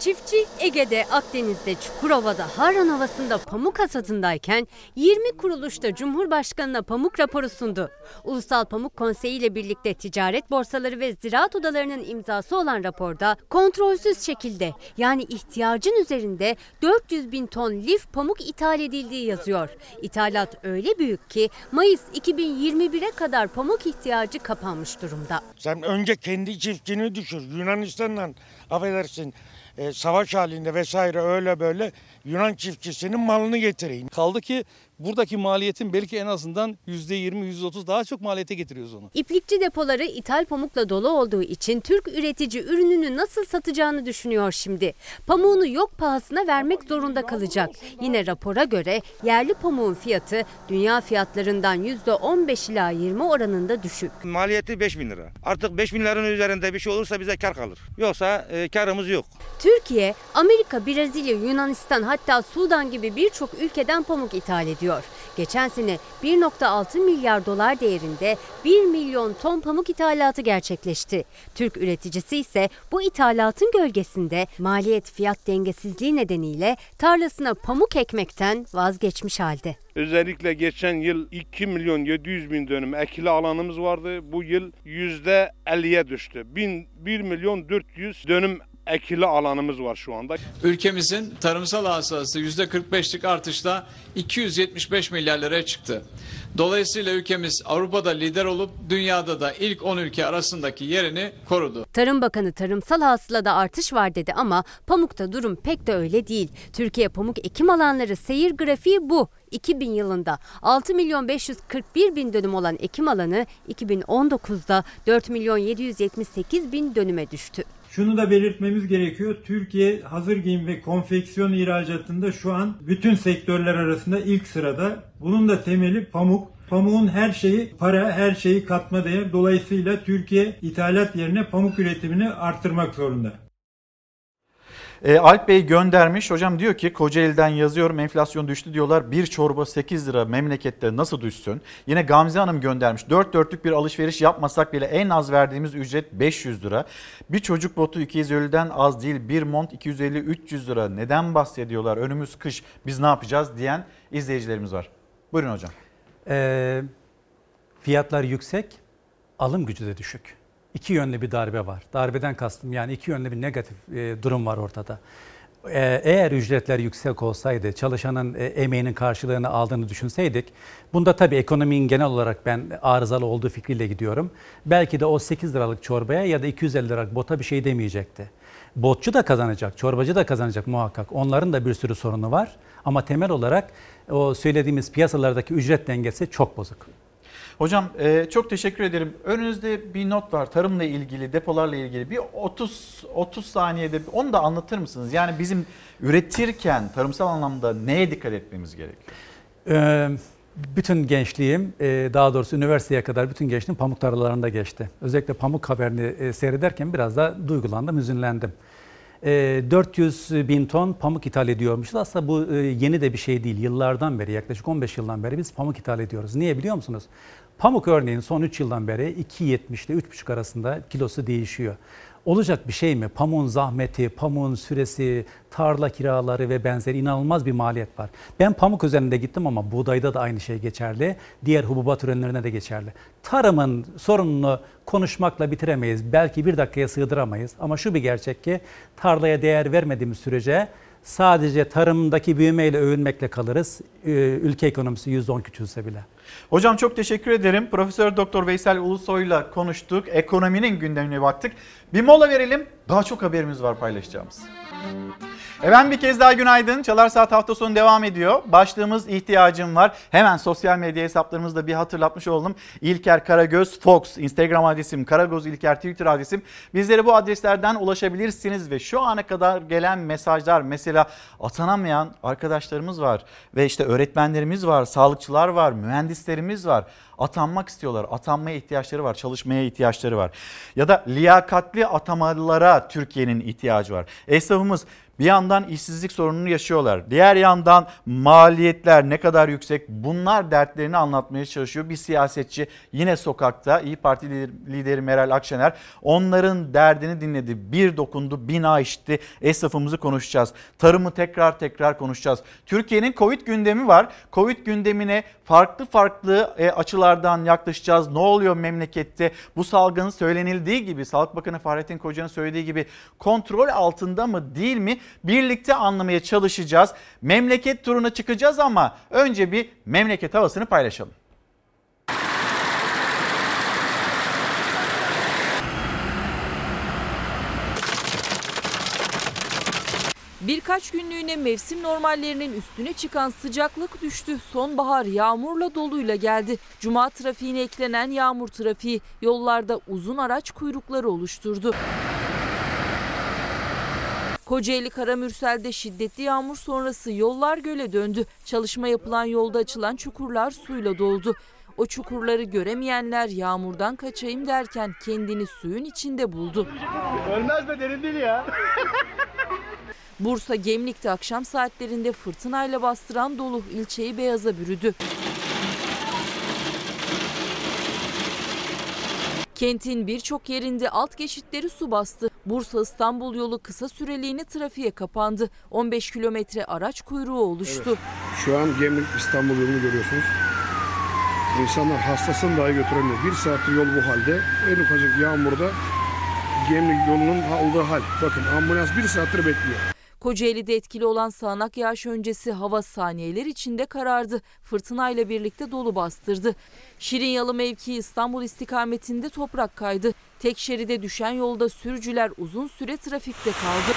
Speaker 37: Çiftçi Ege'de, Akdeniz'de, Çukurova'da, Harran Ovası'nda pamuk hasadındayken 20 kuruluşta Cumhurbaşkanı'na pamuk raporu sundu. Ulusal Pamuk Konseyi ile birlikte ticaret borsaları ve ziraat odalarının imzası olan raporda kontrolsüz şekilde yani ihtiyacın üzerinde 400 bin ton lif pamuk ithal edildiği yazıyor. İthalat öyle büyük ki Mayıs 2021'e kadar pamuk ihtiyacı kapanmış durumda.
Speaker 38: Sen önce kendi çiftçini düşür. Yunanistan'la affedersin e, savaş halinde vesaire öyle böyle Yunan çiftçisinin malını getireyim.
Speaker 39: Kaldı ki buradaki maliyetin belki en azından %20, %30 daha çok maliyete getiriyoruz onu.
Speaker 37: İplikçi depoları ithal pamukla dolu olduğu için Türk üretici ürününü nasıl satacağını düşünüyor şimdi. Pamuğunu yok pahasına vermek zorunda kalacak. Yine rapora göre yerli pamuğun fiyatı dünya fiyatlarından %15 ila 20 oranında düşük.
Speaker 40: Maliyeti 5 bin lira. Artık 5 bin liranın üzerinde bir şey olursa bize kar kalır. Yoksa e, karımız yok.
Speaker 37: Türkiye, Amerika, Brezilya, Yunanistan hatta Sudan gibi birçok ülkeden pamuk ithal ediyor. Geçen sene 1.6 milyar dolar değerinde 1 milyon ton pamuk ithalatı gerçekleşti. Türk üreticisi ise bu ithalatın gölgesinde maliyet fiyat dengesizliği nedeniyle tarlasına pamuk ekmekten vazgeçmiş halde.
Speaker 41: Özellikle geçen yıl 2 milyon 700 bin dönüm ekili alanımız vardı. Bu yıl %50'ye düştü. 1 milyon 400 dönüm ekili alanımız var şu anda.
Speaker 42: Ülkemizin tarımsal hasılası %45'lik artışla 275 milyar liraya çıktı. Dolayısıyla ülkemiz Avrupa'da lider olup dünyada da ilk 10 ülke arasındaki yerini korudu.
Speaker 37: Tarım Bakanı tarımsal hasılada artış var dedi ama pamukta durum pek de öyle değil. Türkiye pamuk ekim alanları seyir grafiği bu. 2000 yılında 6 milyon 541 bin dönüm olan ekim alanı 2019'da 4 milyon 778 bin dönüme düştü.
Speaker 43: Şunu da belirtmemiz gerekiyor. Türkiye hazır giyim ve konfeksiyon ihracatında şu an bütün sektörler arasında ilk sırada. Bunun da temeli pamuk. Pamuğun her şeyi para, her şeyi katma değer. Dolayısıyla Türkiye ithalat yerine pamuk üretimini arttırmak zorunda.
Speaker 1: E, Alp Bey göndermiş. Hocam diyor ki Kocaeli'den yazıyorum enflasyon düştü diyorlar. Bir çorba 8 lira memlekette nasıl düşsün? Yine Gamze Hanım göndermiş. 4 dörtlük bir alışveriş yapmasak bile en az verdiğimiz ücret 500 lira. Bir çocuk botu 250'den az değil. Bir mont 250-300 lira. Neden bahsediyorlar? Önümüz kış biz ne yapacağız diyen izleyicilerimiz var. Buyurun hocam.
Speaker 26: Ee, fiyatlar yüksek, alım gücü de düşük. İki yönlü bir darbe var. Darbeden kastım yani iki yönlü bir negatif e, durum var ortada. E, eğer ücretler yüksek olsaydı, çalışanın e, emeğinin karşılığını aldığını düşünseydik, bunda tabii ekonominin genel olarak ben arızalı olduğu fikriyle gidiyorum. Belki de o 8 liralık çorbaya ya da 250 liralık bota bir şey demeyecekti. Botçu da kazanacak, çorbacı da kazanacak muhakkak. Onların da bir sürü sorunu var. Ama temel olarak o söylediğimiz piyasalardaki ücret dengesi çok bozuk.
Speaker 1: Hocam e, çok teşekkür ederim. Önünüzde bir not var tarımla ilgili, depolarla ilgili. Bir 30 30 saniyede onu da anlatır mısınız? Yani bizim üretirken tarımsal anlamda neye dikkat etmemiz gerekiyor?
Speaker 26: Ee, bütün gençliğim, e, daha doğrusu üniversiteye kadar bütün gençliğim pamuk tarlalarında geçti. Özellikle pamuk haberini e, seyrederken biraz da duygulandım, hüzünlendim. 400 e, bin ton pamuk ithal ediyormuşuz. Aslında bu yeni de bir şey değil. Yıllardan beri, yaklaşık 15 yıldan beri biz pamuk ithal ediyoruz. Niye biliyor musunuz? Pamuk örneğin son 3 yıldan beri 2.70 ile 3.5 arasında kilosu değişiyor. Olacak bir şey mi? Pamuğun zahmeti, pamuğun süresi, tarla kiraları ve benzeri inanılmaz bir maliyet var. Ben pamuk üzerinde gittim ama buğdayda da aynı şey geçerli. Diğer hububat ürünlerine de geçerli. Tarımın sorununu konuşmakla bitiremeyiz. Belki bir dakikaya sığdıramayız. Ama şu bir gerçek ki tarlaya değer vermediğimiz sürece sadece tarımdaki büyümeyle övünmekle kalırız. Ülke ekonomisi %10 küçülse bile.
Speaker 1: Hocam çok teşekkür ederim. Profesör Doktor Veysel Ulusoy'la konuştuk. Ekonominin gündemine baktık. Bir mola verelim. Daha çok haberimiz var paylaşacağımız. Efendim bir kez daha günaydın. Çalar Saat hafta sonu devam ediyor. Başlığımız ihtiyacım var. Hemen sosyal medya hesaplarımızda bir hatırlatmış oldum. İlker Karagöz Fox Instagram adresim, Karagöz İlker Twitter adresim. Bizlere bu adreslerden ulaşabilirsiniz ve şu ana kadar gelen mesajlar mesela atanamayan arkadaşlarımız var ve işte öğretmenlerimiz var, sağlıkçılar var, mühendislerimiz var atanmak istiyorlar. Atanmaya ihtiyaçları var, çalışmaya ihtiyaçları var. Ya da liyakatli atamalara Türkiye'nin ihtiyacı var. Esnafımız bir yandan işsizlik sorununu yaşıyorlar. Diğer yandan maliyetler ne kadar yüksek bunlar dertlerini anlatmaya çalışıyor. Bir siyasetçi yine sokakta İyi Parti lideri Meral Akşener onların derdini dinledi. Bir dokundu bina işitti. Esnafımızı konuşacağız. Tarımı tekrar tekrar konuşacağız. Türkiye'nin Covid gündemi var. Covid gündemine farklı farklı e, açılardan yaklaşacağız. Ne oluyor memlekette? Bu salgın söylenildiği gibi Sağlık Bakanı Fahrettin Koca'nın söylediği gibi kontrol altında mı değil mi? Birlikte anlamaya çalışacağız. Memleket turuna çıkacağız ama önce bir memleket havasını paylaşalım.
Speaker 6: Birkaç günlüğüne mevsim normallerinin üstüne çıkan sıcaklık düştü. Sonbahar yağmurla doluyla geldi. Cuma trafiğine eklenen yağmur trafiği yollarda uzun araç kuyrukları oluşturdu. Kocaeli Karamürsel'de şiddetli yağmur sonrası yollar göle döndü. Çalışma yapılan yolda açılan çukurlar suyla doldu. O çukurları göremeyenler yağmurdan kaçayım derken kendini suyun içinde buldu.
Speaker 44: Ölmez be derin değil ya. [LAUGHS]
Speaker 6: Bursa Gemlik'te akşam saatlerinde fırtınayla bastıran dolu ilçeyi beyaza bürüdü. Kentin birçok yerinde alt geçitleri su bastı. Bursa-İstanbul yolu kısa süreliğine trafiğe kapandı. 15 kilometre araç kuyruğu oluştu.
Speaker 45: Şu an Gemlik İstanbul yolunu görüyorsunuz. İnsanlar hastasını dahi götüremiyor. Bir saattir yol bu halde. En ufacık yağmurda Gemlik yolunun olduğu hal. Bakın ambulans bir saattir bekliyor.
Speaker 6: Kocaeli'de etkili olan sağanak yağış öncesi hava saniyeler içinde karardı. Fırtınayla birlikte dolu bastırdı. Şirinyalı mevkii İstanbul istikametinde toprak kaydı. Tek şeride düşen yolda sürücüler uzun süre trafikte kaldı.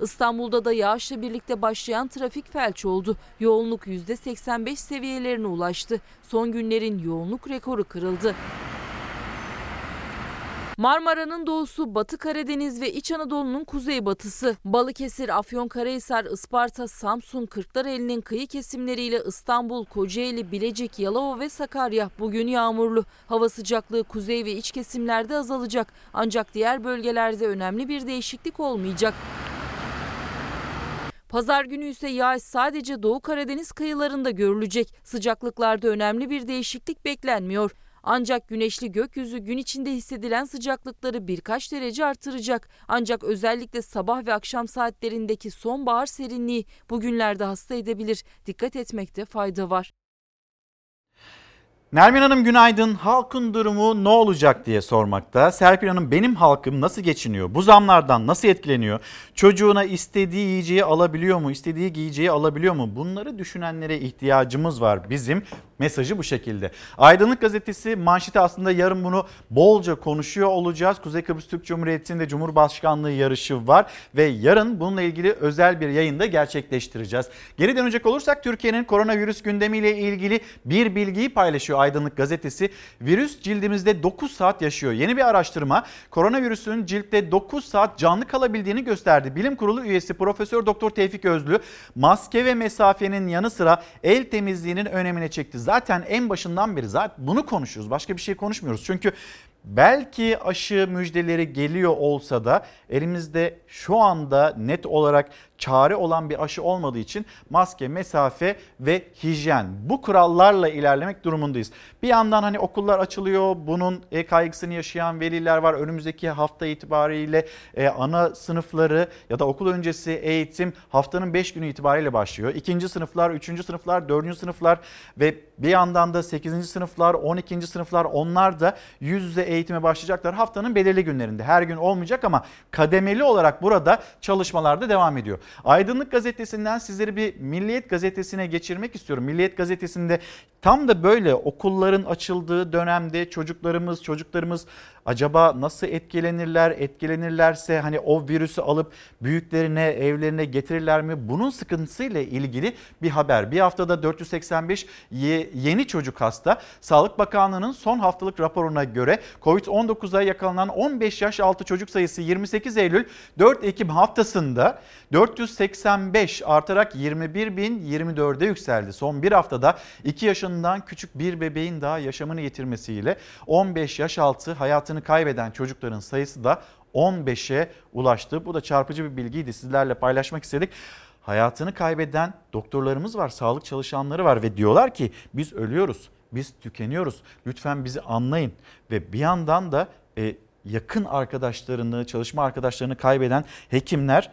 Speaker 6: İstanbul'da da yağışla birlikte başlayan trafik felç oldu. Yoğunluk %85 seviyelerine ulaştı. Son günlerin yoğunluk rekoru kırıldı. Marmara'nın doğusu, Batı Karadeniz ve İç Anadolu'nun kuzeybatısı. Balıkesir, Afyonkarahisar, Isparta, Samsun, Kırklareli'nin kıyı kesimleriyle İstanbul, Kocaeli, Bilecik, Yalova ve Sakarya bugün yağmurlu. Hava sıcaklığı kuzey ve iç kesimlerde azalacak. Ancak diğer bölgelerde önemli bir değişiklik olmayacak. Pazar günü ise yağış sadece Doğu Karadeniz kıyılarında görülecek. Sıcaklıklarda önemli bir değişiklik beklenmiyor. Ancak güneşli gökyüzü gün içinde hissedilen sıcaklıkları birkaç derece artıracak. Ancak özellikle sabah ve akşam saatlerindeki sonbahar serinliği bugünlerde hasta edebilir. Dikkat etmekte fayda var.
Speaker 1: Nermin Hanım günaydın. Halkın durumu ne olacak diye sormakta. Serpil Hanım benim halkım nasıl geçiniyor? Bu zamlardan nasıl etkileniyor? Çocuğuna istediği yiyeceği alabiliyor mu? İstediği giyeceği alabiliyor mu? Bunları düşünenlere ihtiyacımız var bizim. Mesajı bu şekilde. Aydınlık Gazetesi manşeti aslında yarın bunu bolca konuşuyor olacağız. Kuzey Kıbrıs Türk Cumhuriyeti'nde Cumhurbaşkanlığı yarışı var ve yarın bununla ilgili özel bir yayında gerçekleştireceğiz. Geri dönecek olursak Türkiye'nin koronavirüs gündemiyle ilgili bir bilgiyi paylaşıyor Aydınlık Gazetesi. Virüs cildimizde 9 saat yaşıyor. Yeni bir araştırma koronavirüsün ciltte 9 saat canlı kalabildiğini gösterdi. Bilim Kurulu üyesi Profesör Doktor Tevfik Özlü maske ve mesafenin yanı sıra el temizliğinin önemine çekti. Zaten en başından beri zaten bunu konuşuyoruz. Başka bir şey konuşmuyoruz. Çünkü belki aşı müjdeleri geliyor olsa da elimizde şu anda net olarak çare olan bir aşı olmadığı için maske, mesafe ve hijyen bu kurallarla ilerlemek durumundayız. Bir yandan hani okullar açılıyor. Bunun e, kaygısını yaşayan veliler var. Önümüzdeki hafta itibariyle e, ana sınıfları ya da okul öncesi eğitim haftanın 5 günü itibariyle başlıyor. İkinci sınıflar, üçüncü sınıflar, dördüncü sınıflar ve bir yandan da 8. sınıflar, 12. sınıflar onlar da yüz yüze eğitime başlayacaklar haftanın belirli günlerinde. Her gün olmayacak ama kademeli olarak burada çalışmalar da devam ediyor. Aydınlık Gazetesi'nden sizleri bir Milliyet Gazetesi'ne geçirmek istiyorum. Milliyet Gazetesi'nde tam da böyle okulların açıldığı dönemde çocuklarımız, çocuklarımız acaba nasıl etkilenirler? Etkilenirlerse hani o virüsü alıp büyüklerine, evlerine getirirler mi? Bunun sıkıntısıyla ilgili bir haber. Bir haftada 485 yeni çocuk hasta. Sağlık Bakanlığı'nın son haftalık raporuna göre Covid-19'a yakalanan 15 yaş altı çocuk sayısı 28 Eylül 4 Ekim haftasında 485 artarak 21.024'e yükseldi. Son bir haftada 2 yaşından küçük bir bebeğin daha yaşamını yitirmesiyle 15 yaş altı hayatını kaybeden çocukların sayısı da 15'e ulaştı. Bu da çarpıcı bir bilgiydi sizlerle paylaşmak istedik. Hayatını kaybeden doktorlarımız var, sağlık çalışanları var ve diyorlar ki biz ölüyoruz, biz tükeniyoruz. Lütfen bizi anlayın ve bir yandan da e, yakın arkadaşlarını, çalışma arkadaşlarını kaybeden hekimler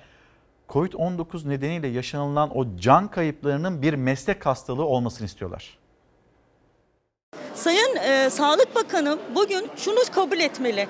Speaker 1: Covid-19 nedeniyle yaşanılan o can kayıplarının bir meslek hastalığı olmasını istiyorlar.
Speaker 46: Sayın e, Sağlık Bakanı bugün şunu kabul etmeli.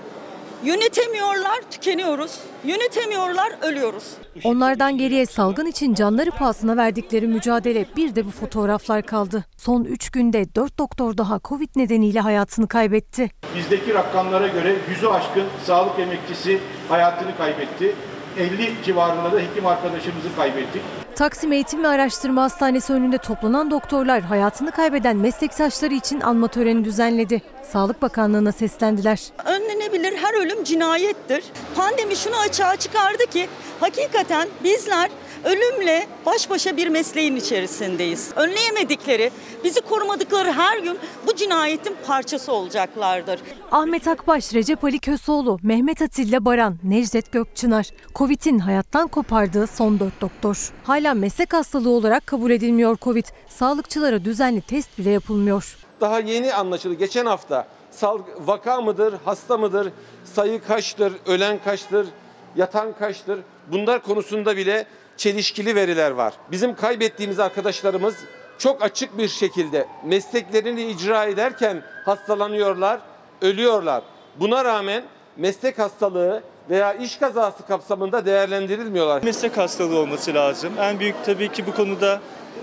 Speaker 46: Yönetemiyorlar, tükeniyoruz. Yönetemiyorlar, ölüyoruz.
Speaker 47: Onlardan geriye salgın için canları pahasına verdikleri mücadele bir de bu fotoğraflar kaldı. Son 3 günde 4 doktor daha Covid nedeniyle hayatını kaybetti.
Speaker 48: Bizdeki rakamlara göre yüzü aşkın sağlık emekçisi hayatını kaybetti. 50 civarında da hekim arkadaşımızı kaybettik.
Speaker 47: Taksim Eğitim ve Araştırma Hastanesi önünde toplanan doktorlar hayatını kaybeden meslektaşları için anma töreni düzenledi. Sağlık Bakanlığı'na seslendiler.
Speaker 46: Önlenebilir her ölüm cinayettir. Pandemi şunu açığa çıkardı ki hakikaten bizler Ölümle baş başa bir mesleğin içerisindeyiz. Önleyemedikleri, bizi korumadıkları her gün bu cinayetin parçası olacaklardır.
Speaker 47: Ahmet Akbaş, Recep Ali Köseoğlu, Mehmet Atilla Baran, Necdet Gökçınar. Covid'in hayattan kopardığı son dört doktor. Hala meslek hastalığı olarak kabul edilmiyor Covid. Sağlıkçılara düzenli test bile yapılmıyor.
Speaker 49: Daha yeni anlaşıldı. Geçen hafta sal vaka mıdır, hasta mıdır, sayı kaçtır, ölen kaçtır, yatan kaçtır? Bunlar konusunda bile çelişkili veriler var. Bizim kaybettiğimiz arkadaşlarımız çok açık bir şekilde mesleklerini icra ederken hastalanıyorlar, ölüyorlar. Buna rağmen meslek hastalığı veya iş kazası kapsamında değerlendirilmiyorlar.
Speaker 50: Meslek hastalığı olması lazım. En büyük tabii ki bu konuda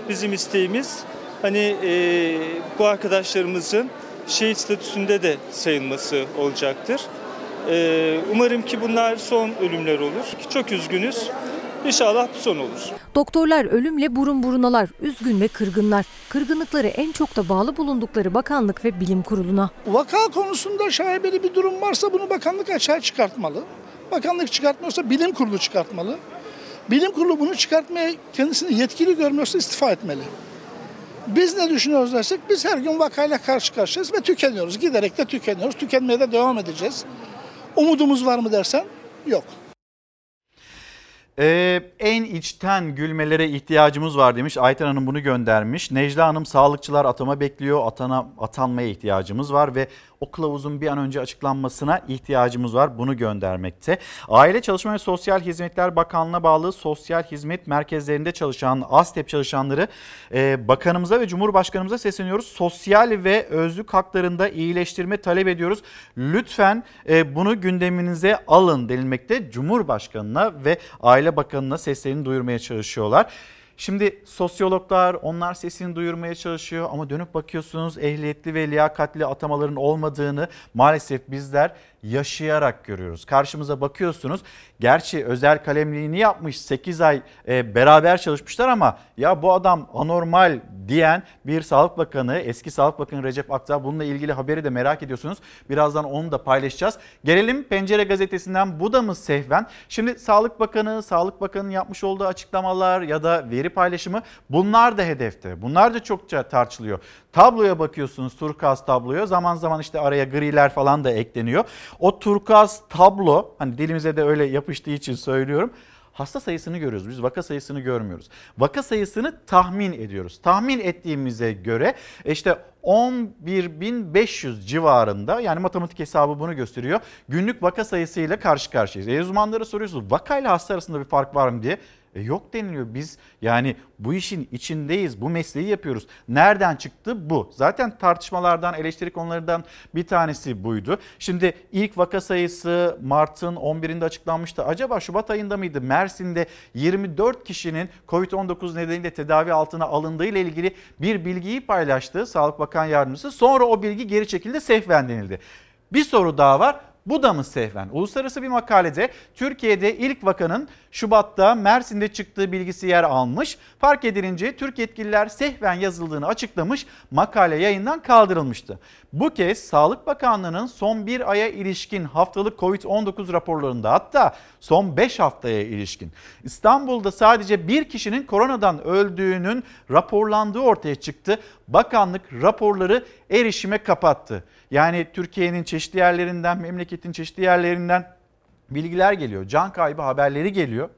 Speaker 50: bizim isteğimiz hani e, bu arkadaşlarımızın şehit statüsünde de sayılması olacaktır. E, umarım ki bunlar son ölümler olur. Çok üzgünüz. İnşallah bu son olur.
Speaker 47: Doktorlar ölümle burun burunalar, üzgün ve kırgınlar. Kırgınlıkları en çok da bağlı bulundukları bakanlık ve bilim kuruluna.
Speaker 44: Vaka konusunda şaibeli bir durum varsa bunu bakanlık açığa çıkartmalı. Bakanlık çıkartmıyorsa bilim kurulu çıkartmalı. Bilim kurulu bunu çıkartmaya kendisini yetkili görmüyorsa istifa etmeli. Biz ne düşünüyoruz dersek biz her gün vakayla karşı karşıyayız ve tükeniyoruz. Giderek de tükeniyoruz. Tükenmeye de devam edeceğiz. Umudumuz var mı dersen yok.
Speaker 1: Ee, en içten gülmelere ihtiyacımız var demiş. Ayten Hanım bunu göndermiş. Necla Hanım sağlıkçılar atama bekliyor. Atana, atanmaya ihtiyacımız var ve o kılavuzun bir an önce açıklanmasına ihtiyacımız var. Bunu göndermekte. Aile Çalışma ve Sosyal Hizmetler Bakanlığı'na bağlı sosyal hizmet merkezlerinde çalışan ASTEP çalışanları e, bakanımıza ve Cumhurbaşkanımıza sesleniyoruz. Sosyal ve özlük haklarında iyileştirme talep ediyoruz. Lütfen e, bunu gündeminize alın denilmekte. Cumhurbaşkanına ve Aile Bakanı'na seslerini duyurmaya çalışıyorlar. Şimdi sosyologlar onlar sesini duyurmaya çalışıyor ama dönüp bakıyorsunuz ehliyetli ve liyakatli atamaların olmadığını maalesef bizler yaşayarak görüyoruz. Karşımıza bakıyorsunuz gerçi özel kalemliğini yapmış 8 ay e, beraber çalışmışlar ama ya bu adam anormal diyen bir Sağlık Bakanı eski Sağlık Bakanı Recep Akdağ bununla ilgili haberi de merak ediyorsunuz. Birazdan onu da paylaşacağız. Gelelim Pencere Gazetesi'nden bu da mı sehven? Şimdi Sağlık Bakanı, Sağlık Bakanı'nın yapmış olduğu açıklamalar ya da veri paylaşımı bunlar da hedefte. Bunlar da çokça tartışılıyor. Tabloya bakıyorsunuz turkuaz tabloya zaman zaman işte araya griler falan da ekleniyor. O turkuaz tablo hani dilimize de öyle yapıştığı için söylüyorum. Hasta sayısını görüyoruz. Biz vaka sayısını görmüyoruz. Vaka sayısını tahmin ediyoruz. Tahmin ettiğimize göre işte 11.500 civarında yani matematik hesabı bunu gösteriyor. Günlük vaka sayısıyla karşı karşıyayız. E uzmanlara soruyorsunuz vakayla hasta arasında bir fark var mı diye. E yok deniliyor. Biz yani bu işin içindeyiz. Bu mesleği yapıyoruz. Nereden çıktı bu? Zaten tartışmalardan, eleştiri konularından bir tanesi buydu. Şimdi ilk vaka sayısı Mart'ın 11'inde açıklanmıştı. Acaba Şubat ayında mıydı? Mersin'de 24 kişinin COVID-19 nedeniyle tedavi altına alındığı ile ilgili bir bilgiyi paylaştı Sağlık Bakan Yardımcısı. Sonra o bilgi geri çekildi, sehven denildi. Bir soru daha var. Bu da mı sehven? Uluslararası bir makalede Türkiye'de ilk vakanın Şubat'ta Mersin'de çıktığı bilgisi yer almış. Fark edilince Türk yetkililer sehven yazıldığını açıklamış. Makale yayından kaldırılmıştı. Bu kez Sağlık Bakanlığı'nın son bir aya ilişkin haftalık COVID-19 raporlarında hatta son 5 haftaya ilişkin İstanbul'da sadece bir kişinin koronadan öldüğünün raporlandığı ortaya çıktı. Bakanlık raporları erişime kapattı. Yani Türkiye'nin çeşitli yerlerinden, memleketin çeşitli yerlerinden bilgiler geliyor. Can kaybı haberleri geliyor.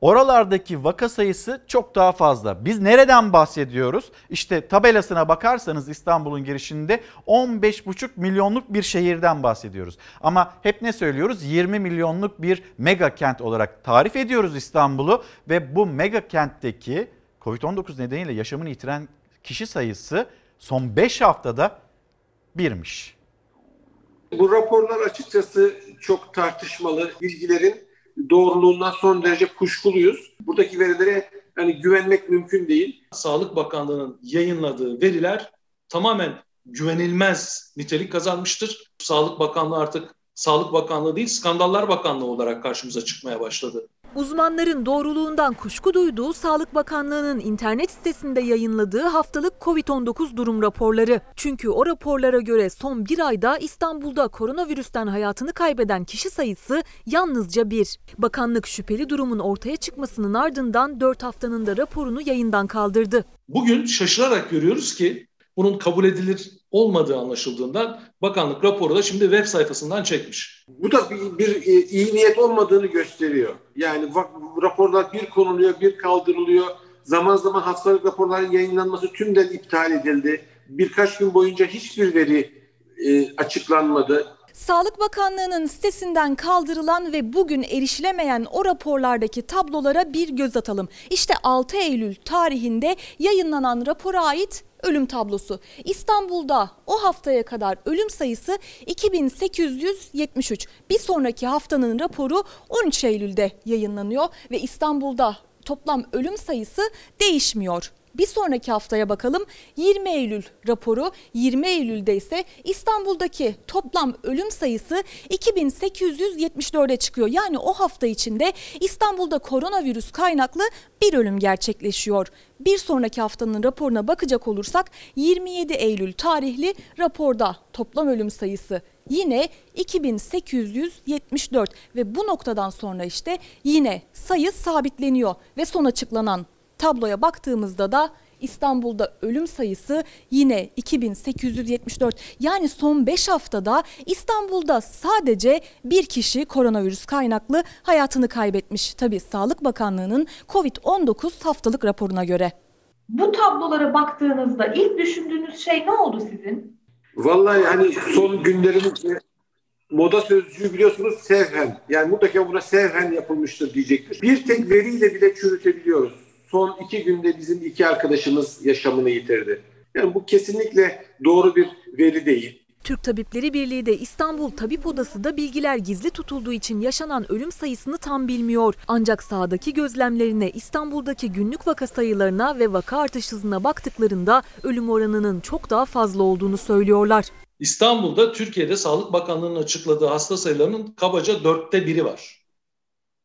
Speaker 1: Oralardaki vaka sayısı çok daha fazla. Biz nereden bahsediyoruz? İşte tabelasına bakarsanız İstanbul'un girişinde 15,5 milyonluk bir şehirden bahsediyoruz. Ama hep ne söylüyoruz? 20 milyonluk bir mega kent olarak tarif ediyoruz İstanbul'u ve bu mega kentteki Covid-19 nedeniyle yaşamını yitiren kişi sayısı son 5 haftada birmiş.
Speaker 51: Bu raporlar açıkçası çok tartışmalı. Bilgilerin doğruluğundan son derece kuşkuluyuz. Buradaki verilere yani güvenmek mümkün değil.
Speaker 52: Sağlık Bakanlığı'nın yayınladığı veriler tamamen güvenilmez nitelik kazanmıştır. Sağlık Bakanlığı artık Sağlık Bakanlığı değil, Skandallar Bakanlığı olarak karşımıza çıkmaya başladı.
Speaker 6: Uzmanların doğruluğundan kuşku duyduğu Sağlık Bakanlığı'nın internet sitesinde yayınladığı haftalık COVID-19 durum raporları. Çünkü o raporlara göre son bir ayda İstanbul'da koronavirüsten hayatını kaybeden kişi sayısı yalnızca bir. Bakanlık şüpheli durumun ortaya çıkmasının ardından 4 haftanın da raporunu yayından kaldırdı.
Speaker 52: Bugün şaşırarak görüyoruz ki bunun kabul edilir olmadığı anlaşıldığından bakanlık raporu da şimdi web sayfasından çekmiş.
Speaker 51: Bu da bir, bir e, iyi niyet olmadığını gösteriyor. Yani raporlar bir konuluyor, bir kaldırılıyor. Zaman zaman haftalık raporların yayınlanması tümden iptal edildi. Birkaç gün boyunca hiçbir veri e, açıklanmadı.
Speaker 53: Sağlık Bakanlığı'nın sitesinden kaldırılan ve bugün erişilemeyen o raporlardaki tablolara bir göz atalım. İşte 6 Eylül tarihinde yayınlanan rapora ait ölüm tablosu. İstanbul'da o haftaya kadar ölüm sayısı 2873. Bir sonraki haftanın raporu 13 Eylül'de yayınlanıyor ve İstanbul'da toplam ölüm sayısı değişmiyor. Bir sonraki haftaya bakalım 20 Eylül raporu 20 Eylül'de ise İstanbul'daki toplam ölüm sayısı 2874'e çıkıyor. Yani o hafta içinde İstanbul'da koronavirüs kaynaklı bir ölüm gerçekleşiyor. Bir sonraki haftanın raporuna bakacak olursak 27 Eylül tarihli raporda toplam ölüm sayısı yine 2874 ve bu noktadan sonra işte yine sayı sabitleniyor ve son açıklanan tabloya baktığımızda da İstanbul'da ölüm sayısı yine 2874. Yani son 5 haftada İstanbul'da sadece bir kişi koronavirüs kaynaklı hayatını kaybetmiş. Tabii Sağlık Bakanlığı'nın Covid-19 haftalık raporuna göre.
Speaker 54: Bu tablolara baktığınızda ilk düşündüğünüz şey ne oldu sizin?
Speaker 51: Vallahi hani son günlerin e, moda sözcüğü biliyorsunuz sevhen. Yani mutlaka buna sevhen yapılmıştır diyecektir. Bir tek veriyle bile çürütebiliyoruz. Son iki günde bizim iki arkadaşımız yaşamını yitirdi. Yani bu kesinlikle doğru bir veri değil.
Speaker 6: Türk Tabipleri Birliği de İstanbul Tabip Odası da bilgiler gizli tutulduğu için yaşanan ölüm sayısını tam bilmiyor. Ancak sahadaki gözlemlerine İstanbul'daki günlük vaka sayılarına ve vaka artış hızına baktıklarında ölüm oranının çok daha fazla olduğunu söylüyorlar.
Speaker 52: İstanbul'da Türkiye'de Sağlık Bakanlığı'nın açıkladığı hasta sayılarının kabaca dörtte biri var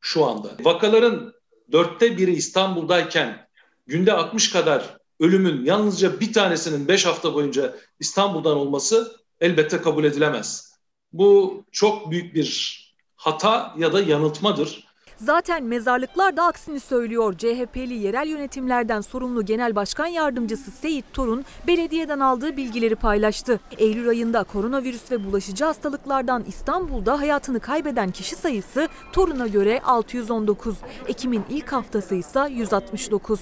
Speaker 52: şu anda. Vakaların dörtte biri İstanbul'dayken günde 60 kadar ölümün yalnızca bir tanesinin 5 hafta boyunca İstanbul'dan olması elbette kabul edilemez. Bu çok büyük bir hata ya da yanıltmadır.
Speaker 6: Zaten mezarlıklar da aksini söylüyor. CHP'li yerel yönetimlerden sorumlu Genel Başkan Yardımcısı Seyit Torun belediyeden aldığı bilgileri paylaştı. Eylül ayında koronavirüs ve bulaşıcı hastalıklardan İstanbul'da hayatını kaybeden kişi sayısı Torun'a göre 619. Ekim'in ilk haftası ise 169.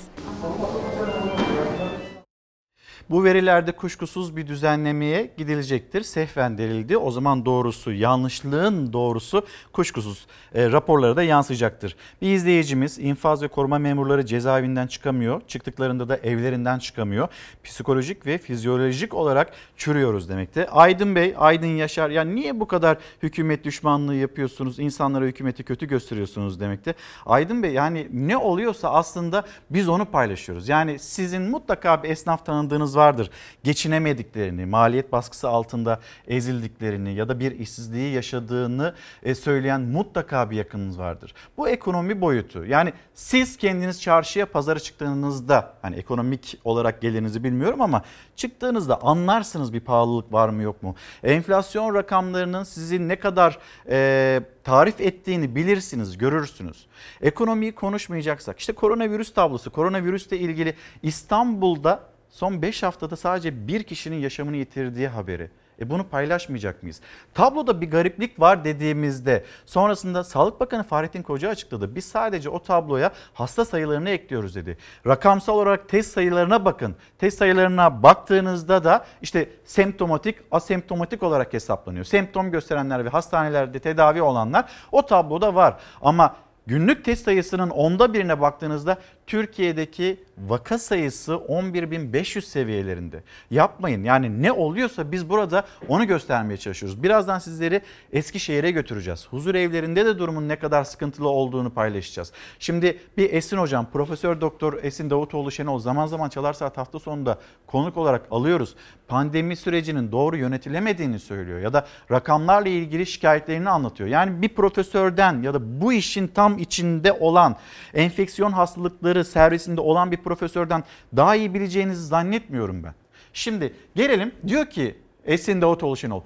Speaker 1: Bu verilerde kuşkusuz bir düzenlemeye gidilecektir. Sehven denildi. O zaman doğrusu, yanlışlığın doğrusu kuşkusuz e, raporlara da yansıyacaktır. Bir izleyicimiz infaz ve koruma memurları cezaevinden çıkamıyor. Çıktıklarında da evlerinden çıkamıyor. Psikolojik ve fizyolojik olarak çürüyoruz demekte. Aydın Bey, Aydın Yaşar ya niye bu kadar hükümet düşmanlığı yapıyorsunuz? İnsanlara hükümeti kötü gösteriyorsunuz demekte. Aydın Bey yani ne oluyorsa aslında biz onu paylaşıyoruz. Yani sizin mutlaka bir esnaf tanıdığınız vardır. Geçinemediklerini, maliyet baskısı altında ezildiklerini ya da bir işsizliği yaşadığını e, söyleyen mutlaka bir yakınınız vardır. Bu ekonomi boyutu. Yani siz kendiniz çarşıya, pazara çıktığınızda hani ekonomik olarak gelirinizi bilmiyorum ama çıktığınızda anlarsınız bir pahalılık var mı yok mu? Enflasyon rakamlarının sizi ne kadar e, tarif ettiğini bilirsiniz, görürsünüz. Ekonomiyi konuşmayacaksak işte koronavirüs tablosu, koronavirüsle ilgili İstanbul'da son 5 haftada sadece bir kişinin yaşamını yitirdiği haberi. E bunu paylaşmayacak mıyız? Tabloda bir gariplik var dediğimizde sonrasında Sağlık Bakanı Fahrettin Koca açıkladı. Biz sadece o tabloya hasta sayılarını ekliyoruz dedi. Rakamsal olarak test sayılarına bakın. Test sayılarına baktığınızda da işte semptomatik, asemptomatik olarak hesaplanıyor. Semptom gösterenler ve hastanelerde tedavi olanlar o tabloda var. Ama günlük test sayısının onda birine baktığınızda Türkiye'deki vaka sayısı 11.500 seviyelerinde. Yapmayın yani ne oluyorsa biz burada onu göstermeye çalışıyoruz. Birazdan sizleri Eskişehir'e götüreceğiz. Huzur evlerinde de durumun ne kadar sıkıntılı olduğunu paylaşacağız. Şimdi bir Esin hocam Profesör Doktor Esin Davutoğlu Şenol zaman zaman Çalar Saat hafta sonunda konuk olarak alıyoruz. Pandemi sürecinin doğru yönetilemediğini söylüyor ya da rakamlarla ilgili şikayetlerini anlatıyor. Yani bir profesörden ya da bu işin tam içinde olan enfeksiyon hastalıkları servisinde olan bir profesörden daha iyi bileceğinizi zannetmiyorum ben. Şimdi gelelim diyor ki Esin Davutoğlu Şenol.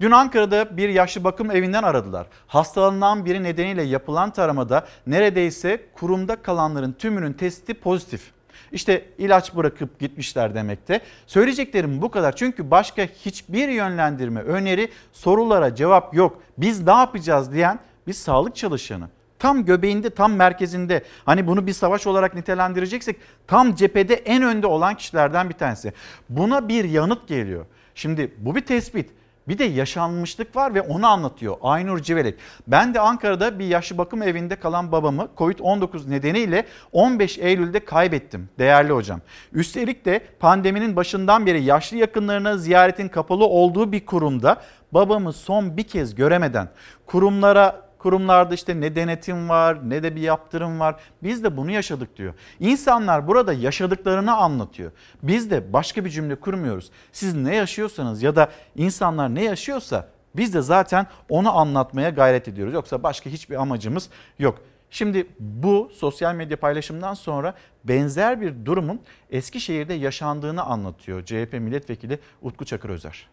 Speaker 1: Dün Ankara'da bir yaşlı bakım evinden aradılar. Hastalığından biri nedeniyle yapılan taramada neredeyse kurumda kalanların tümünün testi pozitif. İşte ilaç bırakıp gitmişler demekte. Söyleyeceklerim bu kadar. Çünkü başka hiçbir yönlendirme, öneri, sorulara cevap yok. Biz ne yapacağız diyen bir sağlık çalışanı. Tam göbeğinde, tam merkezinde. Hani bunu bir savaş olarak nitelendireceksek tam cephede en önde olan kişilerden bir tanesi. Buna bir yanıt geliyor. Şimdi bu bir tespit. Bir de yaşanmışlık var ve onu anlatıyor Aynur Civelek. Ben de Ankara'da bir yaşlı bakım evinde kalan babamı Covid-19 nedeniyle 15 Eylül'de kaybettim değerli hocam. Üstelik de pandeminin başından beri yaşlı yakınlarına ziyaretin kapalı olduğu bir kurumda babamı son bir kez göremeden kurumlara kurumlarda işte ne denetim var ne de bir yaptırım var. Biz de bunu yaşadık diyor. İnsanlar burada yaşadıklarını anlatıyor. Biz de başka bir cümle kurmuyoruz. Siz ne yaşıyorsanız ya da insanlar ne yaşıyorsa biz de zaten onu anlatmaya gayret ediyoruz. Yoksa başka hiçbir amacımız yok. Şimdi bu sosyal medya paylaşımından sonra benzer bir durumun Eskişehir'de yaşandığını anlatıyor CHP milletvekili Utku Çakır Özer.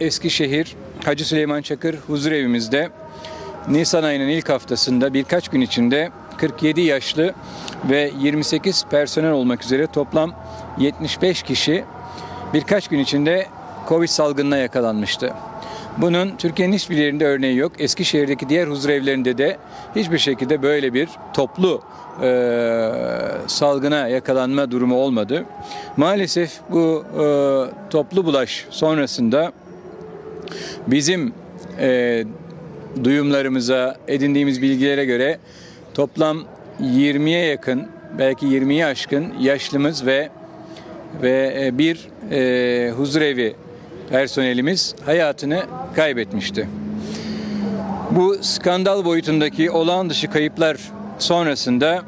Speaker 12: Eskişehir Hacı Süleyman Çakır huzur evimizde Nisan ayının ilk haftasında birkaç gün içinde 47 yaşlı ve 28 personel olmak üzere toplam 75 kişi birkaç gün içinde Covid salgınına yakalanmıştı. Bunun Türkiye'nin hiçbir yerinde örneği yok. Eskişehir'deki diğer huzur evlerinde de hiçbir şekilde böyle bir toplu e, salgına yakalanma durumu olmadı. Maalesef bu e, toplu bulaş sonrasında bizim e, duyumlarımıza, edindiğimiz bilgilere göre toplam 20'ye yakın, belki 20'yi aşkın yaşlımız ve ve bir e, huzur evi personelimiz hayatını kaybetmişti. Bu skandal boyutundaki olağan dışı kayıplar sonrasında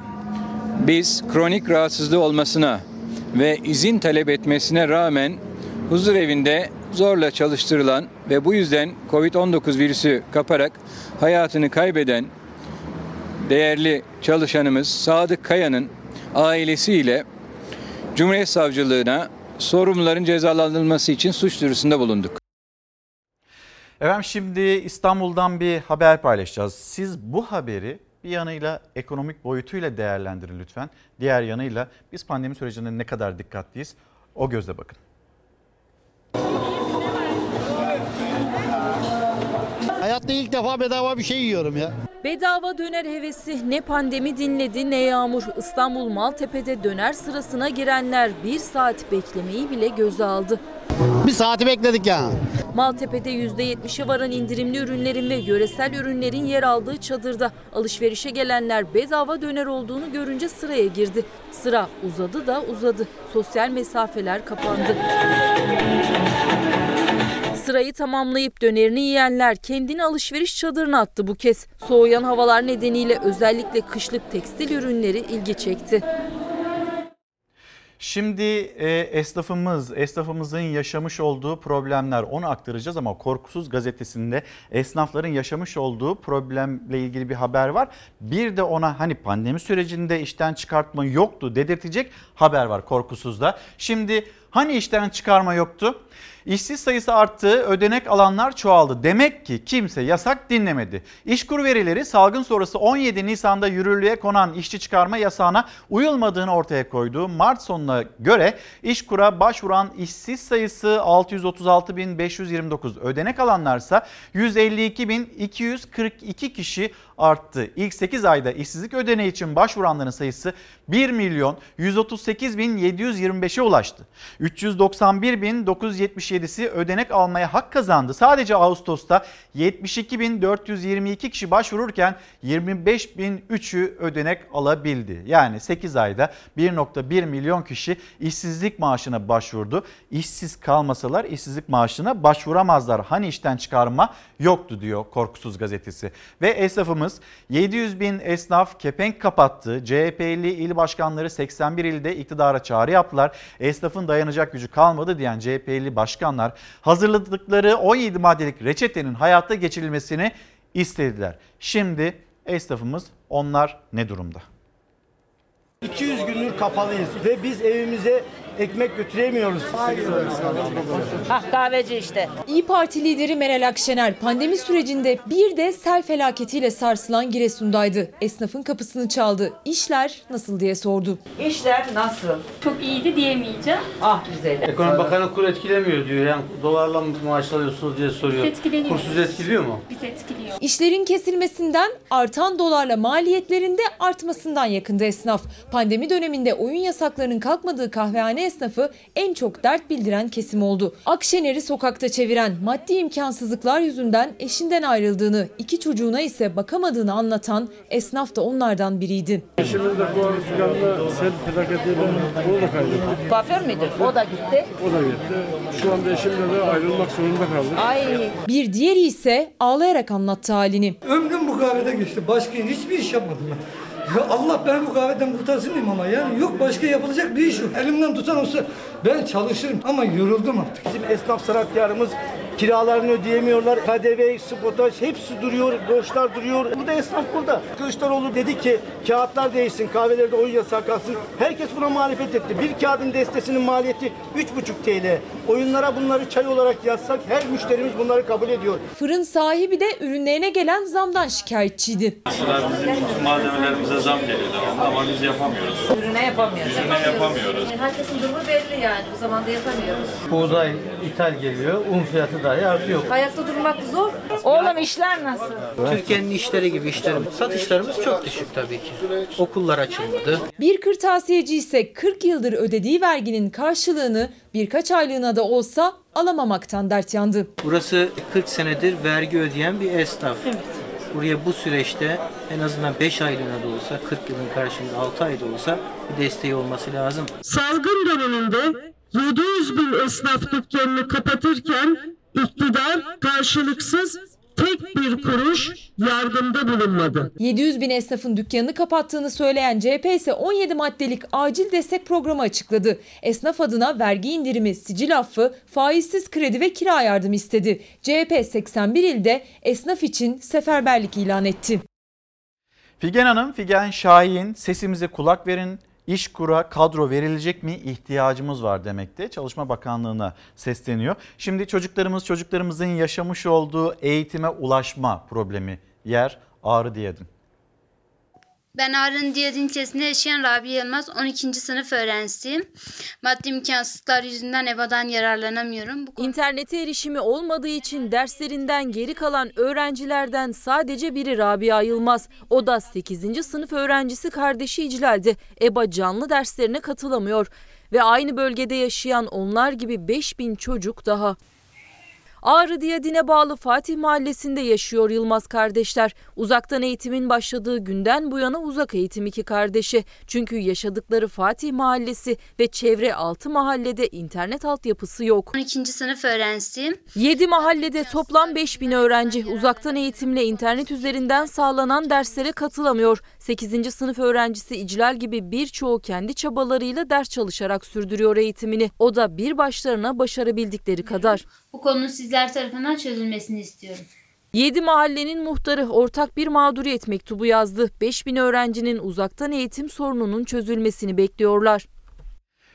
Speaker 12: biz kronik rahatsızlığı olmasına ve izin talep etmesine rağmen huzur evinde zorla çalıştırılan ve bu yüzden Covid-19 virüsü kaparak hayatını kaybeden değerli çalışanımız Sadık Kaya'nın ailesiyle Cumhuriyet Savcılığına sorumluların cezalandırılması için suç duyurusunda bulunduk.
Speaker 1: Efendim şimdi İstanbul'dan bir haber paylaşacağız. Siz bu haberi bir yanıyla ekonomik boyutuyla değerlendirin lütfen. Diğer yanıyla biz pandemi sürecinde ne kadar dikkatliyiz o gözle bakın.
Speaker 55: Hayatta ilk defa bedava bir şey yiyorum ya.
Speaker 6: Bedava döner hevesi ne pandemi dinledi ne yağmur. İstanbul Maltepe'de döner sırasına girenler bir saat beklemeyi bile göze aldı.
Speaker 55: Bir saati bekledik yani.
Speaker 6: Maltepe'de %70'e varan indirimli ürünlerin ve yöresel ürünlerin yer aldığı çadırda alışverişe gelenler bedava döner olduğunu görünce sıraya girdi. Sıra uzadı da uzadı. Sosyal mesafeler kapandı. Sırayı tamamlayıp dönerini yiyenler kendini alışveriş çadırına attı bu kez. Soğuyan havalar nedeniyle özellikle kışlık tekstil ürünleri ilgi çekti.
Speaker 1: Şimdi e, esnafımız, esnafımızın yaşamış olduğu problemler onu aktaracağız ama Korkusuz gazetesinde esnafların yaşamış olduğu problemle ilgili bir haber var. Bir de ona hani pandemi sürecinde işten çıkartma yoktu dedirtecek haber var Korkusuz'da. Şimdi hani işten çıkarma yoktu? İşsiz sayısı arttı, ödenek alanlar çoğaldı. Demek ki kimse yasak dinlemedi. İşkur verileri salgın sonrası 17 Nisan'da yürürlüğe konan işçi çıkarma yasağına uyulmadığını ortaya koydu. Mart sonuna göre İşkur'a başvuran işsiz sayısı 636.529, ödenek alanlarsa 152.242 kişi arttı. İlk 8 ayda işsizlik ödeneği için başvuranların sayısı 1 milyon 138.725'e ulaştı. 391.977'si ödenek almaya hak kazandı. Sadece Ağustos'ta 72.422 kişi başvururken 25.003'ü ödenek alabildi. Yani 8 ayda 1.1 milyon kişi işsizlik maaşına başvurdu. İşsiz kalmasalar işsizlik maaşına başvuramazlar. Hani işten çıkarma yoktu diyor Korkusuz Gazetesi. Ve esnafımız 700 bin esnaf kepenk kapattı. CHP'li il başkanları 81 ilde iktidara çağrı yaptılar. Esnafın dayanacak gücü kalmadı diyen CHP'li başkanlar hazırladıkları 17 maddelik reçetenin hayata geçirilmesini istediler. Şimdi esnafımız onlar ne durumda?
Speaker 56: 200 gündür kapalıyız ve biz evimize ekmek götüremiyoruz.
Speaker 57: Hah kahveci işte.
Speaker 47: İyi Parti lideri Meral Akşener pandemi sürecinde bir de sel felaketiyle sarsılan Giresun'daydı. Esnafın kapısını çaldı. İşler nasıl diye sordu.
Speaker 57: İşler nasıl?
Speaker 58: Çok iyiydi diyemeyeceğim.
Speaker 57: Ah güzel.
Speaker 56: Ekonomi Bakanı kur etkilemiyor diyor. Yani dolarla mı maaş alıyorsunuz diye soruyor.
Speaker 58: Biz etkileniyoruz.
Speaker 56: Kursuz etkiliyor mu?
Speaker 58: Biz etkiliyor.
Speaker 47: İşlerin kesilmesinden artan dolarla maliyetlerinde artmasından yakında esnaf. Pandemi döneminde oyun yasaklarının kalkmadığı kahvehane esnafı en çok dert bildiren kesim oldu. Akşener'i sokakta çeviren maddi imkansızlıklar yüzünden eşinden ayrıldığını, iki çocuğuna ise bakamadığını anlatan esnaf da onlardan biriydi.
Speaker 45: Eşimiz de bu filanla sel felaketiyle onu da kaybettik.
Speaker 57: Kuaför müydü? O da gitti.
Speaker 45: O da gitti. Şu anda eşimle de ayrılmak zorunda kaldık.
Speaker 57: Ay.
Speaker 47: Bir diğeri ise ağlayarak anlattı halini.
Speaker 59: Ömrüm bu kahvede geçti. Başka hiçbir iş yapmadım ben. Ya Allah beni bu kahveden kurtarsın diyeyim ama yani yok başka yapılacak bir iş yok. Elimden tutan olsa ben çalışırım ama yoruldum artık.
Speaker 56: Bizim esnaf sanatkarımız kiralarını ödeyemiyorlar. KDV, spotaj hepsi duruyor, borçlar duruyor. Burada esnaf burada. Kılıçdaroğlu dedi ki kağıtlar değişsin, kahvelerde oyun yasağı kalsın. Herkes buna muhalefet etti. Bir kağıdın destesinin maliyeti 3,5 TL. Oyunlara bunları çay olarak yazsak her müşterimiz bunları kabul ediyor.
Speaker 47: Fırın sahibi de ürünlerine gelen zamdan şikayetçiydi.
Speaker 60: Mesela bizim malzemelerimize zam geliyor ama biz yapamıyoruz.
Speaker 57: Ürüne yapamıyoruz.
Speaker 60: Ürüne yapamıyoruz.
Speaker 57: Herkesin durumu belli yani. Bu zamanda yapamıyoruz.
Speaker 56: Buğday ithal geliyor, un fiyatı dahi artıyor.
Speaker 57: Hayatta durmak zor. Oğlum işler nasıl?
Speaker 61: Türkiye'nin işleri gibi işlerim. Satışlarımız çok düşük tabii ki. Okullar açılmadı.
Speaker 47: Bir kırtasiyeci ise 40 yıldır ödediği verginin karşılığını birkaç aylığına da olsa alamamaktan dert yandı.
Speaker 61: Burası 40 senedir vergi ödeyen bir esnaf. Buraya bu süreçte en azından 5 aylığına da olsa, 40 yılın karşılığında 6 ayda olsa bir desteği olması lazım.
Speaker 62: Salgın döneminde 700 bin esnaf dükkanını kapatırken iktidar karşılıksız tek bir kuruş yardımda bulunmadı.
Speaker 47: 700 bin esnafın dükkanını kapattığını söyleyen CHP ise 17 maddelik acil destek programı açıkladı. Esnaf adına vergi indirimi, sicil affı, faizsiz kredi ve kira yardımı istedi. CHP 81 ilde esnaf için seferberlik ilan etti.
Speaker 1: Figen Hanım, Figen Şahin sesimize kulak verin. İşkur'a kadro verilecek mi ihtiyacımız var demekte. Çalışma Bakanlığı'na sesleniyor. Şimdi çocuklarımız çocuklarımızın yaşamış olduğu eğitime ulaşma problemi yer Ağrı Diyadin.
Speaker 63: Ben Ağrı'nın Diyadin ilçesinde yaşayan Rabia Yılmaz 12. sınıf öğrencisiyim. Maddi imkansızlıklar yüzünden EBA'dan yararlanamıyorum. Bu
Speaker 6: İnternete erişimi olmadığı için derslerinden geri kalan öğrencilerden sadece biri Rabia Yılmaz. O da 8. sınıf öğrencisi kardeşi İclal'de. EBA canlı derslerine katılamıyor. Ve aynı bölgede yaşayan onlar gibi 5000 çocuk daha. Ağrı Diyadin'e bağlı Fatih Mahallesi'nde yaşıyor Yılmaz kardeşler. Uzaktan eğitimin başladığı günden bu yana uzak eğitim iki kardeşi. Çünkü yaşadıkları Fatih Mahallesi ve çevre 6 mahallede internet altyapısı yok.
Speaker 63: 12. sınıf öğrencisiyim.
Speaker 6: 7 mahallede toplam 5000 öğrenci uzaktan eğitimle internet üzerinden sağlanan derslere katılamıyor. 8. sınıf öğrencisi İclal gibi birçoğu kendi çabalarıyla ders çalışarak sürdürüyor eğitimini. O da bir başlarına başarabildikleri kadar.
Speaker 63: Bu konunun sizler tarafından çözülmesini istiyorum.
Speaker 6: 7 mahallenin muhtarı ortak bir mağduriyet mektubu yazdı. 5000 öğrencinin uzaktan eğitim sorununun çözülmesini bekliyorlar.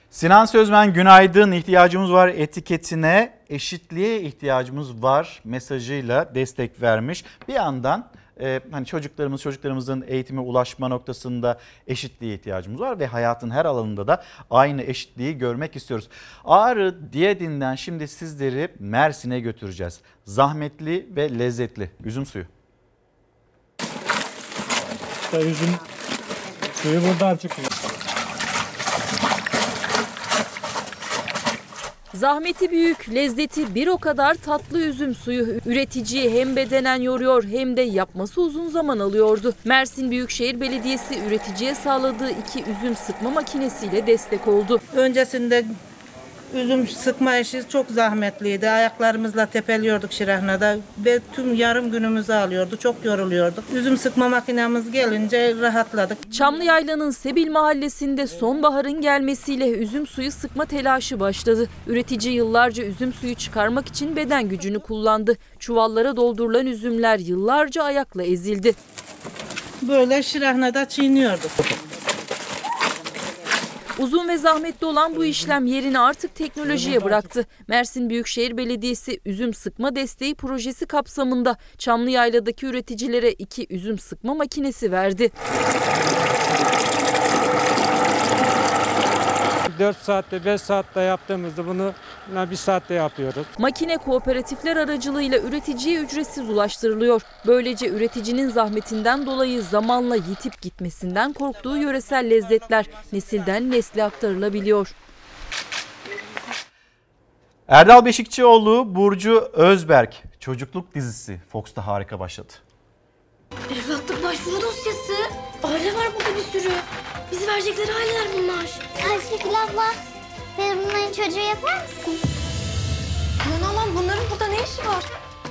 Speaker 1: Sinan Sözmen günaydın ihtiyacımız var etiketine eşitliğe ihtiyacımız var mesajıyla destek vermiş. Bir yandan e, hani çocuklarımız çocuklarımızın eğitime ulaşma noktasında eşitliğe ihtiyacımız var ve hayatın her alanında da aynı eşitliği görmek istiyoruz. Ağrı Diyadin'den şimdi sizleri Mersin'e götüreceğiz. Zahmetli ve lezzetli üzüm suyu.
Speaker 43: Üzüm suyu buradan çıkıyor.
Speaker 6: Zahmeti büyük, lezzeti bir o kadar tatlı üzüm suyu üreticiyi hem bedenen yoruyor hem de yapması uzun zaman alıyordu. Mersin Büyükşehir Belediyesi üreticiye sağladığı iki üzüm sıkma makinesiyle destek oldu.
Speaker 37: Öncesinde üzüm sıkma işi çok zahmetliydi. Ayaklarımızla tepeliyorduk şirahnada ve tüm yarım günümüzü alıyordu. Çok yoruluyorduk. Üzüm sıkma makinemiz gelince rahatladık.
Speaker 6: Çamlıyayla'nın Sebil mahallesinde sonbaharın gelmesiyle üzüm suyu sıkma telaşı başladı. Üretici yıllarca üzüm suyu çıkarmak için beden gücünü kullandı. Çuvallara doldurulan üzümler yıllarca ayakla ezildi.
Speaker 37: Böyle şirahnada çiğniyorduk.
Speaker 6: Uzun ve zahmetli olan bu işlem yerini artık teknolojiye bıraktı. Mersin Büyükşehir Belediyesi üzüm sıkma desteği projesi kapsamında Çamlıyayladaki üreticilere iki üzüm sıkma makinesi verdi.
Speaker 64: 4 saatte 5 saatte yaptığımızda bunu bir saatte yapıyoruz.
Speaker 6: Makine kooperatifler aracılığıyla üreticiye ücretsiz ulaştırılıyor. Böylece üreticinin zahmetinden dolayı zamanla yitip gitmesinden korktuğu yöresel lezzetler nesilden nesle aktarılabiliyor.
Speaker 1: Erdal Beşikçioğlu, Burcu Özberk çocukluk dizisi Fox'ta harika başladı.
Speaker 65: Evlatlık başvuru dosyası. Aile var burada bir sürü. Bizi verecekleri aileler bunlar.
Speaker 66: Ayşegül abla, sen bunların çocuğu yapar mısın?
Speaker 65: Aman Allah'ım bunların burada ne işi var?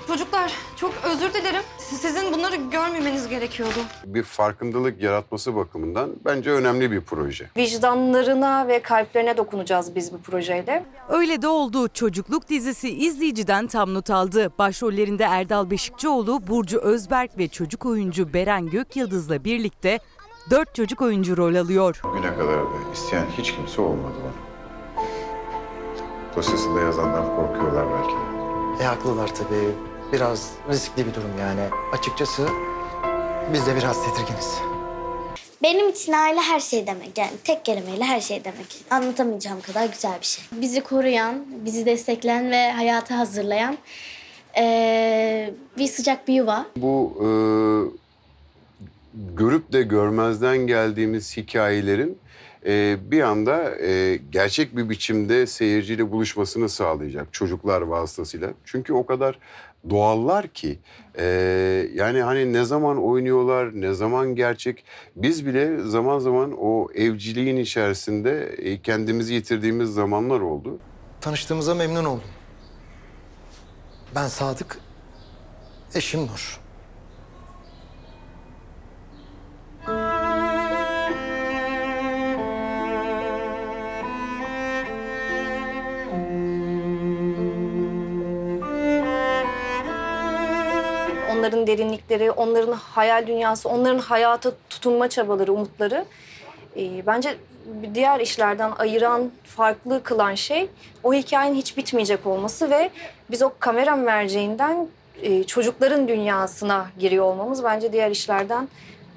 Speaker 65: Çocuklar çok özür dilerim. Sizin bunları görmemeniz gerekiyordu.
Speaker 67: Bir farkındalık yaratması bakımından bence önemli bir proje.
Speaker 68: Vicdanlarına ve kalplerine dokunacağız biz bu projeyle.
Speaker 27: Öyle de oldu. Çocukluk dizisi izleyiciden tam not aldı. Başrollerinde Erdal Beşikçioğlu, Burcu Özberk ve çocuk oyuncu Beren Gökyıldız'la birlikte dört çocuk oyuncu rol alıyor.
Speaker 67: Bugüne kadar da isteyen hiç kimse olmadı bana. Dosyasında yazanlar korkuyorlar belki.
Speaker 69: E haklılar tabii. Biraz riskli bir durum yani. Açıkçası biz de biraz tedirginiz.
Speaker 66: Benim için aile her şey demek. Yani tek kelimeyle her şey demek. Anlatamayacağım kadar güzel bir şey. Bizi koruyan, bizi destekleyen ve hayata hazırlayan eee, bir sıcak bir yuva.
Speaker 67: Bu e, görüp de görmezden geldiğimiz hikayelerin e, bir anda e, gerçek bir biçimde seyirciyle buluşmasını sağlayacak çocuklar vasıtasıyla. Çünkü o kadar doğallar ki e, yani hani ne zaman oynuyorlar, ne zaman gerçek. Biz bile zaman zaman o evciliğin içerisinde e, kendimizi yitirdiğimiz zamanlar oldu.
Speaker 69: Tanıştığımıza memnun oldum. Ben Sadık, eşim Nur.
Speaker 68: Onların derinlikleri, onların hayal dünyası, onların hayata tutunma çabaları, umutları. e, bence diğer işlerden ayıran, farklı kılan şey o hikayenin hiç bitmeyecek olması ve biz o kamera merceğinden e, çocukların dünyasına giriyor olmamız bence diğer işlerden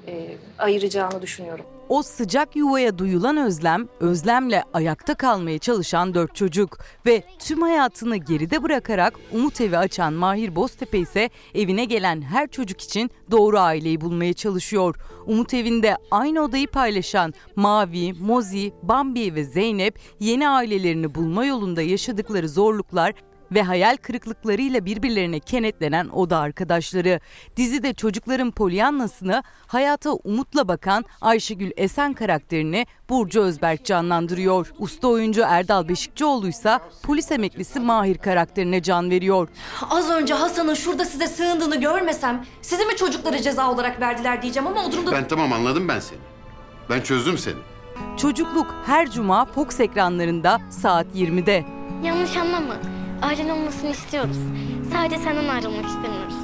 Speaker 68: e, ayıracağını düşünüyorum.
Speaker 27: O sıcak yuvaya duyulan özlem, özlemle ayakta kalmaya çalışan dört çocuk ve tüm hayatını geride bırakarak umut evi açan Mahir Boztepe ise evine gelen her çocuk için doğru aileyi bulmaya çalışıyor. Umut evinde aynı odayı paylaşan Mavi, Mozi, Bambi ve Zeynep yeni ailelerini bulma yolunda yaşadıkları zorluklar ve hayal kırıklıklarıyla birbirlerine kenetlenen oda arkadaşları. Dizide çocukların Pollyanna'sını hayata umutla bakan Ayşegül Esen karakterini Burcu Özberk canlandırıyor. Usta oyuncu Erdal Beşikçioğlu ise polis emeklisi Mahir karakterine can veriyor.
Speaker 65: Az önce Hasan'ın şurada size sığındığını görmesem sizi mi çocukları ceza olarak verdiler diyeceğim ama o durumda...
Speaker 67: Ben tamam anladım ben seni. Ben çözdüm seni.
Speaker 27: Çocukluk her cuma Fox ekranlarında saat 20'de.
Speaker 66: Yanlış anlama. Ailen olmasını istiyoruz. Sadece senden ayrılmak istemiyoruz.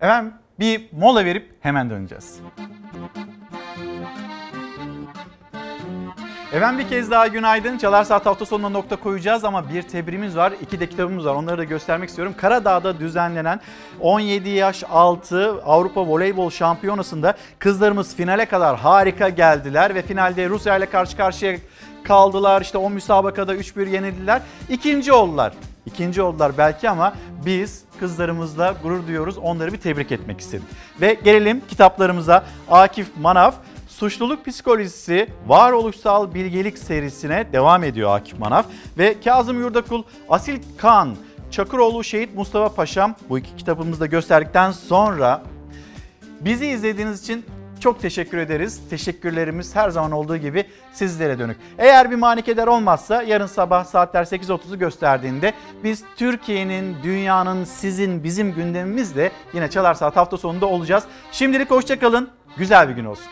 Speaker 1: Efendim bir mola verip hemen döneceğiz. Efendim bir kez daha günaydın. Çalar Saat hafta sonuna nokta koyacağız ama bir tebrimiz var. iki de kitabımız var. Onları da göstermek istiyorum. Karadağ'da düzenlenen 17 yaş altı Avrupa Voleybol Şampiyonası'nda kızlarımız finale kadar harika geldiler ve finalde Rusya ile karşı karşıya kaldılar. İşte o müsabakada 3-1 yenildiler. İkinci oldular. İkinci oldular belki ama biz kızlarımızla gurur duyuyoruz. Onları bir tebrik etmek istedim. Ve gelelim kitaplarımıza. Akif Manav suçluluk psikolojisi, varoluşsal bilgelik serisine devam ediyor Akif Manaf. Ve Kazım Yurdakul, Asil Kan, Çakıroğlu Şehit Mustafa Paşam bu iki kitabımızı da gösterdikten sonra bizi izlediğiniz için çok teşekkür ederiz. Teşekkürlerimiz her zaman olduğu gibi sizlere dönük. Eğer bir manikeder olmazsa yarın sabah saatler 8.30'u gösterdiğinde biz Türkiye'nin, dünyanın, sizin, bizim gündemimizle yine Çalar Saat hafta sonunda olacağız. Şimdilik hoşçakalın. Güzel bir gün olsun.